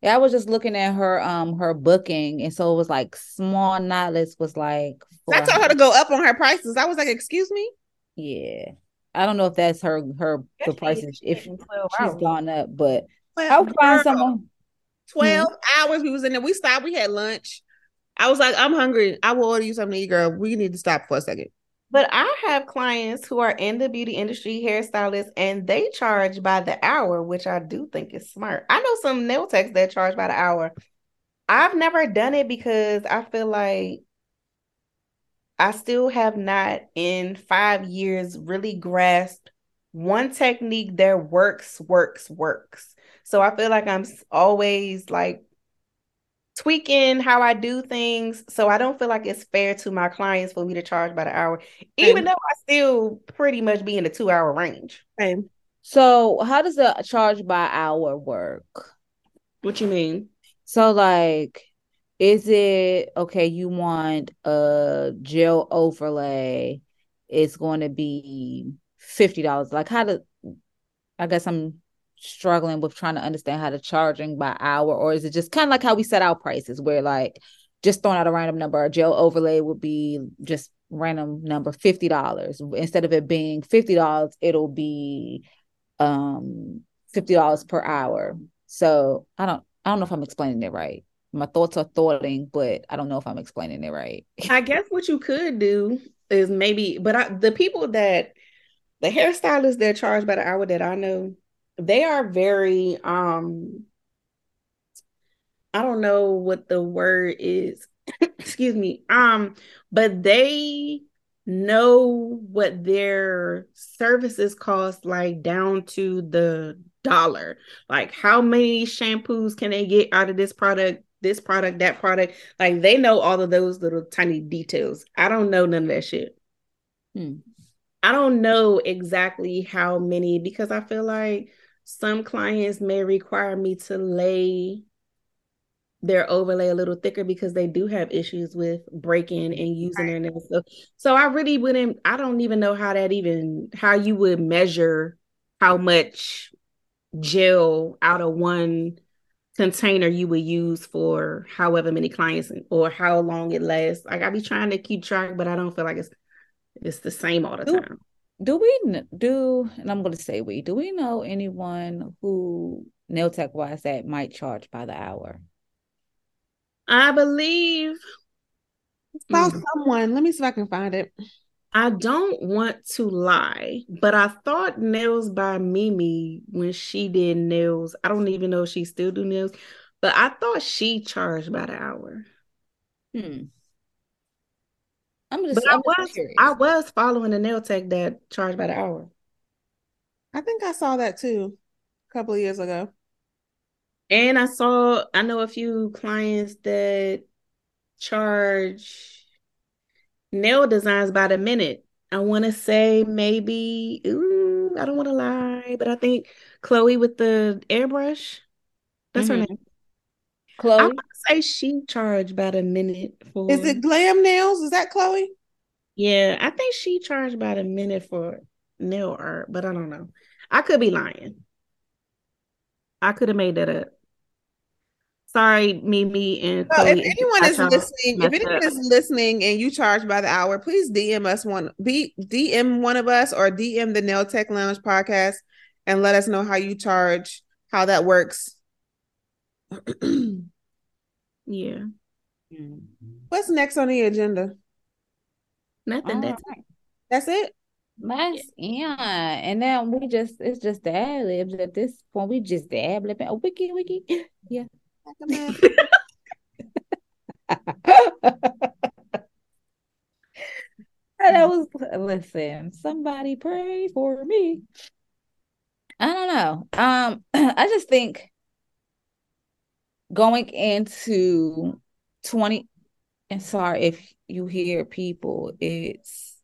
yeah, I was just looking at her um her booking, and so it was like small knotless was like. I told her to go up on her prices. I was like, "Excuse me." Yeah, I don't know if that's her her the prices if she's gone up, but I'll find someone. 12 mm-hmm. hours we was in there. We stopped. We had lunch. I was like, I'm hungry. I will order you something to eat, girl. We need to stop for a second. But I have clients who are in the beauty industry, hairstylists, and they charge by the hour, which I do think is smart. I know some nail techs that charge by the hour. I've never done it because I feel like I still have not in five years really grasped one technique that works, works, works. So I feel like I'm always like tweaking how I do things. So I don't feel like it's fair to my clients for me to charge by the hour, even though I still pretty much be in the two hour range. Same. So how does the charge by hour work? What you mean? So like is it okay you want a gel overlay it's going to be $50 like how to i guess i'm struggling with trying to understand how to charging by hour, or is it just kind of like how we set our prices, where like just throwing out a random number, a gel overlay would be just random number $50 instead of it being $50 it'll be um $50 per hour. So i don't i don't know if i'm explaining it right. My thoughts are thoughting but i don't know if i'm explaining it right. I guess what you could do is maybe but I, the people that the hairstylists that charge by the hour that i know they are very um I don't know what the word is. Excuse me. Um, but they know what their services cost like down to the dollar. Like how many shampoos can they get out of this product, this product, that product? Like they know all of those little tiny details. I don't know none of that shit. Hmm. I don't know exactly how many because I feel like some clients may require me to lay their overlay a little thicker because they do have issues with breaking and using right. their nails. So, so I really wouldn't. I don't even know how that even how you would measure how much gel out of one container you would use for however many clients or how long it lasts. Like I be trying to keep track, but I don't feel like it's it's the same all the time. Do we do? And I'm going to say we. Do we know anyone who nail tech wise that might charge by the hour? I believe. About mm, someone. Let me see if I can find it. I don't want to lie, but I thought nails by Mimi when she did nails. I don't even know if she still do nails, but I thought she charged by the hour. Hmm. I'm just. But I'm I was curious. I was following a nail tech that charged by the hour. I think I saw that too, a couple of years ago. And I saw, I know a few clients that charge nail designs by the minute. I want to say maybe, ooh, I don't want to lie, but I think Chloe with the airbrush. That's mm-hmm. her name. Chloe. I want to say she charged about a minute for. Is it Glam Nails? Is that Chloe? Yeah, I think she charged about a minute for nail art, but I don't know. I could be lying. I could have made that up. Sorry, Mimi and well, if anyone is listening, if anyone up. is listening and you charge by the hour, please DM us one be DM one of us or DM the Nail Tech Lounge podcast and let us know how you charge, how that works. yeah. What's next on the agenda? Nothing. That's right. That's it. That's yeah. And then we just it's just dab libs at this point. We just dab libbing. Oh, wiki wiki. Yeah that was listen, somebody pray for me. I don't know. Um, I just think going into 20 and sorry if you hear people, it's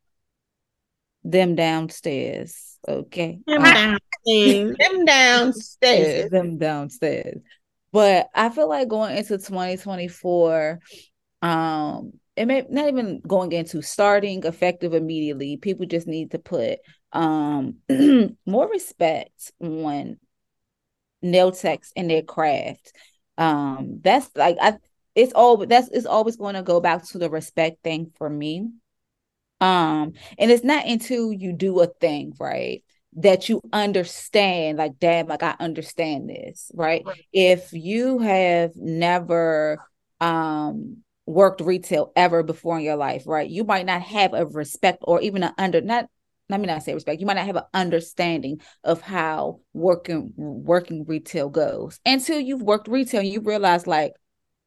them downstairs. Okay. Them downstairs. them downstairs. Them downstairs. But I feel like going into 2024, um, it may not even going into starting effective immediately. People just need to put um more respect on nail techs and their craft. Um, that's like I it's all that's it's always going to go back to the respect thing for me. Um, and it's not until you do a thing, right? that you understand like damn like i understand this right? right if you have never um worked retail ever before in your life right you might not have a respect or even an under not let me not say respect you might not have an understanding of how working working retail goes until you've worked retail and you realize like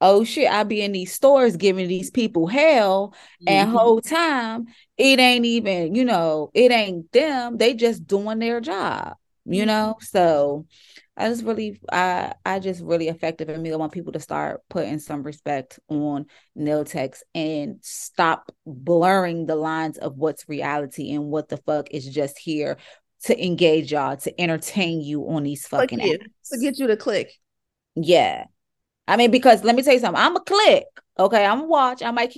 oh shit, I be in these stores giving these people hell, mm-hmm. and whole time it ain't even, you know, it ain't them. They just doing their job, you mm-hmm. know. So I just really, I, I just really effective and me. I want people to start putting some respect on nail techs and stop blurring the lines of what's reality and what the fuck is just here to engage y'all, to entertain you on these fucking to get you to click. Yeah. I mean, because let me tell you something, I'm a click. Okay, I'm a watch. I might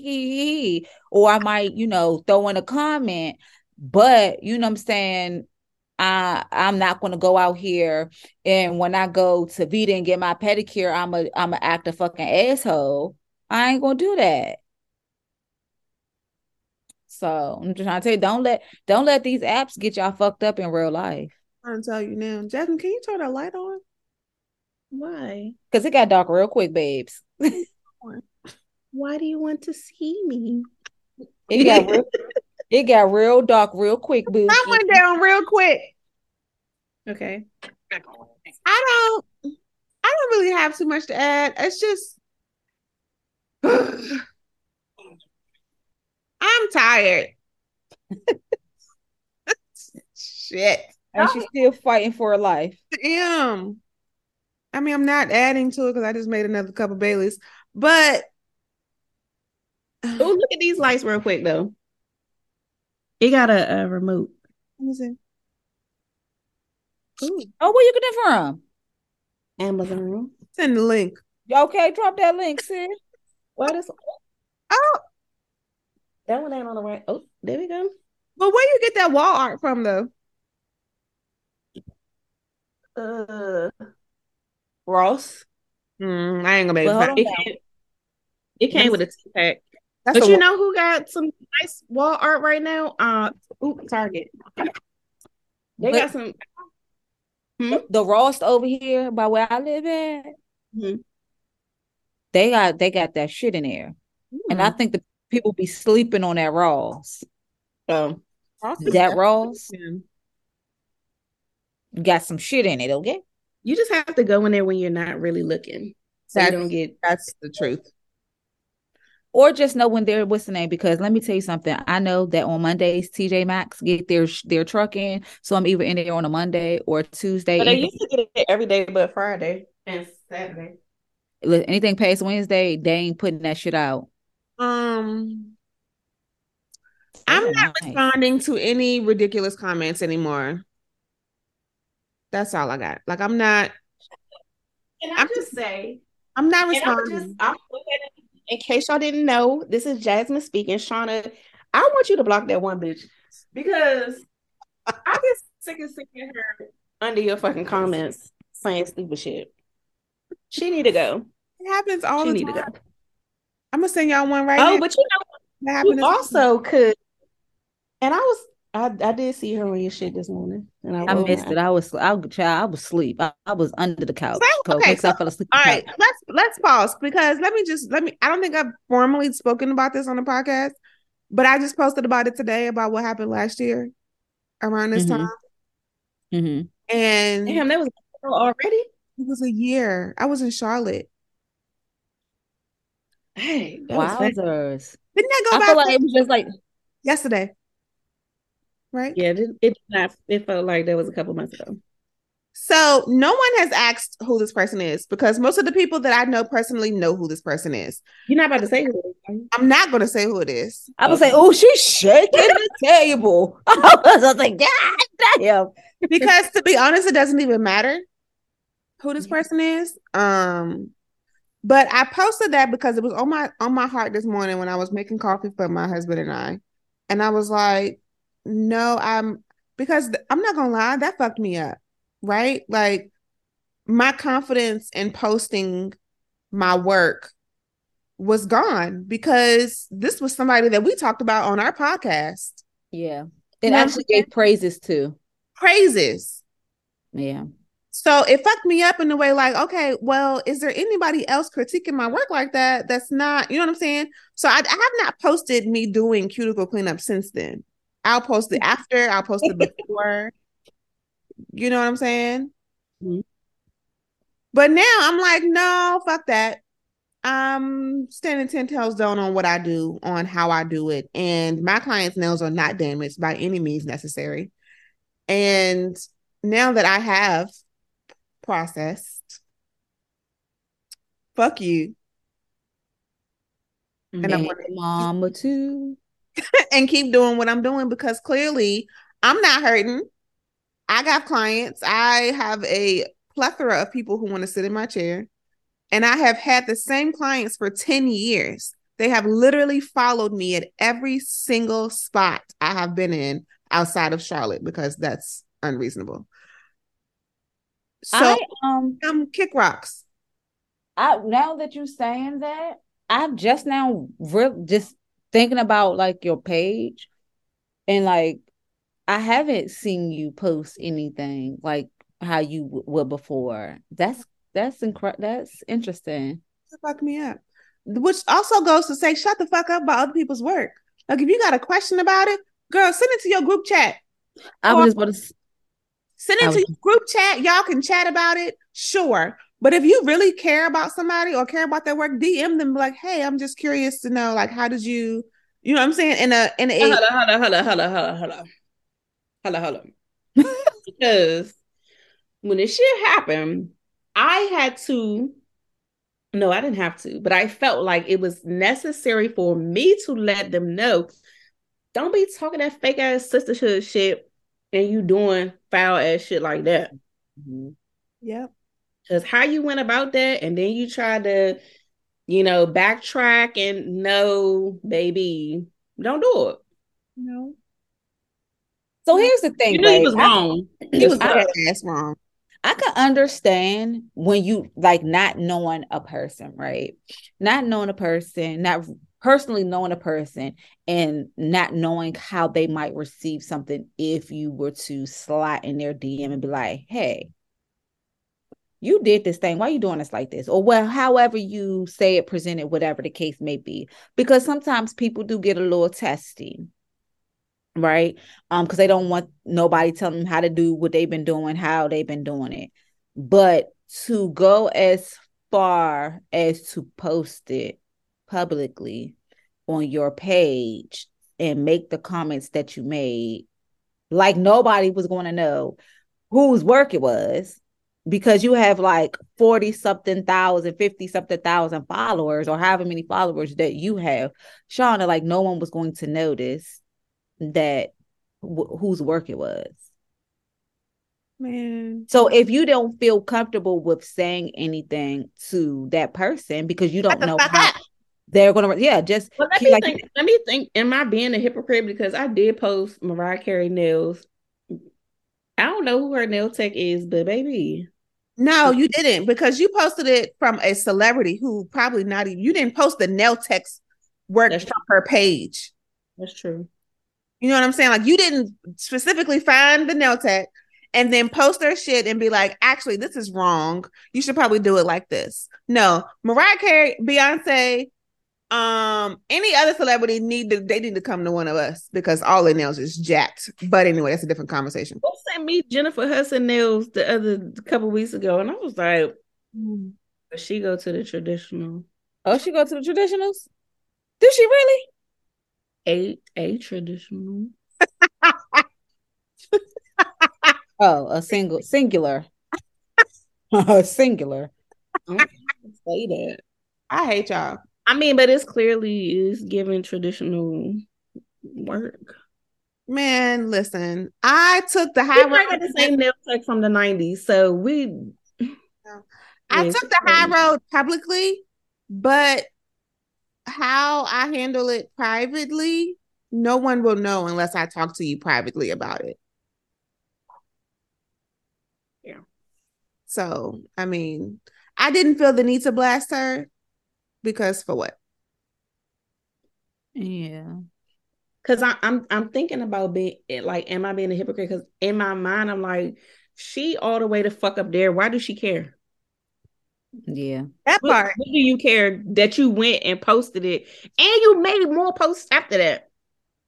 or I might, you know, throw in a comment. But you know what I'm saying? I I'm not gonna go out here and when I go to Vita and get my pedicure, I'm a I'm a act a fucking asshole. I ain't gonna do that. So I'm just trying to tell you, don't let don't let these apps get y'all fucked up in real life. I'm trying to tell you now, Jasmine. Can you turn that light on? Why? Cause it got dark real quick, babes. Why do you want to see me? It got real, it got real dark real quick, boo. I went down real quick. Okay. I don't. I don't really have too much to add. It's just. I'm tired. Shit. And she's still fighting for her life. I am. I mean, I'm not adding to it because I just made another cup of Baileys, but Oh, look at these lights real quick though. It got a, a remote. let me see. Ooh, Oh, where you get it from? Amazon. Send the link. Okay, drop that link, sis. What is Oh, that one ain't on the right? Oh, there we go. but where you get that wall art from though? Uh, Ross. Mm, I ain't gonna make Well, it. It came, it came with a two pack. That's But the you know who got some nice wall art right now? Uh, ooh, Target. They But- got some. Hmm? The Ross over here by where I live at, Mhm. they got they got that shit in there. And I think the people be sleeping on that Ross. um, That Ross got some shit in it, okay? you just have to go in there when you're not really looking, so That's- you don't get. That's the truth. Or just know when they're what's the name? Because let me tell you something. I know that on Mondays, TJ Maxx get their their truck in, so I'm either in there on a Monday or Tuesday. But they used to get it every day, but Friday and Saturday. anything past Wednesday, they ain't putting that shit out. Um, I'm they're not nice. responding to any ridiculous comments anymore. That's all I got. Like I'm not. Can I'm- just say, I'm not and I'm responding. just, I'm in case y'all didn't know, this is Jasmine speaking. Shauna, I want you to block that one bitch because I get sick and sick of seeing her under your fucking comments saying stupid shit. She need to go. it happens all she the need time. to go. I'm gonna send y'all one right now. Oh, now. but you know, you also could. And I was, I, I did see her on your shit this morning, and I, I missed it. I was I was child, I was asleep. I, I was under the couch. So- okay, because I fell asleep. All on the right, couch. let's let's pause because let me just let me. I don't think I've formally spoken about this on the podcast, but I just posted about it today about what happened last year around this Mhm. time, Mhm. and Damn, that was already. it was a year. I was in Charlotte. Hey, that was. Wowzers. Didn't that go I back feel like it was just like yesterday? Right. Yeah, it, it not. It felt like that was a couple months ago. So no one has asked who this person is because most of the people that I know personally know who this person is. You're not about to say who it is. I'm not going to say who it is. I was like, oh, she's shaking the table. I was like, God damn. because to be honest, it doesn't even matter who this person is. Um, but I posted that because it was on my on my heart this morning when I was making coffee for my husband and I, and I was like, no, I'm because I'm not gonna lie, that fucked me up, right? Like my confidence in posting my work was gone because this was somebody that we talked about on our podcast. Yeah. It actually gave praises too. Praises. Yeah. So it fucked me up in the way like, okay, well, is there anybody else critiquing my work like that? That's not, you know what I'm saying? So I, I have not posted me doing cuticle cleanup since then. I'll post it after, I'll post it before. You know what I'm saying? Mhm. But now I'm like, no, fuck that. I'm standing 10 toes down on what I do, on how I do it. And my clients' nails are not damaged by any means necessary. And now that I have processed, fuck you. And I'm And mama too. and keep doing what I'm doing because clearly I'm not hurting. I got clients. I have a plethora of people who want to sit in my chair. And I have had the same clients for 10 years. They have literally followed me at every single spot I have been in outside of Charlotte because that's unreasonable. So I um I'm kick rocks. I now that you're saying that, I've just now real just thinking about like your page and like I haven't seen you post anything like how you w- were before. That's that's incredible. That's interesting. Fuck me up. Which also goes to say, shut the fuck up about other people's work. Like if you got a question about it, girl, send it to your group chat. I was just about to. Send it I to your group chat. Y'all can chat about it. Sure. But if you really care about somebody or care about their work, DM them like, hey, I'm just curious to know, like, how did you, you know what I'm saying? In a in a hold on, hold on. Hold on, hold on. because when this shit happened, I had to no, I didn't have to, but I felt like it was necessary for me to let them know. Don't be talking that fake ass sisterhood shit and you doing foul ass shit like that. Mm-hmm. Yep. Because how you went about that, and then you tried to, you know, backtrack and no, baby, don't do it. No. So here's the thing. You knew he right? was I- wrong. He was I- ass wrong. I can understand when you like not knowing a person, right? Not knowing a person, not personally knowing a person, and not knowing how they might receive something if you were to slide in their DM and be like, hey, you did this thing. Why are you doing this like this? Or well, however you say it, present it, whatever the case may be. Because sometimes people do get a little testy right? Um, because they don't want nobody telling them how to do what they've been doing, how they've been doing it. But to go as far as to post it publicly on your page and make the comments that you made, like nobody was going to know whose work it was because you have like 40 something thousand, 50 something thousand followers, or however many followers that you have. Shauna, like no one was going to notice that wh- whose work it was. Man. So if you don't feel comfortable with saying anything to that person because you don't know how they're gonna, yeah, just But let me like think. Let me think. Am I being a hypocrite because I did post Mariah Carey nails? I don't know who her nail tech is, but baby, No, you didn't because you posted it from a celebrity who probably not even you didn't post the nail text work That's from her page. that's true. You know what I'm saying? Like you didn't specifically find the nail tech and then post their shit and be like, actually, this is wrong. You should probably do it like this. No, Mariah Carey, Beyonce, um, any other celebrity need to they need to come to one of us because all their nails is jacked. But anyway, that's a different conversation. Who sent me Jennifer Hudson nails the other couple weeks ago, and I was like, "Does she go to the traditional oh, she go to the traditionals? Did she really? a a traditional?" Oh, a single singular. A singular. I say that. I hate y'all. I mean, but it's clearly is giving traditional work. Man, listen, I took the high road. the same nail tech from the '90s, so we. I took the high road publicly, but how I handle it privately, no one will know unless I talk to you privately about it. Yeah. So, I mean, I didn't feel the need to blast her because for what? Yeah. Cause I, I'm I'm thinking about being eh, like, am I being a hypocrite? Because in my mind, I'm like, she all the way to fuck up there. Why does she care? Yeah. That What, part. what do you care that you went and posted it, and you made more posts after that?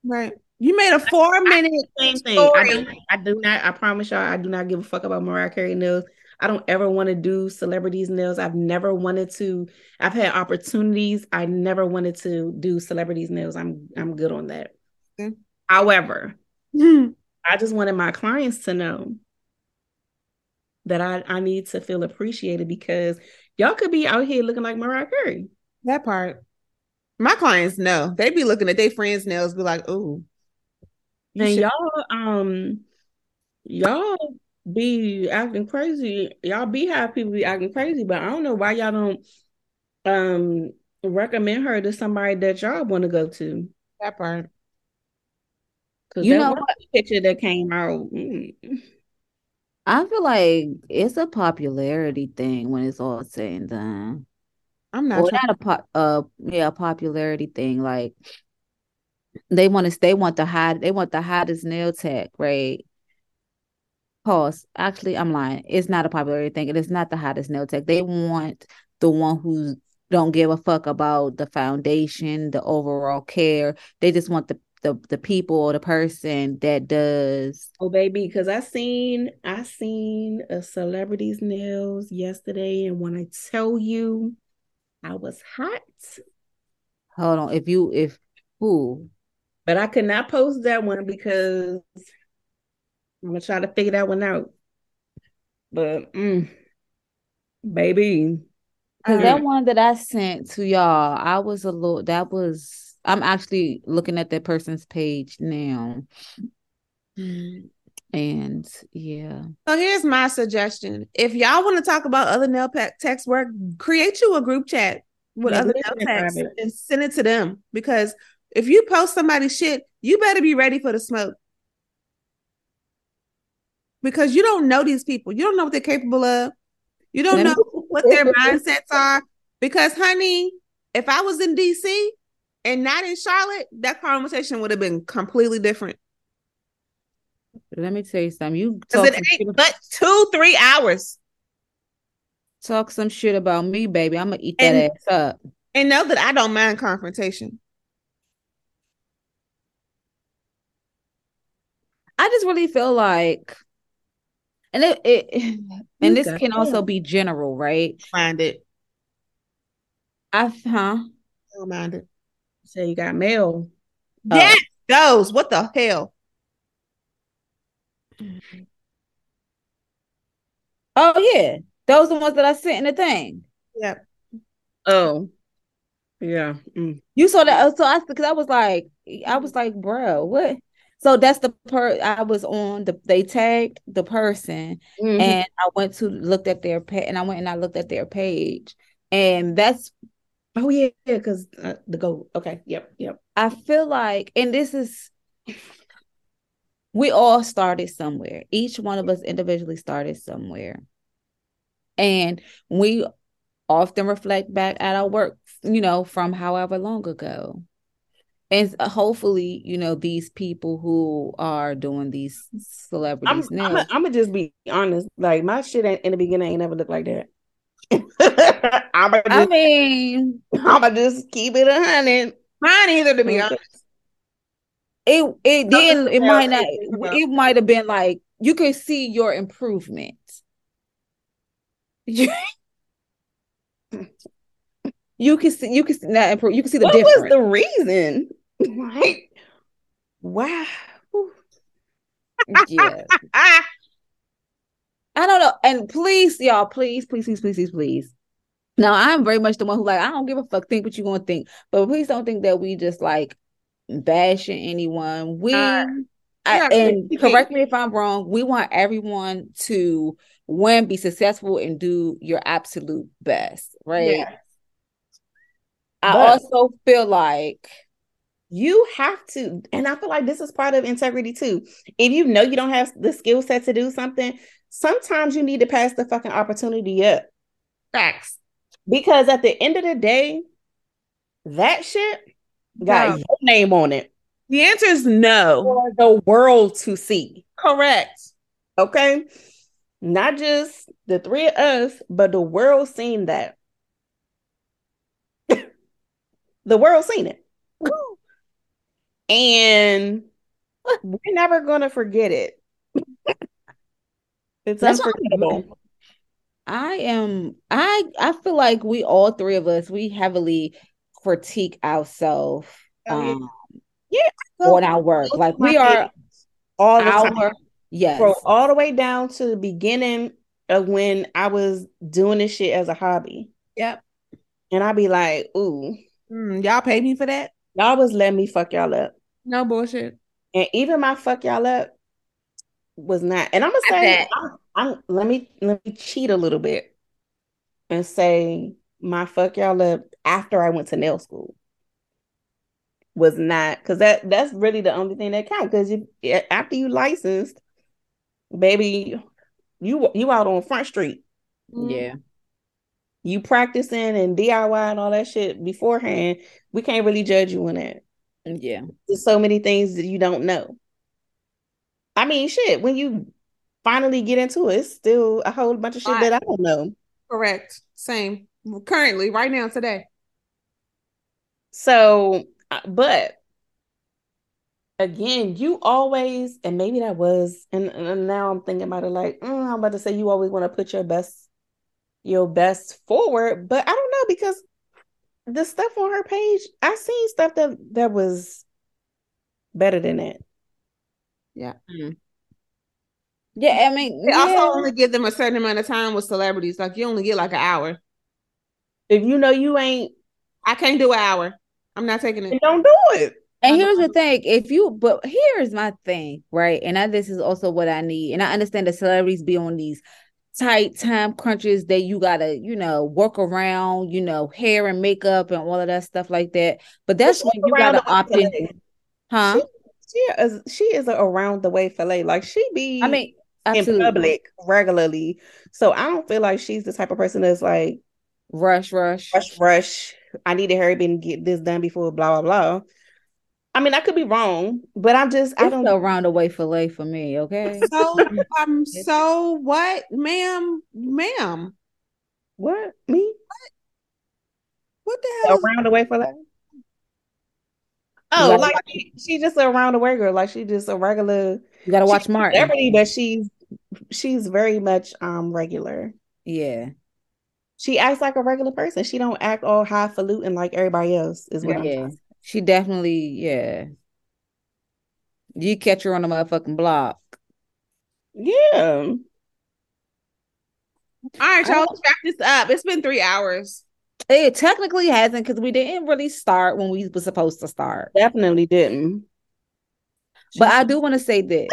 Right. You made a four minute Same thing. I do, I do not. I promise y'all, I do not give a fuck about Mariah Carey nails. I don't ever want to do celebrities nails. I've never wanted to. I've had opportunities. I never wanted to do celebrities nails. I'm I'm good on that. Okay. However, I just wanted my clients to know that I, I need to feel appreciated because y'all could be out here looking like Mariah Carey. That part. My clients know. They be looking at their friends' nails, be like, "Ooh, And should- y'all um y'all be acting crazy. Y'all be have people be acting crazy, but I don't know why y'all don't um recommend her to somebody that y'all want to go to. that part." Cause You that know one picture that came out. mm, I feel like it's a popularity thing when it's all said and done. I'm not Or trying. not a pop uh yeah, a popularity thing. Like they want to they want the high they want the hottest nail tech, right? Pause. Actually, I'm lying. It's not a popularity thing. It is not the hottest nail tech. They want the one who don't give a fuck about the foundation, the overall care. They just want the the the people or the person that does. Oh baby, because I seen I seen a celebrity's nails yesterday, and when I tell you, I was hot. Hold on, if you if who, but I could not post that one because I'm gonna try to figure that one out. But mm, baby, because that one that I sent to y'all, I was a little. That was I'm actually looking at that person's page now. And yeah. So here's my suggestion. If y'all want to talk about other nail pack text work, create you a group chat with yeah, other nail techs and send it to them. Because if you post somebody's shit, you better be ready for the smoke. Because you don't know these people. You don't know what they're capable of. You don't know what their mindsets are. Because, honey, if I was in DC, and not in Charlotte, that conversation would have been completely different. Let me tell you something. You because it ain't but two, three hours. Talk some shit about me, baby. I'm gonna eat that and, ass up. And know that I don't mind confrontation. I just really feel like, and it, it and this can also be general, right? Find it. I huh? I don't mind it. Say you got mail. Yes, oh. those. What the hell? Oh yeah, those are the ones that I sent in the thing. Yep. Oh, yeah. Mm. You saw that? Uh, so I because I was like, I was like, bro, what? So that's the per I was on the they tagged the person mm-hmm. and I went to looked at their page and I went and I looked at their page and that's Oh yeah, because uh, the goal. Okay. Yep. Yep. I feel like, and this is, we all started somewhere. Each one of us individually started somewhere, and we often reflect back at our work, you know, from however long ago. And hopefully, you know, these people who are doing these celebrities I'm, now. I'm gonna just be honest. Like my shit in the beginning ain't never looked like that. I'm just, I mean, I'ma just keep it a hundred. Mine either, to be honest. It it didn't. It might not. It might have been like you can see your improvement. you can see. You can see not improve. You can see the difference. what difference. was the reason? Right? Wow. yeah. I don't know. And please, y'all, please, please, please, please, please, please. Now I'm very much the one who like I don't give a fuck. Think what you gonna think, but please don't think that we just like bashing anyone. We uh, I, and correct me if I'm wrong. We want everyone to win, be successful, and do your absolute best, right? Yeah. I but also feel like you have to, and I feel like this is part of integrity too. If you know you don't have the skill set to do something, sometimes you need to pass the fucking opportunity up. Facts. Because at the end of the day, that shit got your name on it. The answer is no. For the world to see. Correct. Okay. Not just the three of us, but the world seen that. the world seen it. And we're never gonna forget it. It's That's unforgettable. I am I I feel like we all three of us we heavily critique ourselves um yeah on our work. Like we are all the our time. yes From all the way down to the beginning of when I was doing this shit as a hobby. Yep. And I'd be like, ooh. Mm, y'all pay me for that? Y'all was letting me fuck y'all up. No bullshit. And even my fuck y'all up was not. And I'm gonna say, I'm, I'm, let me let me cheat a little bit and say my fuck y'all up after I went to nail school was not because that that's really the only thing that counts. Because you after you licensed, baby, you you out on Front Street. Mm-hmm. Yeah. You practicing and DIY and all that shit beforehand. We can't really judge you on that. Yeah. There's so many things that you don't know. I mean, shit, when you finally get into it, it's still a whole bunch of shit that I don't know. Correct. Same. Currently, right now, today. So, uh, but again, you always, and maybe that was, and, and now I'm thinking about it like, mm, I'm about to say you always want to put your best, your best forward, but I don't know because the stuff on her page, I seen stuff that that was better than that. Yeah. Mm. Yeah, I mean, They yeah. also only give them a certain amount of time with celebrities. Like you only get like an hour. If you know you ain't, I can't do an hour. I'm not taking it. don't do it. And here's the thing: if you, but here's my thing, right? And I, this is also what I need. And I understand that celebrities be on these tight time crunches that you gotta, you know, work around, you know, hair and makeup and all of that stuff like that. But that's She when you gotta opt in, fillet. huh? She is she is a around the way fillet. Like she be I mean, in public regularly. So I don't feel like she's the type of person that's like Rush, rush. rush, rush. I need to hurry up and get this done before blah blah blah. I mean, I could be wrong, but I'm just I don't a roundaway fillet for me, okay? So um so what, ma'am, ma'am? what me What the hell? is- around the way fillet. You Oh, gotta like she, she just a round the way girl. Like she just a regular You gotta watch she's a Martin. celebrity, but she's she's very much um regular. Yeah, She acts like a regular person. She don't act all highfalutin like everybody else. Is what I'm yeah. trying to say. She definitely, yeah. You catch her on the motherfucking block. Yeah. All right, y'all, let's wrap this up. It's been three hours. It technically hasn't because we didn't really start when we were supposed to start. Definitely didn't. But I do want to say this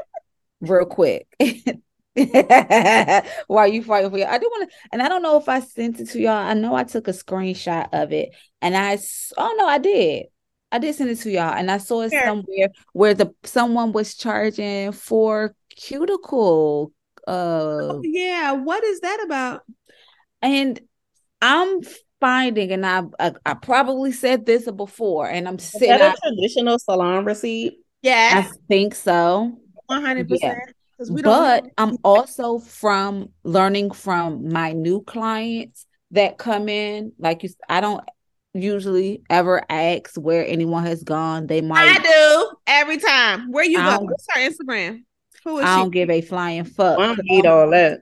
real quick. While you fighting for you, I do want to, and I don't know if I sent it to y'all. I know I took a screenshot of it, and I oh no, I did. I did send it to y'all, and I saw it Sure. somewhere where the someone was charging for cuticle, uh, Yeah, what is that about? and I'm finding, and I, I, I probably said this before, and I'm Is sitting, that I, a traditional salon receipt? Yeah, I think so. one hundred Yeah. percent. Because we don't. but I'm also from learning from my new clients that come in. Like you, I don't usually ever ask where anyone has gone. They might. I do every time. Where you go? don't- What's her Instagram? Who is I she? don't give a flying fuck. I don't need all that.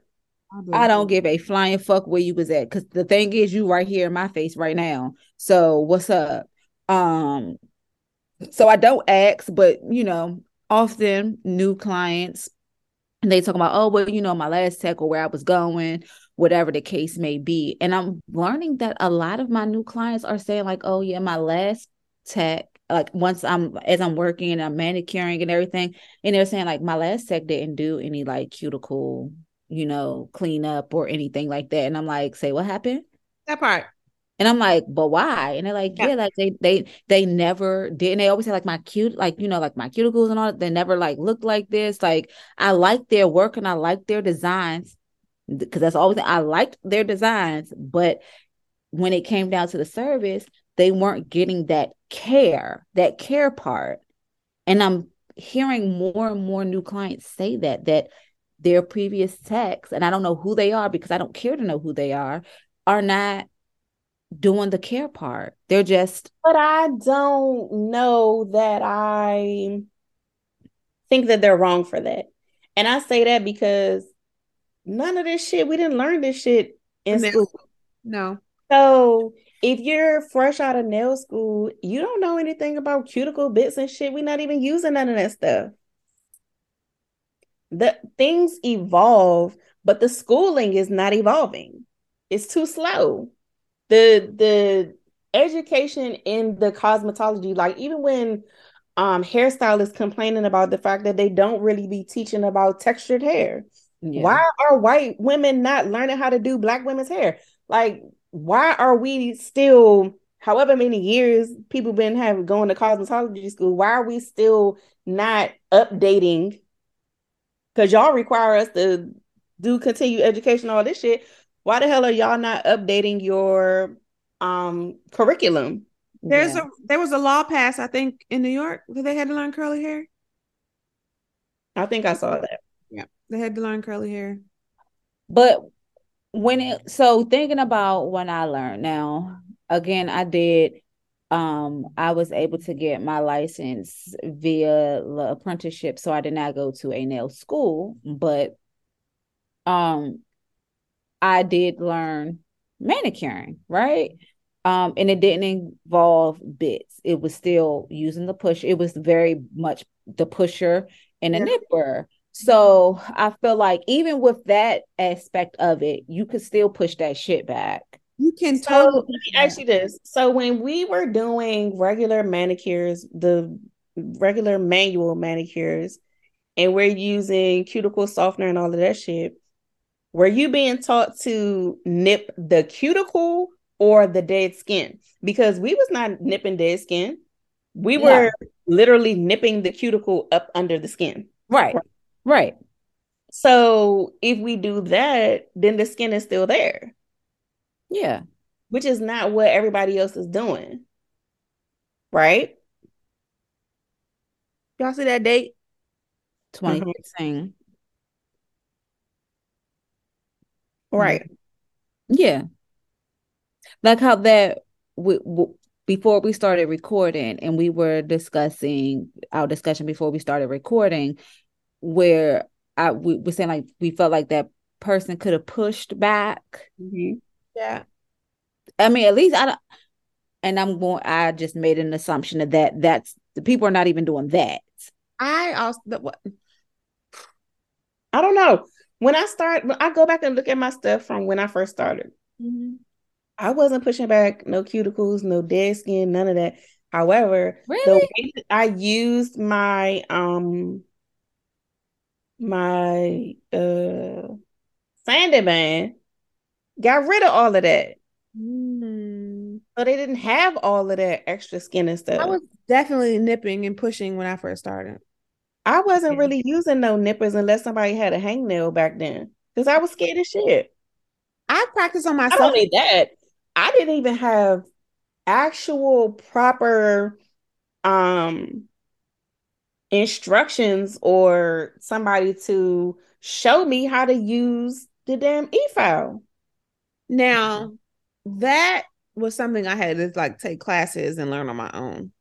I don't give a flying fuck where you was at. Cause the thing is you right here in my face right now. So what's up? Um so I don't ask, but you know, often new clients and they talk about, oh, well, you know, my last tech or where I was going, whatever the case may be. And I'm learning that a lot of my new clients are saying, like, oh yeah, my last tech, like once I'm as I'm working and I'm manicuring and everything, and they're saying like my last tech didn't do any like cuticle you know, clean up or anything like that. And I'm like, say what happened? that part. And I'm like, but why? And they're like, Yeah. yeah, like they they they never did. And they always say like my cute, like you know, like my cuticles and all. They never like looked like this. Like I like their work and I like their designs because that's always I liked their designs. But when it came down to the service, they weren't getting that care, that care part. And I'm hearing more and more new clients say that that their previous techs, and I don't know who they are because I don't care to know who they are, are not doing the care part. They're just But I don't know that I think that they're wrong for that. And I say that because none of this shit, we didn't learn this shit in No. school. No. So if you're fresh out of nail school, you don't know anything about cuticle bits and shit. We're not even using none of that stuff. The things evolve, but the schooling is not evolving. It's too slow. The the education in the cosmetology, like even when um hairstylists complaining about the fact that they don't really be teaching about textured hair. yeah. Why are white women not learning how to do black women's hair? Like, why are we still, however many years people been having going to cosmetology school, why are we still not updating? Because y'all require us to do continue education, all this shit. Why the hell are y'all not updating your um curriculum? There's Yeah. a there was a law passed, I think, in New York that they had to learn curly hair. I think I saw that. Yeah, they had to learn curly hair. But when it so thinking about when I learned now, again, I did um I was able to get my license via the apprenticeship, so I did not go to a nail school, but um I did learn manicuring, right? Um, and it didn't involve bits. It was still using the push. It was very much the pusher and a Yeah. nipper. So I feel like even with that aspect of it, you could still push that shit back. You can So totally let me ask you this. So when we were doing regular manicures, the regular manual manicures, and we're using cuticle softener and all of that shit, were you being taught to nip the cuticle or the dead skin? Because we was not nipping dead skin. We No. were literally nipping the cuticle up under the skin. Right. Right. So if we do that, then the skin is still there, Yeah. which is not what everybody else is doing. Right? y'all see that date? Mm-hmm. 2015. Right. Yeah. Like how that we, w before we started recording and we were discussing our discussion before we started recording where I we were saying like we felt like that person could have pushed back. Mhm. Yeah. I mean, at least I don't and I'm going I just made an assumption of that that's the people are not even doing that. I also the, what I don't know. When I start, when I go back and look at my stuff from when I first started. I wasn't pushing back no cuticles, no dead skin, none of that. However, the Really? way that I used my um my uh sanding band got rid of all of that. Mm. So they didn't have all of that extra skin and stuff. I was definitely nipping and pushing when I first started. I wasn't really using no nippers unless somebody had a hangnail back then. Because I was scared as shit. I practiced on Not myself. only that, I didn't even have actual proper um instructions or somebody to show me how to use the damn e-file. Now, that was something I had to like take classes and learn on my own.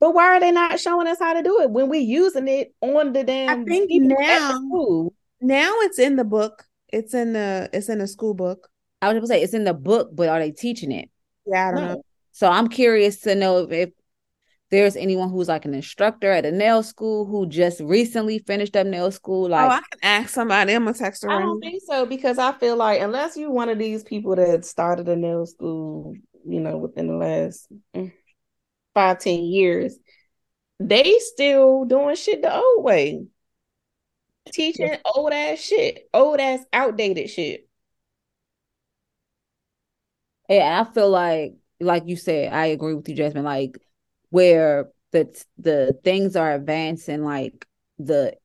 But why are they not showing us how to do it when we're using it on the damn I think people at the now- Now it's in the book. It's in the it's in the school book. I was gonna say it's in the book, but are they teaching it? Yeah, I don't No. know. So I'm curious to know if, if there's anyone who's like an instructor at a nail school who just recently finished up nail school. Like, oh, I can ask somebody. I'm gonna text her. I don't think so because I feel like unless you're one of these people that started a nail school, you know, within the last mm, five, ten years, they still doing shit the old way. Teaching old ass shit, old ass outdated shit. yeah, I feel like, like you said, I agree with you, Jasmine. Like, where the the things are advancing, like the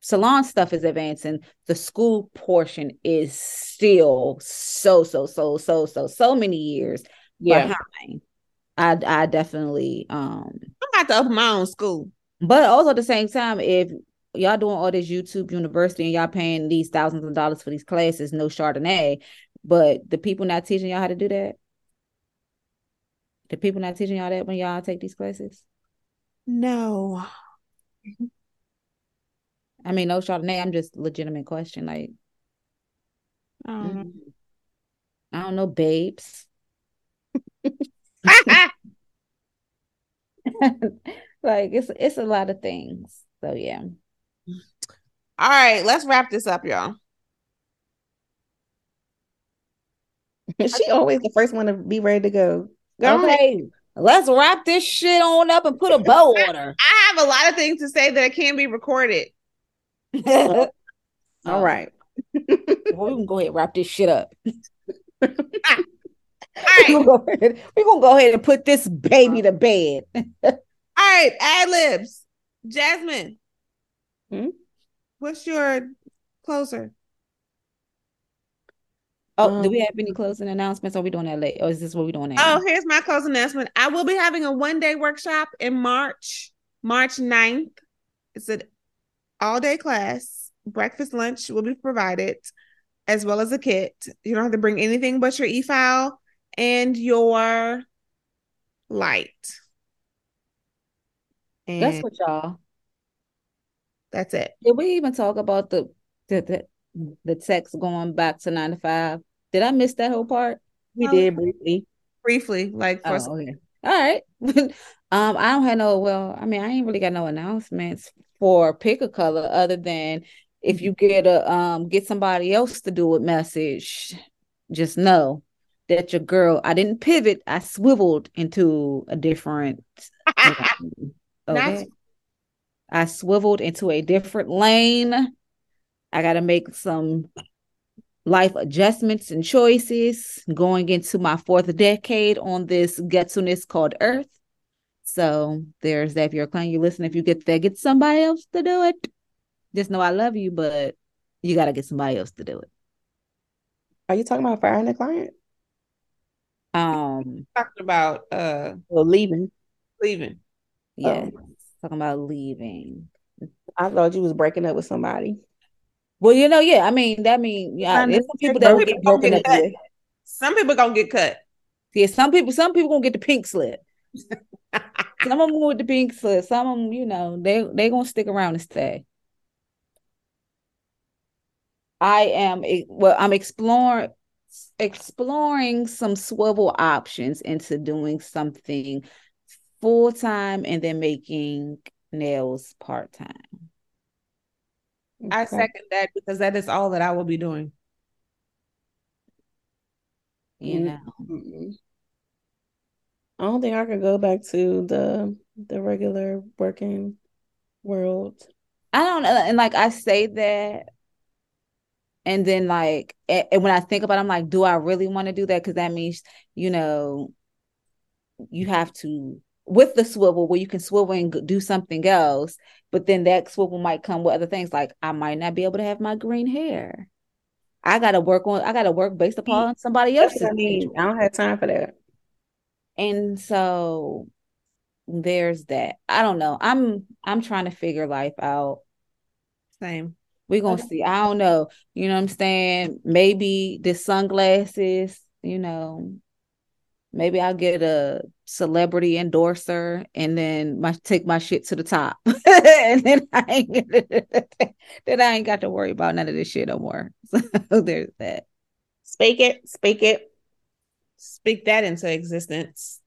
salon stuff is advancing, the school portion is still so so so so so so many years behind. I I definitely um I'm about to open my own school. But also at the same time, if y'all doing all this YouTube University and y'all paying these thousands of dollars for these classes, no Chardonnay, but the people not teaching y'all how to do that. The people not teaching y'all that when y'all take these classes. No. I mean, no Chardonnay. I'm just legitimate question. Like, I. I don't know, babes. like it's it's a lot of things. So yeah. All right, let's wrap this up, y'all. she always the first one to be ready to go. Go ahead. Okay, let's wrap this shit on up and put a bow on her. I have a lot of things to say that can be recorded. All All right. Well, we can go ahead and wrap this shit up. All We're gonna, go ahead, we gonna go ahead and put this baby to bed. all right, ad libs. Jasmine, Hmm? what's your closer? Oh, do we have any closing announcements? Are we doing that late? Or is this what we're doing now? Oh, here's my closing announcement. I will be having a one day workshop in March, March 9th. It's an all day class. Breakfast, lunch will be provided, as well as a kit. You don't have to bring anything but your e file and your light. And that's what y'all. That's it. Did we even talk about the the the, the text going back to nine to five? Did I miss that whole part? We did briefly. Briefly, like for oh, okay. All right. um, I don't have no well, I mean, I ain't really got no announcements for Pikka Color other than if you get a um get somebody else to do a message, just know that your girl, I didn't pivot, I swiveled into a different okay. I swiveled into a different lane. I got to make some life adjustments and choices going into my fourth decade on this getsuness called Earth. So there's that. If you're a client, you listen. If you get there, get somebody else to do it. Just know I love you, but you got to get somebody else to do it. Are you talking about firing a client? Um, talking about uh, well, leaving, leaving. Yes, oh. talking about leaving. I thought you was breaking up with somebody. Well, you know, yeah. I mean, that mean, yeah. There's some people that will get broken up with. Some people gonna get cut. Yeah, some people, some people gonna get the pink slip. some of them with the pink slip. Some of them, you know, they they gonna stick around and stay. I am well. I'm exploring exploring some swivel options into doing something full time and then making nails part time. Okay. I second that because that is all that I will be doing. You know. Mm-hmm. I don't think I could go back to the the regular working world. I don't know. And like I say that and then like and when I think about it, I'm like, do I really want to do that? Because that means, you know, you have to with the swivel where you can swivel and do something else, but then that swivel might come with other things like I might not be able to have my green hair. I gotta work on I gotta work based upon somebody else's. I mean, I don't have time for that. And so there's that. I don't know. I'm I'm trying to figure life out. Same. We're gonna see. I don't know. You know what I'm saying? Maybe the sunglasses, you know, maybe I'll get a celebrity endorser and then my take my shit to the top. and then I ain't then I ain't got to worry about none of this shit no more. So there's that. Speak it, speak it. Speak that into existence.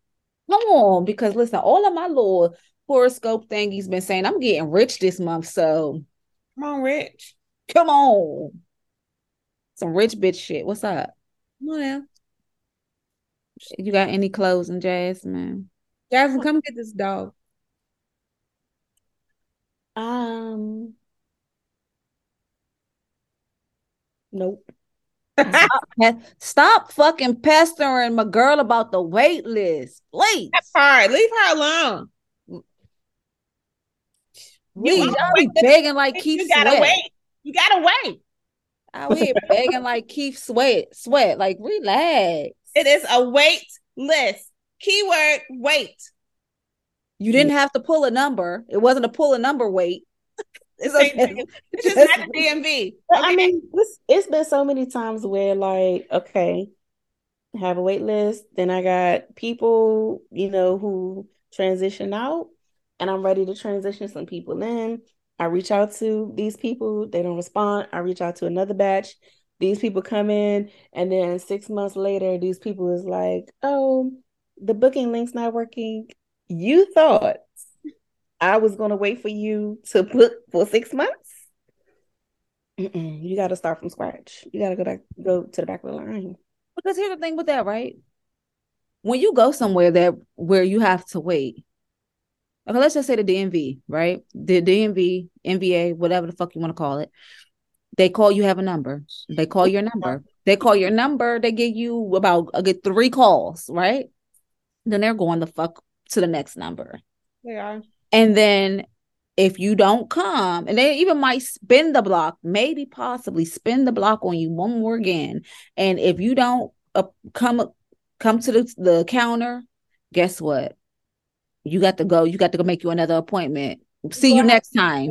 Come on, because listen, all of my little horoscope thingies been saying I'm getting rich this month. So come on, rich. Come on. Some rich bitch shit. What's up? Come on now. You got any clothes in Jasmine? Jasmine, come get this dog. Um. Nope. Stop, stop, fucking pestering my girl about the wait list, please. That's hard. Leave her alone. Please, y'all be begging like Keith. You gotta Sweat. wait. You gotta wait. I we begging like Keith Sweat. Sweat. Like relax. It is a wait list. Keyword wait. You didn't have to pull a number. It wasn't a pull a number wait. It's, okay. it's just not a DMV. Okay. I mean, it's, it's been so many times where, like, okay, have a wait list. Then I got people, you know, who transition out, and I'm ready to transition some people in. I reach out to these people, they don't respond. I reach out to another batch, these people come in and then six months later these people is like oh the booking link's not working you thought i was going to wait for you to book for six months Mm-mm. you got to start from scratch you got to go back go to the back of the line because here's the thing with that right when you go somewhere that where you have to wait okay let's just say the dmv right the dmv mva whatever the fuck you want to call it they call you have a number. They call your number. They call your number. They give you about a good three calls, right? Then they're going the fuck to the next number. They are. And then if you don't come, and they even might spin the block, maybe possibly spin the block on you one more again. And if you don't uh, come come to the, the counter, guess what? You got to go. You got to go make you another appointment. See you next time.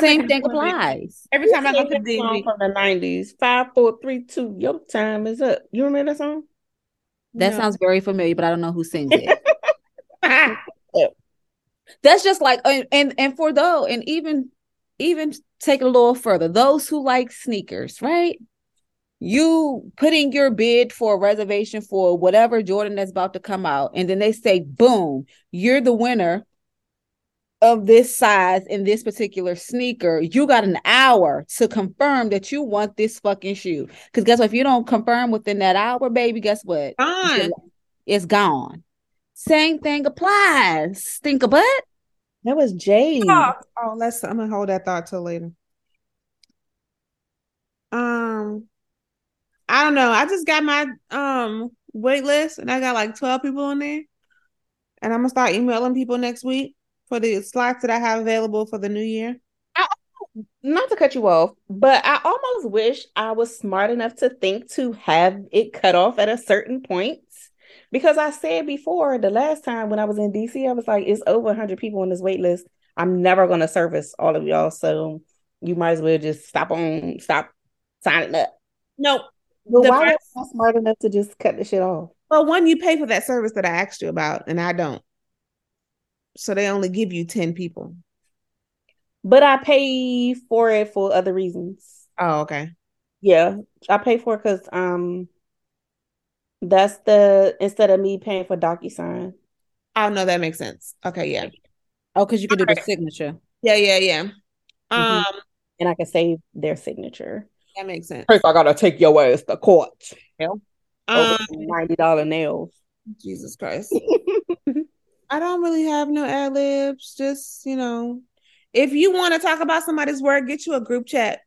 Same thing applies. Every time I go to the song from the nineties. Five, four, three, two. Your time is up. You remember that song? That No. sounds very familiar, but I don't know who sings it. That's just like and and, and for though, and even even take it a little further, those who like sneakers, right? You putting your bid for a reservation for whatever Jordan that's about to come out, and then they say, boom, you're the winner of this size in this particular sneaker. You got an hour to confirm that you want this fucking shoe. Because guess what? If you don't confirm within that hour, baby, guess what? Fine. It's gone. Same thing applies. Think about it. That was Jade. Oh, oh, let's. I'm gonna hold that thought till later. Um, I don't know. I just got my um wait list, and I got like 12 people on there, and I'm gonna start emailing people next week for the slots that I have available for the new year. Not to cut you off, but I almost wish I was smart enough to think to have it cut off at a certain point. Because I said before the last time when I was in DC, I was like, it's over 100 people on this wait list. I'm never going to service all of y'all. So you might as well just stop on, stop signing up. No, But The why first- was I smart enough to just cut the shit off? well, one you pay for that service that I asked you about, and I don't. So they only give you 10 people. But I pay for it for other reasons. Oh, okay. Yeah, I pay for it because um that's the instead of me paying for DocuSign. Oh no, that makes sense. Okay, yeah. Oh, because you could do the signature. Yeah, yeah, yeah. Um, and I can save their signature. That makes sense. First, I gotta take your ass to court. Um, ninety dollar nails. Jesus Christ. I don't really have no ad libs. Just, you know, if you want to talk about somebody's work, get you a group chat.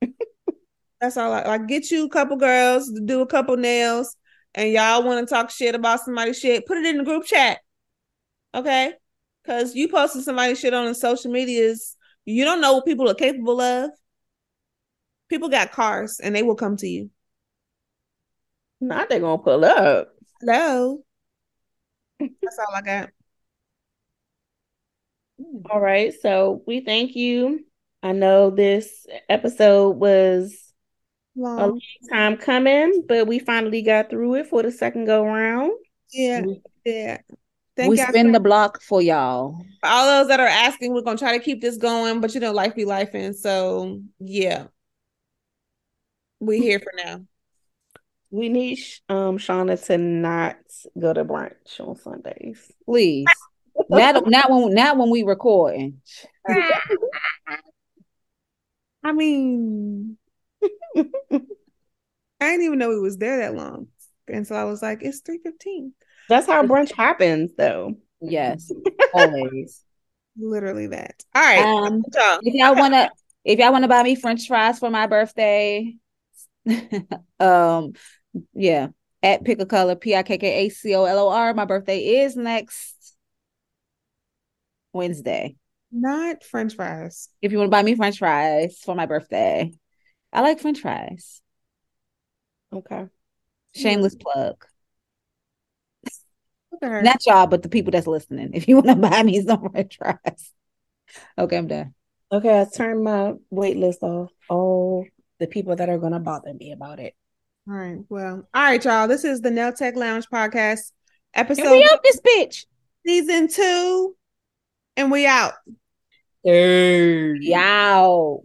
That's all I like. Get you a couple girls to do a couple nails, and y'all want to talk shit about somebody's shit. Put it in the group chat, okay? Because you posting somebody's shit on the social medias, you don't know what people are capable of. People got cars, and they will come to you. Not they gonna pull up. Hello. That's all I got. Hmm. All right, so we thank you. I know this episode was a Long. long time coming, but we finally got through it for the second go round. Yeah, yeah. Thank we y'all spin so- the block for y'all. for all those that are asking. We're gonna try to keep this going, but you know, life be life, and so yeah, we here for now. We need um Shauna to not go to brunch on Sundays. Please. not not when not when we recording. I mean, I didn't even know it was there that long, and so I was like, it's three fifteen. That's how brunch happens, though. Yes, always. Literally that. All right, Um, if y'all wanna if y'all wanna buy me French fries for my birthday, um, yeah, at Pikka Color P I K K A C O L O R. My birthday is next Wednesday. not French fries. If you want to buy me French fries for my birthday, I like French fries. Okay. Shameless plug. Her. Not y'all, but the people that's listening. If you want to buy me some French fries, okay, I'm done. Okay, I turned my wait list off. All the people that are gonna bother me about it. All right. Well, all right, y'all. This is the Nail Tech Lounge podcast, And episode we up this bitch. season two, and we out. Yow.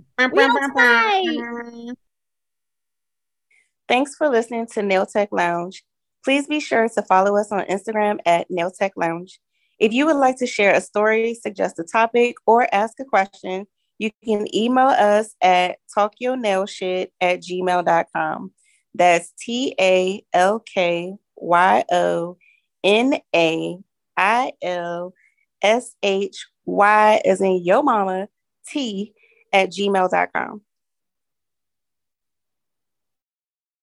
Thanks for listening to Nail Tech Lounge. Please be sure to follow us on Instagram at Nail Tech Lounge. If you would like to share a story, suggest a topic, or ask a question, you can email us at talkyournailshit at gmail.com. That's T A L K Y O N A I L S H Y as in your mama T at gmail.com.